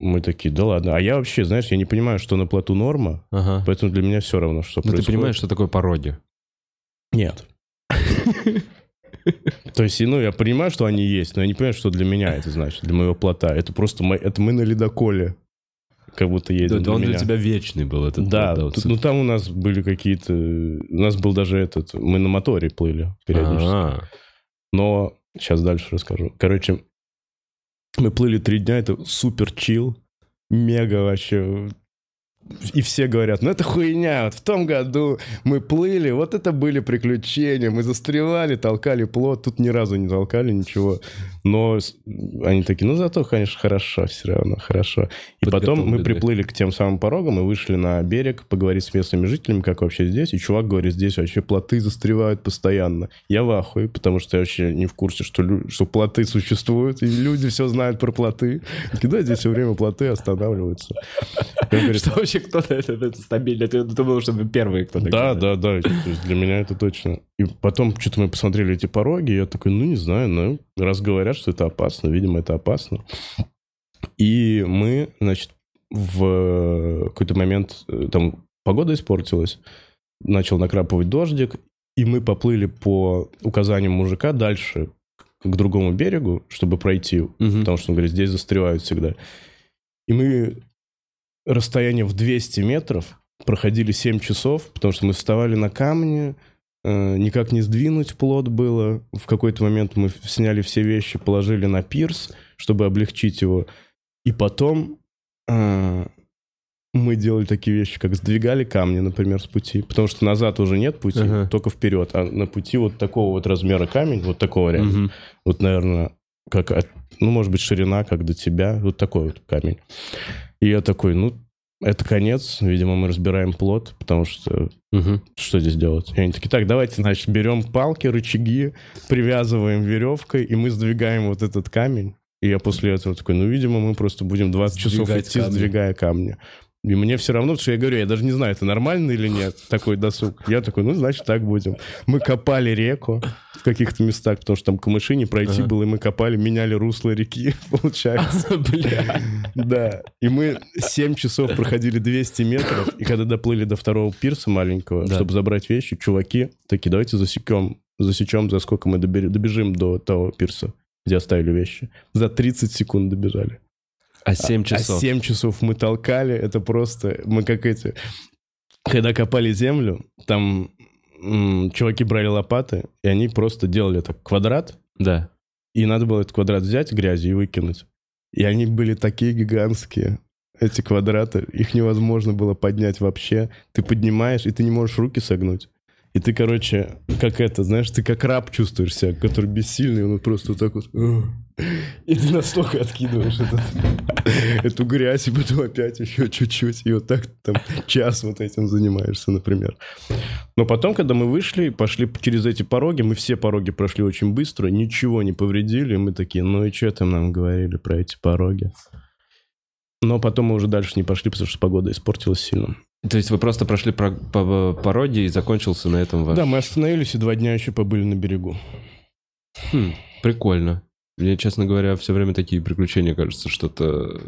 Speaker 2: Мы такие, да ладно. А я вообще, знаешь, я не понимаю, что на плоту норма,
Speaker 1: Ага.
Speaker 2: поэтому для меня все равно, что
Speaker 1: ты
Speaker 2: происходит.
Speaker 1: понимаешь, что такое пороги?
Speaker 2: Нет. То есть, ну, я понимаю, что они есть, но я не понимаю, что для меня это значит, для моего плота. Это просто мы, это мы на ледоколе как будто едем
Speaker 1: Да,
Speaker 2: для
Speaker 1: он для
Speaker 2: меня.
Speaker 1: тебя вечный был этот
Speaker 2: Да,
Speaker 1: плот,
Speaker 2: тут- ну там у нас были какие-то... У нас был даже этот... Мы на моторе плыли периодически.
Speaker 1: А,
Speaker 2: Но сейчас дальше расскажу. Короче, мы плыли три дня, это супер чил, мега вообще. И все говорят, ну это хуйня, вот в том году мы плыли, вот это были приключения, мы застревали, толкали плот, тут ни разу не толкали ничего. Но они такие, ну зато, конечно, хорошо, все равно хорошо. И потом мы приплыли к тем самым порогам и вышли на берег поговорить с местными жителями, как вообще здесь. И чувак говорит, здесь вообще плоты застревают постоянно. Я в ахуе, потому что я вообще не в курсе, что, лю- что плоты существуют, и люди все знают про плоты. Да, здесь все время плоты останавливаются. Говорит,
Speaker 1: Что вообще кто-то это, это стабильно? Ты думал, что вы первые кто-то.
Speaker 2: да, да, да, то есть для меня это точно. И потом что-то мы посмотрели эти пороги, и я такой, ну не знаю, ну раз говорят, что это опасно, видимо, это опасно. И мы, значит, в какой-то момент э, там погода испортилась, начал накрапывать дождик, и мы поплыли по указаниям мужика дальше к другому берегу, чтобы пройти,
Speaker 1: Мгм.
Speaker 2: потому что он говорит, здесь застревают всегда. И мы расстояние в 200 метров проходили 7 часов, потому что мы вставали на камни, никак не сдвинуть плод было. В какой-то момент мы сняли все вещи, положили на пирс, чтобы облегчить его. И потом э, мы делали такие вещи, как сдвигали камни, например, с пути. Потому что назад уже нет пути,
Speaker 1: Ага.
Speaker 2: только вперед. А на пути вот такого вот размера камень, вот такого ряда.
Speaker 1: Мгм.
Speaker 2: Вот, наверное, как, от- ну, может быть, ширина, как до тебя. Вот такой вот камень. И я такой, ну, это конец. Видимо, мы разбираем плод, потому что
Speaker 1: Мгм.
Speaker 2: что здесь делать? И они такие, так, давайте, значит, берем палки, рычаги, привязываем веревкой, и мы сдвигаем вот этот камень. И я после этого такой, ну, видимо, мы просто будем 20 часов
Speaker 1: Сдвигать
Speaker 2: идти,
Speaker 1: камни.
Speaker 2: сдвигая камни. И мне все равно, потому что я говорю, я даже не знаю, это нормально или нет, такой досуг. Я такой, ну, значит, так будем. Мы копали реку в каких-то местах, потому что там камыши не пройти
Speaker 1: Ага.
Speaker 2: было, и мы копали, меняли русло реки, получается.
Speaker 1: Бля.
Speaker 2: Да, и мы 7 часов проходили 200 метров, и когда доплыли до второго пирса маленького,
Speaker 1: Да.
Speaker 2: чтобы забрать вещи, чуваки такие, давайте засекем, засечем, за сколько мы добежим до того пирса, где оставили вещи. За 30 секунд добежали.
Speaker 1: А 7
Speaker 2: А
Speaker 1: часов.
Speaker 2: 7 часов мы толкали, это просто, мы как эти, когда копали землю, там м, чуваки брали лопаты, и они просто делали так квадрат,
Speaker 1: Да.
Speaker 2: и надо было этот квадрат взять грязи и выкинуть. И они были такие гигантские, эти квадраты. Их невозможно было поднять вообще. Ты поднимаешь, и ты не можешь руки согнуть. И ты, короче, как это, знаешь, ты как раб чувствуешь себя, который бессильный, он просто вот так вот... И ты настолько откидываешь этот- эту грязь, и потом опять еще чуть-чуть. И вот так там час вот этим занимаешься, например. Но потом, когда мы вышли, пошли через эти пороги, мы все пороги прошли очень быстро, ничего не повредили, мы такие, ну и что там нам говорили про эти пороги? Но потом мы уже дальше не пошли, потому что погода испортилась сильно.
Speaker 1: То есть вы просто прошли про- по пороге и закончился на этом ваш...
Speaker 2: Да, мы остановились и два дня еще побыли на берегу.
Speaker 1: Хм, прикольно. Мне, честно говоря, все время такие приключения кажется, что-то...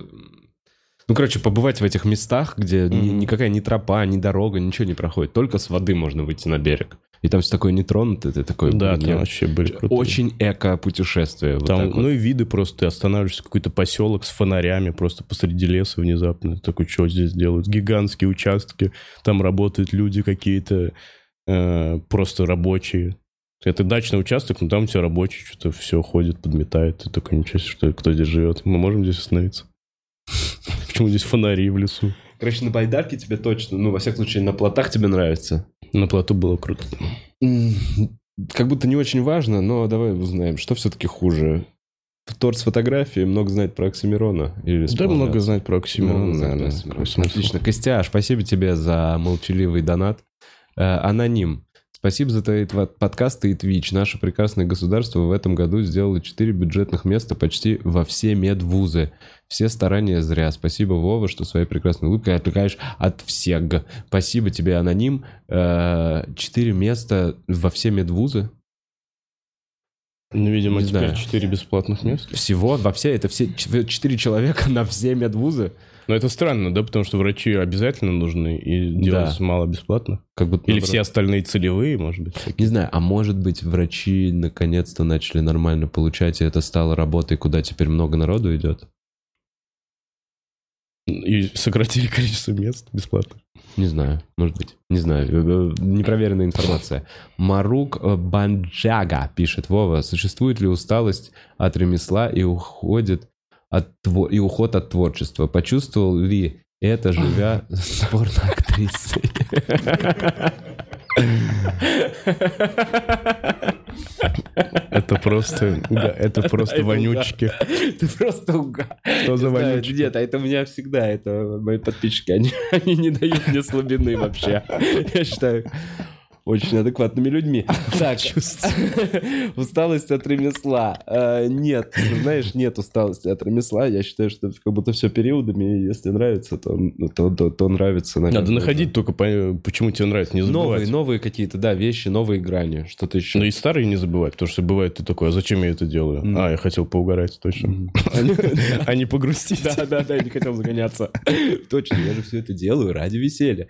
Speaker 1: Ну, короче, побывать в этих местах, где ни-
Speaker 2: Мгм.
Speaker 1: никакая ни тропа, ни дорога, ничего не проходит. Только с воды можно выйти на берег. И там все такое нетронутое, ты такой...
Speaker 2: Да, там вообще были крутые.
Speaker 1: Очень эко-путешествие. вот
Speaker 2: Там,
Speaker 1: вот.
Speaker 2: ну и виды просто, ты останавливаешься какой-то поселок с фонарями просто посреди леса внезапно. Ты Такой, что здесь делают? Гигантские участки, там работают люди какие-то, э, просто рабочие. Это дачный участок, но там тебя рабочие что-то все ходит, подметает. Ты такой, ничего себе, что, кто здесь живет? Мы можем здесь остановиться? Почему здесь фонари в лесу?
Speaker 1: Короче, на байдарке тебе точно, ну, во всяком случае, на плотах тебе нравится.
Speaker 2: На плоту было круто.
Speaker 1: Как будто не очень важно, но давай узнаем, что все-таки хуже. Торт с фотографией много знает про Оксимирона. Или
Speaker 2: Да много знать про
Speaker 1: Ну,
Speaker 2: Оксимирона.
Speaker 1: да,
Speaker 2: наверное.
Speaker 1: да, Оксимирон. Отлично. Костя, спасибо тебе за молчаливый донат. Э, Аноним. Спасибо за твои подкасты и твич. Наше прекрасное государство в этом году сделало 4 бюджетных места почти во все медвузы. Все старания зря. Спасибо, Вова, что своей прекрасной улыбкой отвлекаешь от всех. Спасибо тебе, Аноним. Э, Четыре места во все медвузы.
Speaker 2: Ну, видимо,
Speaker 1: Не
Speaker 2: теперь
Speaker 1: знаю.
Speaker 2: 4 бесплатных места.
Speaker 1: Всего во все, это все ч- четыре человека на все медвузы.
Speaker 2: Но это странно, да, потому что врачи обязательно нужны и делать
Speaker 1: Да.
Speaker 2: мало бесплатно.
Speaker 1: Как будто
Speaker 2: Или
Speaker 1: наоборот.
Speaker 2: все остальные целевые, может быть. всякие.
Speaker 1: Не знаю, а может быть врачи наконец-то начали нормально получать, и это стало работой, куда теперь много народу идет?
Speaker 2: И сократили количество мест бесплатно.
Speaker 1: Не знаю, может быть. Не знаю. Э, э, Непроверенная информация. Марук э, Банджага пишет. Вова, существует ли усталость от ремесла и уходит от тво- и уход от творчества? Почувствовал ли это, живя с порно-актрисой?
Speaker 2: Это просто, это просто
Speaker 1: Это
Speaker 2: вонючки.
Speaker 1: Ты просто уга.
Speaker 2: Что за вонючки?
Speaker 1: Нет, а это у меня всегда, это мои подписчики, они, они не дают мне слабины вообще. Я считаю, очень адекватными людьми. Так, усталость от ремесла. Э, Нет, знаешь, нет усталости от ремесла. Я считаю, что как будто все периодами, если нравится, то, то, то, то нравится.
Speaker 2: Надо находить только, по- почему тебе нравится, не
Speaker 1: да. Новые,
Speaker 2: забывать.
Speaker 1: новые какие-то, да, вещи, новые грани, что-то еще.
Speaker 2: Но и старые не забывать, потому что бывает ты такой, а зачем я это делаю? А, я хотел поугарать, точно. А не погрустить.
Speaker 1: Да, да, да, я не хотел загоняться. Точно, я же все это делаю ради веселья.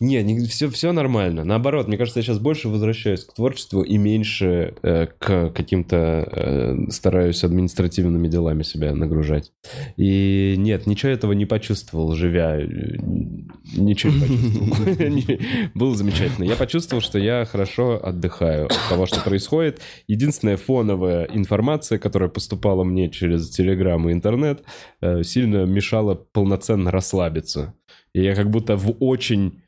Speaker 1: Не, не все, все нормально. Наоборот, мне кажется, я сейчас больше возвращаюсь к творчеству и меньше э, к каким-то э, стараюсь административными делами себя нагружать. И нет, ничего этого не почувствовал, живя. э, Ничего не почувствовал. Было замечательно. Я почувствовал, что я хорошо отдыхаю от того, что происходит. Единственная фоновая информация, которая поступала мне через Телеграм и интернет, э, сильно мешала полноценно расслабиться. И я как будто в очень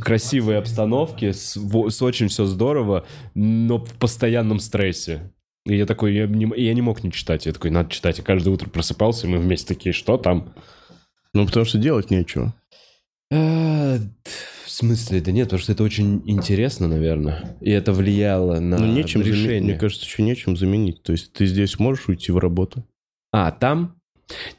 Speaker 1: красивой обстановке, с, с очень все здорово, но в постоянном стрессе. И я такой, я не, я не мог не читать. Я такой, надо читать. И каждое утро просыпался, и мы вместе такие, что там?
Speaker 2: Ну, потому что делать нечего.
Speaker 1: А, В смысле? Да нет, потому что это очень интересно, наверное. И это влияло на
Speaker 2: Ну, нечем заменить.
Speaker 1: решение.
Speaker 2: Мне кажется, еще нечем заменить. То есть ты здесь можешь уйти в работу?
Speaker 1: А, там?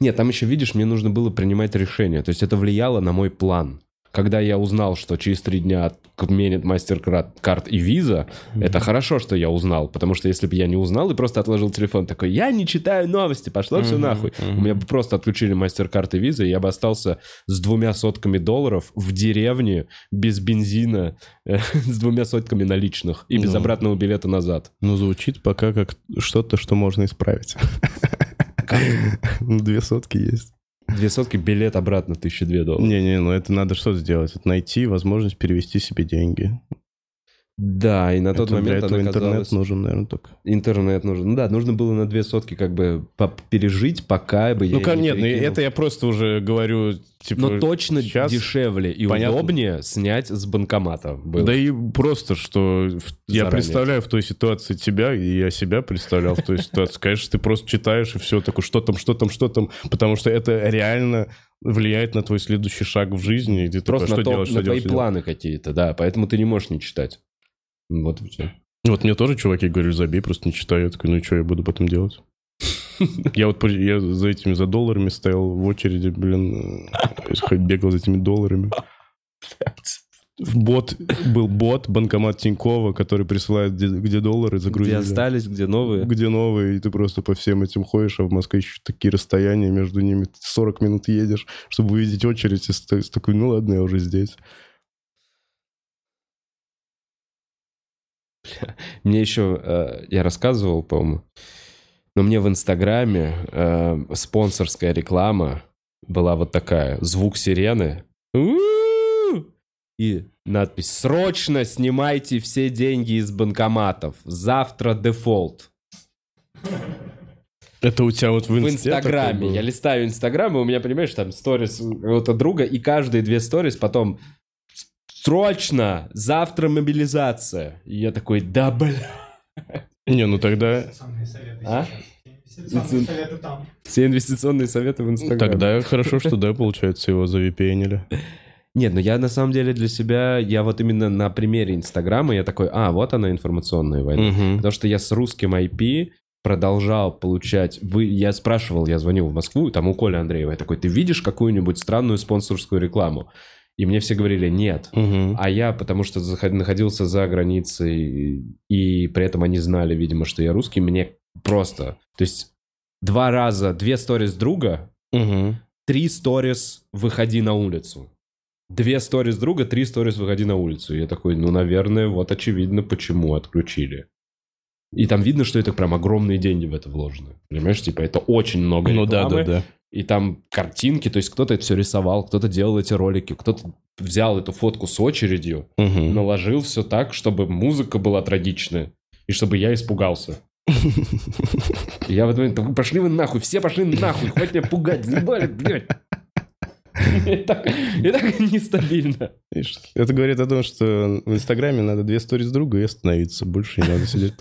Speaker 1: Нет, там еще, видишь, мне нужно было принимать решение. То есть это влияло на мой план. Когда я узнал, что через три дня отменят мастер-карт и виза, это хорошо, что я узнал. Потому что если бы я не узнал и просто отложил телефон, такой, я не читаю новости, пошло все
Speaker 2: Мгм,
Speaker 1: нахуй.
Speaker 2: мгм.
Speaker 1: У меня бы просто отключили мастер-карты и виза, и я бы остался с двумя сотками долларов в деревне, без бензина, э, с двумя сотками наличных и без
Speaker 2: Ну.
Speaker 1: обратного билета назад.
Speaker 2: Ну, звучит пока как что-то, что можно исправить. Ну, Две сотки есть.
Speaker 1: Две сотки, билет обратно, тысяча две долларов.
Speaker 2: Не-не, ну это надо что сделать? Это найти возможность перевести себе деньги.
Speaker 1: Да, и на тот
Speaker 2: Это для
Speaker 1: момент
Speaker 2: этого
Speaker 1: она
Speaker 2: интернет
Speaker 1: казалась-
Speaker 2: нужен, наверное, только.
Speaker 1: Интернет нужен. Ну да, нужно было на две сотки как бы пережить, пока бы я
Speaker 2: Ну,
Speaker 1: не
Speaker 2: ка- нет, ну,
Speaker 1: перекинул.
Speaker 2: это я просто уже говорю, типа...
Speaker 1: Но точно
Speaker 2: сейчас
Speaker 1: дешевле и
Speaker 2: понятно.
Speaker 1: удобнее снять с банкомата было.
Speaker 2: Да и просто, что в- я
Speaker 1: Заранее.
Speaker 2: представляю в той ситуации тебя, и я себя представлял в той ситуации. Конечно, ты просто читаешь, и все такое, что там, что там, что там, потому что это реально влияет на твой следующий шаг в жизни, и ты такой,
Speaker 1: Просто
Speaker 2: что
Speaker 1: на, то-
Speaker 2: что
Speaker 1: на твои
Speaker 2: делать, что делать?
Speaker 1: планы какие-то, да, поэтому ты не можешь не читать. Вот и все.
Speaker 2: Вот мне тоже чуваки говорили, забей, просто не читай. Я такой, ну и что я буду потом делать? Я вот я за этими, за долларами стоял в очереди, блин, э, хоть бегал за этими долларами. Бот, был бот, банкомат Тинькова, который присылает, где, где доллары
Speaker 1: Где
Speaker 2: загрузили.
Speaker 1: остались, где новые.
Speaker 2: Где новые, и ты просто по всем этим ходишь, а в Москве еще такие расстояния между ними. Ты 40 минут едешь, чтобы увидеть очередь, и ст- такой, ну ладно, я уже здесь.
Speaker 1: Мне еще, э, я рассказывал, по-моему, но мне в Инстаграме э, спонсорская реклама была вот такая. Звук сирены. И надпись «Срочно снимайте все деньги из банкоматов. Завтра дефолт».
Speaker 2: Это у тебя вот в,
Speaker 1: В Инстаграме. Я листаю Инстаграм, и у меня, понимаешь, там сторис какого-то друга, и каждые две сторис потом «Срочно! Завтра мобилизация!» И я такой «Да, бля!»
Speaker 2: Не, ну тогда,
Speaker 3: Инвестиционные советы
Speaker 1: А?
Speaker 3: сейчас. Инвестиционные советы там.
Speaker 1: Все инвестиционные советы в Инстаграме.
Speaker 2: тогда хорошо, что, да, получается, его завипенили.
Speaker 1: Нет, ну я на самом деле для себя, я вот именно на примере Инстаграма, я такой, а, вот она информационная война.
Speaker 2: Мгм.
Speaker 1: Потому что я с русским IP продолжал получать... Вы, я спрашивал, я звонил в Москву, там у Коли Андреева, я такой, ты видишь какую-нибудь странную спонсорскую рекламу? И мне все говорили, нет.
Speaker 2: Мгм.
Speaker 1: А я, потому что находился за границей, и при этом они знали, видимо, что я русский, мне просто... То есть два раза, две сторис друга,
Speaker 2: Мгм.
Speaker 1: три сторис выходи на улицу. Две сторис друга, три сторис выходи на улицу. И я такой, ну, наверное, вот очевидно, почему отключили. И там видно, что это прям огромные деньги в это вложены. Понимаешь, типа это очень много
Speaker 2: Ну да,
Speaker 1: рекламы.
Speaker 2: да, да.
Speaker 1: И там картинки, то есть кто-то это все рисовал, кто-то делал эти ролики, кто-то взял эту фотку с очередью,
Speaker 2: Мгм.
Speaker 1: наложил все так, чтобы музыка была трагичная. И чтобы я испугался. Я в этот момент такой, пошли вы нахуй, все пошли нахуй, хватит меня пугать, заебали, блядь. И так, и так нестабильно.
Speaker 2: Это говорит о том, что в Инстаграме надо две сторис друга и остановиться. Больше не надо сидеть.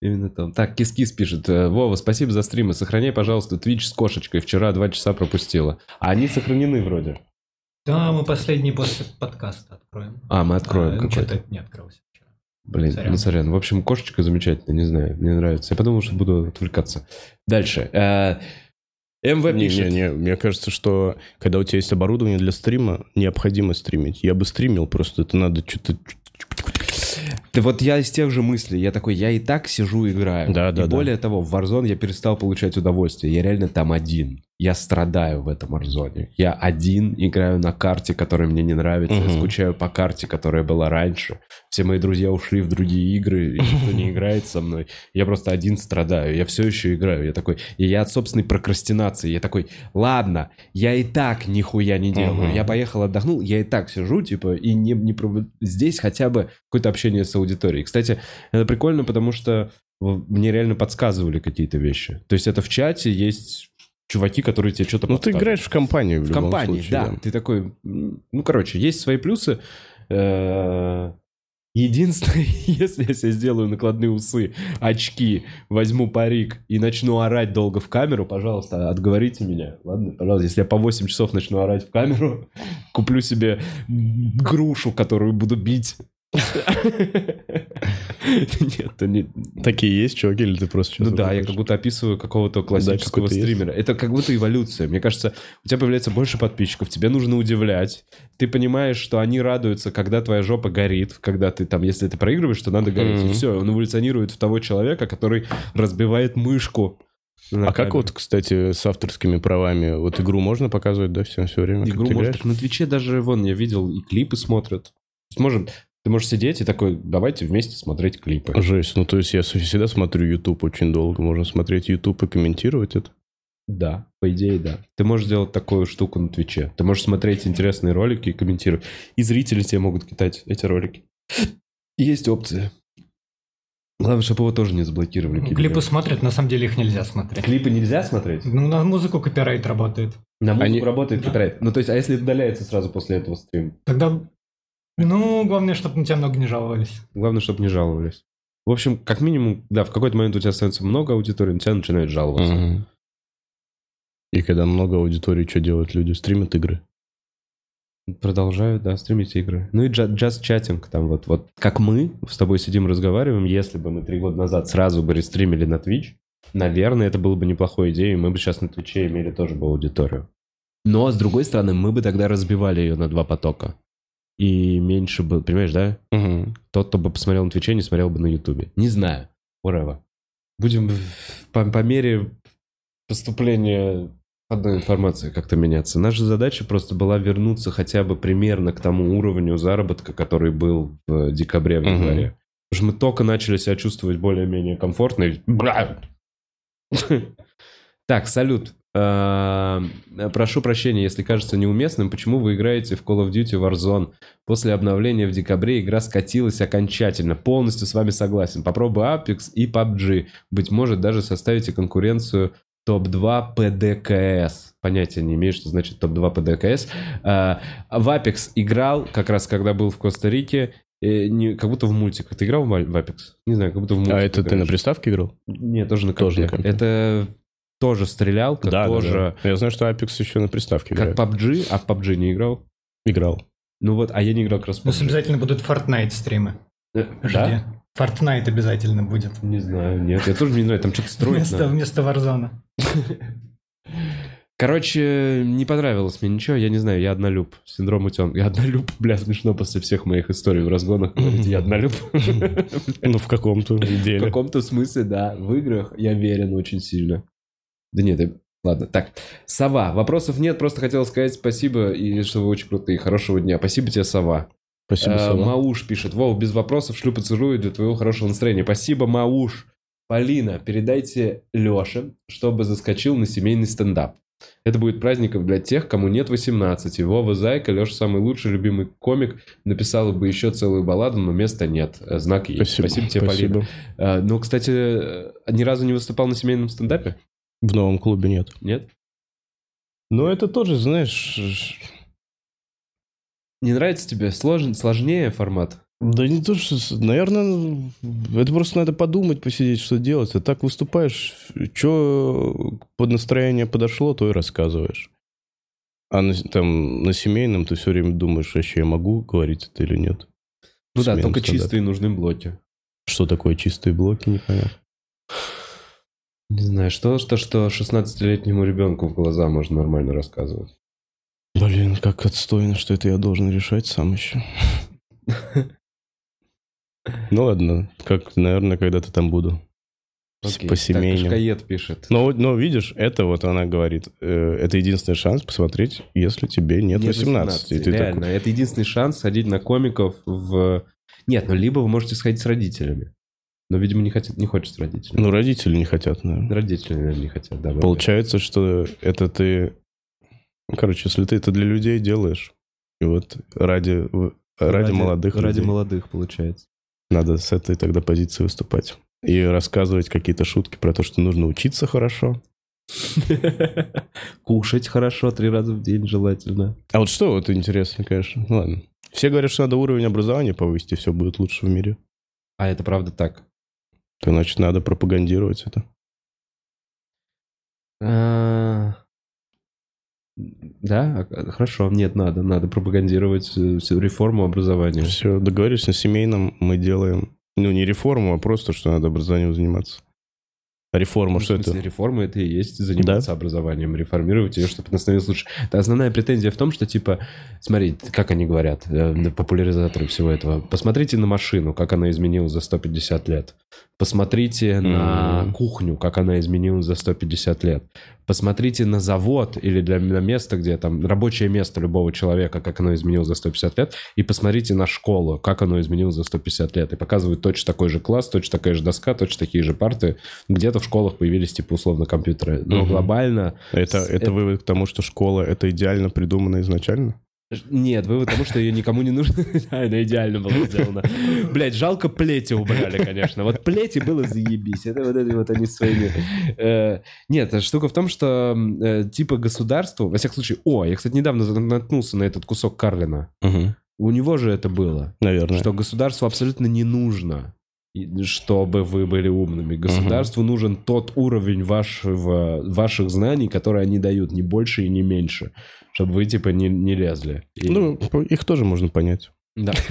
Speaker 1: Именно там. Так, Кис-Кис пишет. э, Вова, спасибо за стримы. Сохраняй, пожалуйста, Twitch с кошечкой. Вчера два часа пропустила. А они сохранены вроде.
Speaker 3: Да, мы последний после подкаста откроем.
Speaker 1: А, мы откроем
Speaker 3: А,
Speaker 1: какой-то.
Speaker 3: Что-то не открылся вчера.
Speaker 1: Блин,
Speaker 3: Сорян.
Speaker 1: ну сорян. В общем, кошечка замечательная, не знаю, мне нравится. Я подумал, что буду отвлекаться. Дальше. Э, МВ
Speaker 2: Не,
Speaker 1: пишет.
Speaker 2: не, не. Мне кажется, что когда у тебя есть оборудование для стрима, необходимо стримить. Я бы стримил, просто это надо что-то...
Speaker 1: Да вот я из тех же мыслей. Я такой, я и так сижу играю.
Speaker 2: Да,
Speaker 1: и
Speaker 2: да, да.
Speaker 1: более того, в Warzone я перестал получать удовольствие. Я реально там один. Я страдаю в этом Warzone. Я один играю на карте, которая мне не нравится, я
Speaker 2: Мгм.
Speaker 1: скучаю по карте, которая была раньше. Все мои друзья ушли в другие игры, и никто не играет со мной. Я просто один страдаю, я все еще играю. Я такой, и я от собственной прокрастинации, я такой, ладно, я и так нихуя не делаю.
Speaker 2: Мгм.
Speaker 1: Я поехал, отдохнул, я и так сижу, типа, и не, не здесь хотя бы какое-то общение с аудиторией. Кстати, это прикольно, потому что мне реально подсказывали какие-то вещи. То есть это в чате есть чуваки, которые тебе что-то
Speaker 2: Ну, ты играешь в компанию в,
Speaker 1: В
Speaker 2: любом
Speaker 1: компании,
Speaker 2: случае,
Speaker 1: да. Ты такой, ну, короче, есть свои плюсы. Э, Единственное, если я себе сделаю накладные усы, очки, возьму парик и начну орать долго в камеру, пожалуйста, отговорите меня. Ладно, пожалуйста, если я по 8 часов начну орать в камеру, куплю себе грушу, которую буду бить. Нет, это не...
Speaker 2: Такие есть чуваки, или ты просто
Speaker 1: Ну
Speaker 2: сейчас
Speaker 1: да, я как будто описываю какого-то классического стримера. Это как будто эволюция. Мне кажется, у тебя появляется больше подписчиков, тебе нужно удивлять. Ты понимаешь, что они радуются, когда твоя жопа горит, когда ты там, если ты проигрываешь, то надо гореть. И все, он эволюционирует в того человека, который разбивает мышку. на
Speaker 2: А как
Speaker 1: камере.
Speaker 2: вот, кстати, с авторскими правами? Вот игру можно показывать, да, все, все время? как
Speaker 1: Игру можно... На Твиче даже, вон, я видел, и клипы смотрят. Сможем... Ты можешь сидеть и такой, давайте вместе смотреть клипы.
Speaker 2: Жесть. Ну, то есть я всегда смотрю YouTube очень долго. Можно смотреть YouTube и комментировать это.
Speaker 1: Да, по идее, да. Ты можешь сделать такую штуку на Твиче. Ты можешь смотреть интересные ролики и комментировать. И зрители тебе могут кидать эти ролики. Есть опция. Главное, чтобы его тоже не заблокировали.
Speaker 3: Клипы
Speaker 1: Клипы,
Speaker 3: смотрят, на самом деле их нельзя смотреть.
Speaker 1: Клипы нельзя смотреть?
Speaker 3: Ну, на музыку копирайт работает.
Speaker 1: На музыку
Speaker 2: Они-
Speaker 1: работает копирайт. Ну, то есть, а если удаляется сразу после этого стрим?
Speaker 3: Тогда, ну, главное, чтобы на тебя много не жаловались.
Speaker 1: Главное, чтобы не жаловались. В общем, как минимум, да, в какой-то момент у тебя становится много аудитории, на тебя начинают жаловаться.
Speaker 2: Мгм. И когда много аудитории, что делают люди? Стримят игры.
Speaker 1: Продолжают, да, стримить игры. Ну и джа- джаз-чатинг там вот. Вот как мы с тобой сидим разговариваем, если бы мы три года назад сразу бы рестримили на Twitch, наверное, это было бы неплохой идеей, и мы бы сейчас на Твиче имели тоже бы аудиторию. Но, с другой стороны, мы бы тогда разбивали ее на два потока. И меньше бы, понимаешь, да?
Speaker 2: Мгм.
Speaker 1: Тот, кто бы посмотрел на Твиче, не смотрел бы на Ютубе. Не знаю. Whatever. Будем по, по мере поступления одной информации как-то меняться. Наша задача просто была вернуться хотя бы примерно к тому уровню заработка, который был в декабре, в январе. Потому что мы только начали себя чувствовать более-менее комфортно. и-! Так, салют. А, Прошу прощения, если кажется неуместным, почему вы играете в Call of Duty Warzone? После обновления в декабре игра скатилась окончательно. Полностью с вами согласен. Попробуй Apex и PUBG. Быть может, даже составите конкуренцию топ-2 ПДКС. Понятия не имею, что значит топ-2 ПДКС. А, В Apex играл, как раз когда был в Коста-Рике, э, не, как будто в мультиках. Ты играл в в Apex? Не знаю, как будто в мультиках.
Speaker 2: А это ты на
Speaker 1: играешь.
Speaker 2: приставке играл?
Speaker 1: Нет, тоже на
Speaker 2: Тоже на
Speaker 1: компе. Это тоже стрелялка,
Speaker 2: да,
Speaker 1: тоже
Speaker 2: да. Я знаю, что Apex еще на приставке
Speaker 1: как
Speaker 2: играет.
Speaker 1: PUBG, а в PUBG не играл.
Speaker 2: Играл.
Speaker 1: Ну вот, а я не играл как раз в
Speaker 3: У нас обязательно будут Fortnite стримы.
Speaker 1: Э,
Speaker 3: Жди.
Speaker 1: Да?
Speaker 3: Fortnite обязательно будет.
Speaker 1: Не знаю, нет, я тоже не знаю, там что-то строить
Speaker 3: Вместо,
Speaker 1: надо.
Speaker 3: вместо Warzone.
Speaker 1: Короче, не понравилось мне ничего, я не знаю, я однолюб. Синдром утен. Я однолюб, бля, смешно после всех моих историй в разгонах я однолюб.
Speaker 2: Ну, в каком-то
Speaker 1: В
Speaker 2: деле.
Speaker 1: каком-то смысле, да. В играх я верен очень сильно. Да нет, я- ладно. Так, Сова. Вопросов нет, просто хотел сказать спасибо, и что вы очень крутые. Хорошего дня. Спасибо тебе, Сова.
Speaker 2: Спасибо,
Speaker 1: Э,
Speaker 2: Сова.
Speaker 1: Мауш пишет. Вов, без вопросов шлю поцелую для твоего хорошего настроения. Спасибо, Мауш. Полина, передайте Леше, чтобы заскочил на семейный стендап. Это будет праздником для тех, кому нет 18. Вова Зайка, Леша самый лучший, любимый комик, написала бы еще целую балладу, но места нет. Э, Знак есть. Спасибо, тебе, Полина. Э, Ну, кстати, э, ни разу не выступал на семейном стендапе?
Speaker 2: В новом клубе нет.
Speaker 1: Нет?
Speaker 2: Но это тоже, знаешь...
Speaker 1: Не нравится тебе? Слож... Сложнее формат?
Speaker 2: Да не то, что... Наверное, это просто надо подумать, посидеть, что делать. А так выступаешь, что под настроение подошло, то и рассказываешь. А на, там, на семейном ты все время думаешь, вообще я могу говорить это или нет.
Speaker 1: Ну да, только
Speaker 2: стендап.
Speaker 1: чистые нужны блоки.
Speaker 2: Что такое чистые блоки, непонятно.
Speaker 1: Не знаю, что, что, что 16-летнему ребенку в глаза можно нормально рассказывать.
Speaker 2: Блин, как отстойно, что это я должен решать сам еще. Ну ладно, как, наверное, когда-то там буду.
Speaker 1: Окей,
Speaker 2: по
Speaker 1: так,
Speaker 2: семейным.
Speaker 1: Кашкаед пишет.
Speaker 2: Но, но видишь, это вот она говорит, э, это единственный шанс посмотреть, если тебе нет, 18. И ты
Speaker 1: реально,
Speaker 2: такой,
Speaker 1: это единственный шанс сходить на комиков в... Нет, ну либо вы можете сходить с родителями. Но, видимо, не, хотят, не хочет с родителями.
Speaker 2: ну, родители не хотят, наверное.
Speaker 1: Родители, наверное, не хотят, да.
Speaker 2: Получается, что это ты... Короче, если ты это для людей делаешь, и вот ради, в- ради, молодых
Speaker 1: Ради
Speaker 2: людей,
Speaker 1: молодых, получается.
Speaker 2: надо с этой тогда позиции выступать. И рассказывать какие-то шутки про то, что нужно учиться хорошо.
Speaker 1: Кушать хорошо три раза в день желательно.
Speaker 2: А вот что вот интересно, конечно. Ладно. Все говорят, что надо уровень образования повысить, и все будет лучше в мире.
Speaker 1: А это правда так.
Speaker 2: То значит, надо пропагандировать это.
Speaker 1: А, Да, хорошо. Нет, надо. Надо пропагандировать э, реформу образования.
Speaker 2: Все, договорились на семейном, мы делаем, ну, не реформу, а просто, что надо образованием заниматься. Реформа,
Speaker 1: Ну,
Speaker 2: что
Speaker 1: смысле,
Speaker 2: это?
Speaker 1: реформа это и есть заниматься образованием, реформировать ее, чтобы она становилась лучше. Да, основная претензия в том, что, типа, смотри, как они говорят, э, популяризаторы всего этого, посмотрите на машину, как она изменилась за 150 лет. Посмотрите на
Speaker 2: Мгм.
Speaker 1: кухню, как она изменилась за 150 лет. Посмотрите на завод или для, на место, где там рабочее место любого человека, как оно изменилось за 150 лет, и посмотрите на школу, как оно изменилось за 150 лет. И показывают точно такой же класс, точно такая же доска, точно такие же парты. Где-то в школах появились, типа, условно, компьютеры. Но
Speaker 2: Мгм.
Speaker 1: глобально...
Speaker 2: Это,
Speaker 1: с-
Speaker 2: это вывод к тому, что школа это идеально придумано изначально?
Speaker 1: Нет, вывод тому, что ее никому не нужно. Да, она идеально была сделана. Блять, жалко плети убрали, конечно. Вот плети было заебись. Это вот эти вот они своими... э, Нет, штука в том, что э, типа государству... Во всяком случае... О, я, кстати, недавно наткнулся на этот кусок Карлина. У него же это было.
Speaker 2: Наверное.
Speaker 1: Что государству абсолютно не нужно, чтобы вы были умными. Государству нужен тот уровень вашего, ваших знаний, которые они дают, не больше и не меньше, чтобы вы типа не, не лезли. И-
Speaker 2: Ну, их тоже можно понять.
Speaker 1: да.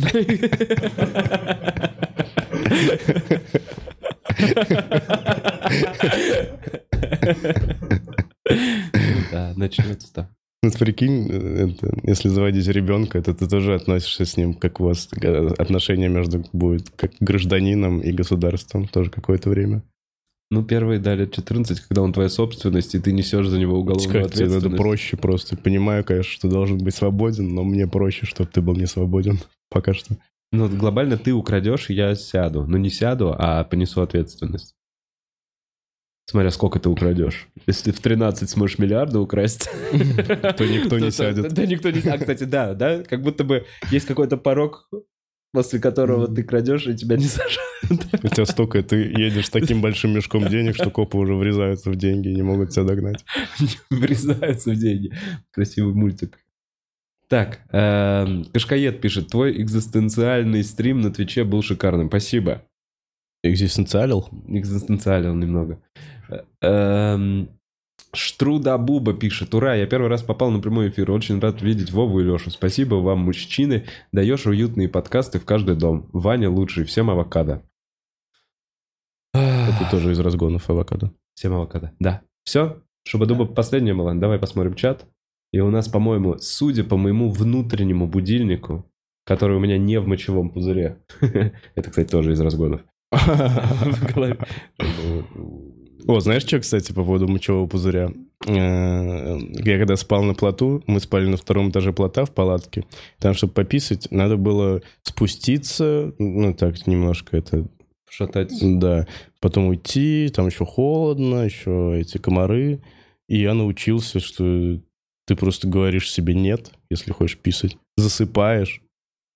Speaker 1: Да, начнется.
Speaker 2: Ну, прикинь, э, это, если заводить ребенка, то ты тоже относишься с ним, как у вас э, отношения между будет как гражданином и государством тоже какое-то время.
Speaker 1: Ну, первые дали 14, когда он твоя собственность, и ты несешь за него уголовную
Speaker 2: Как тебе надо
Speaker 1: ответственность.
Speaker 2: проще просто. Понимаю, конечно, что должен быть свободен, но мне проще, чтобы ты был не свободен пока что.
Speaker 1: Ну, глобально ты украдешь, я сяду. Ну, не сяду, а понесу ответственность. Смотря сколько ты украдешь. Если ты в 13 сможешь миллиарда украсть,
Speaker 2: То никто не сядет.
Speaker 1: Да, никто не сядет. А, кстати, да, да, как будто бы есть какой-то порог, после которого ты крадешь, и тебя не сажают.
Speaker 2: У тебя столько, ты едешь с таким большим мешком денег, что копы уже врезаются в деньги и не могут тебя догнать.
Speaker 1: Врезаются в деньги. Красивый мультик. Так, эм, Кашкаед пишет, твой экзистенциальный стрим на Твиче был шикарным. Спасибо.
Speaker 2: Экзистенциалил?
Speaker 1: Экзистенциален немного. Э, эм, Штруда Буба пишет. Ура, я первый раз попал на прямой эфир. Очень рад видеть Вову и Лешу. Спасибо вам, мужчины. Даешь уютные подкасты в каждый дом. Ваня лучший. Всем авокадо.
Speaker 2: Это тоже из разгонов авокадо.
Speaker 1: Всем авокадо. Да. Все? Шуба-дуба последняя была. Давай посмотрим чат. И у нас, по-моему, судя по моему внутреннему будильнику, который у меня не в мочевом пузыре. Это, кстати, тоже из разгонов. В голове.
Speaker 2: О, знаешь что, кстати, по поводу мочевого пузыря? Э, Я когда спал на плоту, мы спали на втором этаже плота в палатке. Там, чтобы пописать, надо было спуститься, ну так, немножко это,
Speaker 1: Шатать.
Speaker 2: да. Потом уйти, там еще холодно, еще эти комары. И я научился, что ты просто говоришь себе «нет», если хочешь писать. Засыпаешь,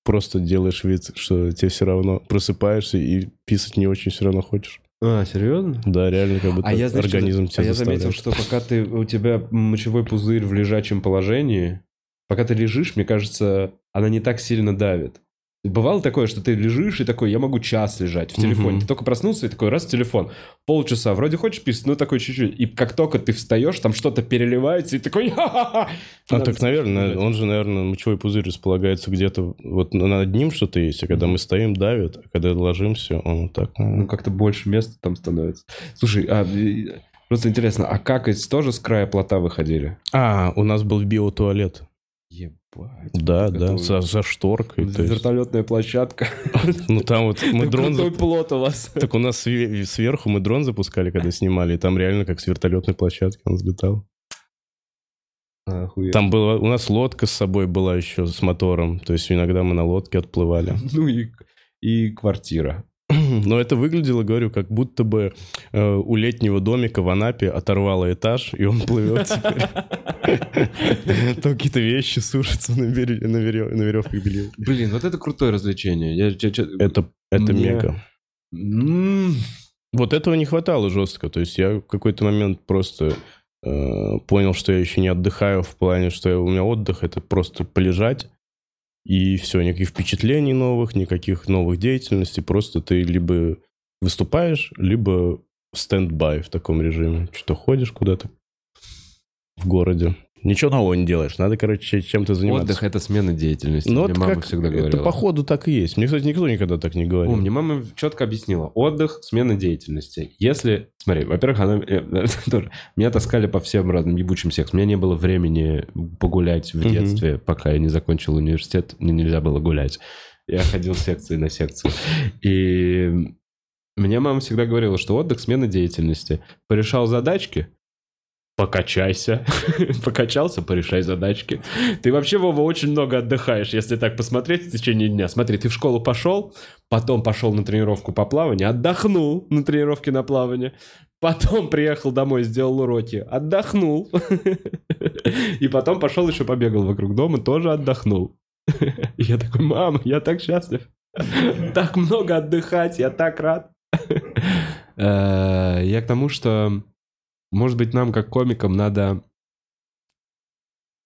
Speaker 2: просто делаешь вид, что тебе все равно. Просыпаешься и писать не очень все равно хочешь.
Speaker 1: А, серьезно?
Speaker 2: Да, реально, как будто
Speaker 1: А я, знаешь,
Speaker 2: организм тебя
Speaker 1: а я заметил, что пока ты, у тебя мочевой пузырь в лежачем положении, пока ты лежишь, мне кажется, она не так сильно давит. Бывало такое, что ты лежишь и такой, я могу час лежать в телефоне.
Speaker 2: Мгм.
Speaker 1: Ты только проснулся и такой, раз телефон, полчаса, вроде хочешь писать, ну такой чуть-чуть. И как только ты встаешь, там что-то переливается, и такой, ха-ха-ха.
Speaker 2: А так, наверное,
Speaker 1: лежать.
Speaker 2: он же, наверное, мочевой пузырь располагается где-то вот над ним что-то есть, а когда мы стоим, давит, а когда ложимся, он вот так...
Speaker 1: Ну, как-то больше места там становится. Слушай, а, просто интересно, а как из тоже с края плота выходили?
Speaker 2: А, у нас был биотуалет.
Speaker 1: Ебать.
Speaker 2: Да, да, за, за шторкой.
Speaker 1: Вертолетная площадка.
Speaker 2: Ну там вот мы дрон...
Speaker 1: Крутой плот у вас.
Speaker 2: Так у нас све- сверху мы дрон запускали, когда снимали, и там реально как с вертолетной площадки он взлетал.
Speaker 1: Охуеть.
Speaker 2: Там было, у нас лодка с собой была еще с мотором, то есть иногда мы на лодке отплывали.
Speaker 1: Ну и, и квартира.
Speaker 2: Но это выглядело, говорю, как будто бы э, у летнего домика в Анапе оторвало этаж, и он плывет теперь. Там какие-то вещи сушатся на веревках белье.
Speaker 1: Блин, вот это крутое развлечение.
Speaker 2: Это, мега. Вот этого не хватало жестко. То есть я в какой-то момент просто э, понял, что я еще не отдыхаю в плане, что у меня отдых это просто полежать. И все, никаких впечатлений новых, никаких новых деятельностей. Просто ты либо выступаешь, либо стендбай в таком режиме. Что-то ходишь куда-то в городе. Ничего нового не делаешь. Надо, короче, чем-то заниматься.
Speaker 1: Отдых — это смена деятельности.
Speaker 2: Ну,
Speaker 1: Мне мама
Speaker 2: как-
Speaker 1: всегда
Speaker 2: это
Speaker 1: говорила.
Speaker 2: походу так и есть. Мне, кстати, никто никогда так не говорил.
Speaker 1: О, мне мама четко объяснила. Отдых, смена деятельности. Если... Смотри, во-первых, она... э, тоже. Меня таскали по всем разным ебучим сексам. У меня не было времени погулять в детстве, пока я не закончил университет. Мне нельзя было гулять. Я ходил с секции на секцию. И мне мама всегда говорила, что отдых, смена деятельности. Порешал задачки, покачайся. Покачался, порешай задачки. Ты вообще, Вова, очень много отдыхаешь, если так посмотреть в течение дня. Смотри, ты в школу пошел, потом пошел на тренировку по плаванию, отдохнул на тренировке на плавание, потом приехал домой, сделал уроки, отдохнул. И потом пошел еще побегал вокруг дома, тоже отдохнул. Я такой, мама, я так счастлив. Так много отдыхать, я так рад. Э, Я к тому, что, может быть, нам, как комикам, надо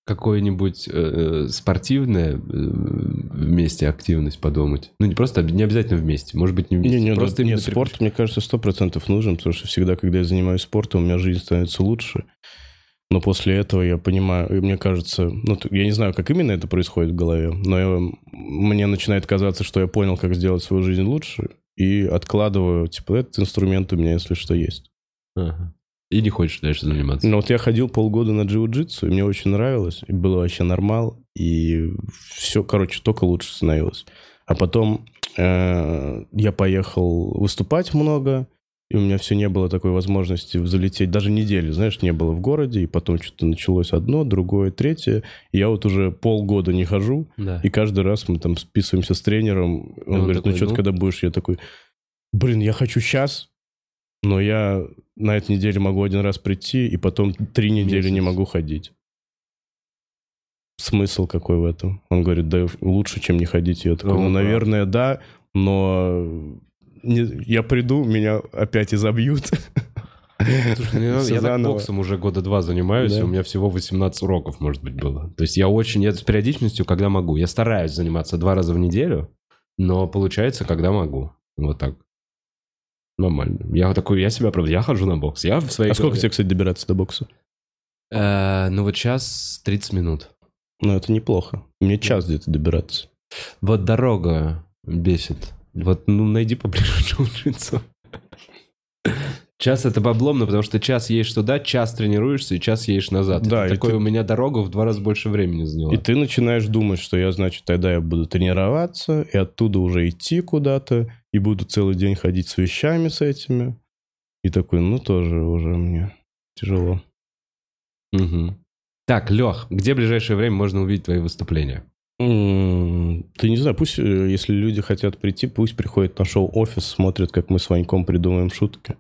Speaker 1: какое-нибудь э, спортивное э, вместе активность подумать. Ну, не просто, не обязательно вместе, может быть, не вместе.
Speaker 2: Не, не,
Speaker 1: просто
Speaker 2: нет, спорт, мне кажется, сто процентов нужен, потому что всегда, когда я занимаюсь спортом, у меня жизнь становится лучше. Но после этого я понимаю, и мне кажется, ну, я не знаю, как именно это происходит в голове, но я- мне начинает казаться, что я понял, как сделать свою жизнь лучше, и откладываю, типа, этот инструмент у меня, если что, есть.
Speaker 1: Ага. И не хочешь дальше заниматься.
Speaker 2: Но вот я ходил полгода на джиу-джитсу, и мне очень нравилось, и было вообще нормал, и все, короче, только лучше становилось. А потом э, я поехал выступать много, и у меня все не было такой возможности залететь, даже недели, знаешь, не было в городе, и потом что-то началось одно, другое, третье. И я вот уже полгода не хожу,
Speaker 1: Да.
Speaker 2: и каждый раз мы там списываемся с тренером, он,
Speaker 1: он
Speaker 2: говорит,
Speaker 1: такой,
Speaker 2: ну что ты
Speaker 1: «Ну?»
Speaker 2: когда будешь? Я такой, блин, я хочу сейчас, но я на этой неделе могу один раз прийти, и потом три недели не
Speaker 1: Месяц.
Speaker 2: могу ходить. Смысл какой в этом? Он говорит, да лучше, чем не ходить. Я такой,
Speaker 1: Ну,
Speaker 2: ну, наверное, да, но не- я приду, меня опять изобьют.
Speaker 1: Слушай, ну я, я так боксом уже года два занимаюсь,
Speaker 2: Да.
Speaker 1: и у меня всего 18 уроков, может быть, было. То есть я очень, я с периодичностью, когда могу. Я стараюсь заниматься два раза в неделю, но получается, когда могу. Вот так. Нормально. Я такой, я себя правда, я хожу на бокс. Я в своей
Speaker 2: А сколько тебе, кстати, добираться до бокса?
Speaker 1: Э, ну вот сейчас 30 минут.
Speaker 2: Ну, это неплохо. Мне час где-то добираться.
Speaker 1: Вот дорога бесит. Вот, ну, найди поближе джиу-джитсу. Час это бабломно, потому что час едешь туда, час тренируешься и час едешь назад.
Speaker 2: Да,
Speaker 1: Это такое
Speaker 2: ты-
Speaker 1: у меня дорога в два раза больше времени заняла.
Speaker 2: И ты начинаешь думать, что я, значит, тогда я буду тренироваться, и оттуда уже идти куда-то, и буду целый день ходить с вещами с этими. И такой, ну, тоже уже мне тяжело.
Speaker 1: Мгм. Так, Лех, где в ближайшее время можно увидеть твои выступления?
Speaker 2: Ты не знаю, пусть, э, если люди хотят прийти, пусть приходят на шоу-офис, смотрят, как мы с Ваньком придумаем шутки.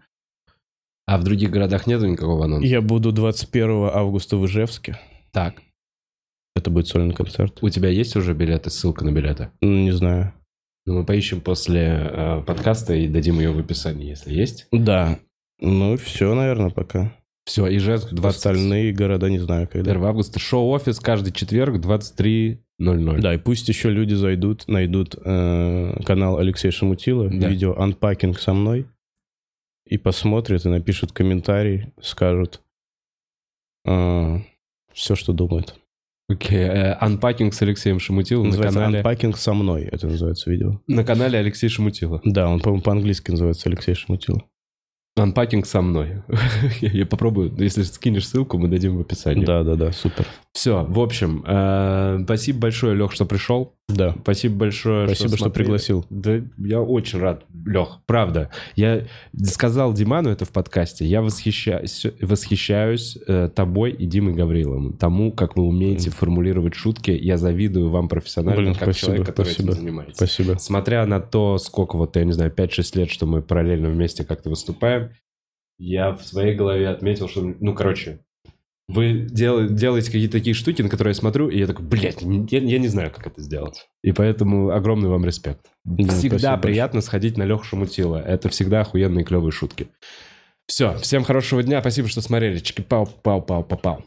Speaker 1: А в других городах нету никакого анонса?
Speaker 2: Я буду 21 августа в Ижевске.
Speaker 1: Так,
Speaker 2: Это будет сольный концерт.
Speaker 1: у тебя есть уже билеты, ссылка на билеты?
Speaker 2: Ну, Не знаю.
Speaker 1: Ну, мы поищем после э, подкаста и дадим ее в описании, если есть.
Speaker 2: Да. Ну, все, наверное, пока.
Speaker 1: Все, Ижевск, 20...
Speaker 2: Остальные города не знаю, когда.
Speaker 1: 1 августа. Шоу-офис каждый четверг 23.00.
Speaker 2: Да, и пусть еще люди зайдут, найдут э, канал Алексея Шамутила,
Speaker 1: Да.
Speaker 2: видео «Анпакинг со мной», и посмотрят, и напишут комментарий, скажут все, что думают.
Speaker 1: Окей, э, Unpacking с Алексеем Шамутиловым на
Speaker 2: Называется
Speaker 1: канале,
Speaker 2: «Анпакинг со мной», это называется видео.
Speaker 1: на канале Алексей Шамутила.
Speaker 2: Да, он, по-моему, по-английски называется Алексей Шамутила.
Speaker 1: Unpacking со мной. Я попробую, если скинешь ссылку, мы дадим в описании.
Speaker 2: Да, да, да, супер.
Speaker 1: Все, в общем, э, спасибо большое, Лех, что пришел.
Speaker 2: Да.
Speaker 1: Спасибо большое,
Speaker 2: Спасибо, что
Speaker 1: смотрели.
Speaker 2: пригласил.
Speaker 1: Да, я очень рад, Лех, правда. Я сказал Диману это в подкасте. Я восхищаюсь, восхищаюсь э, тобой и Димой Гавриловым. Тому, как вы умеете формулировать шутки. Я завидую вам профессионально,
Speaker 2: Блин,
Speaker 1: как
Speaker 2: спасибо,
Speaker 1: человек, который
Speaker 2: спасибо.
Speaker 1: этим занимается.
Speaker 2: Спасибо.
Speaker 1: Смотря на то, сколько вот, я не знаю, 5-6 лет, что мы параллельно вместе как-то выступаем, я в своей голове отметил, что, ну, короче, вы дел- делаете какие-то такие штуки, на которые я смотрю, и я такой, блядь, не- я, я не знаю, как это сделать. И поэтому огромный вам респект.
Speaker 2: Да,
Speaker 1: всегда приятно сходить на Леху Шамутила. Это всегда охуенные клевые шутки. Все, всем хорошего дня, спасибо, что смотрели. Чики-пау-пау-пау-пау-пау.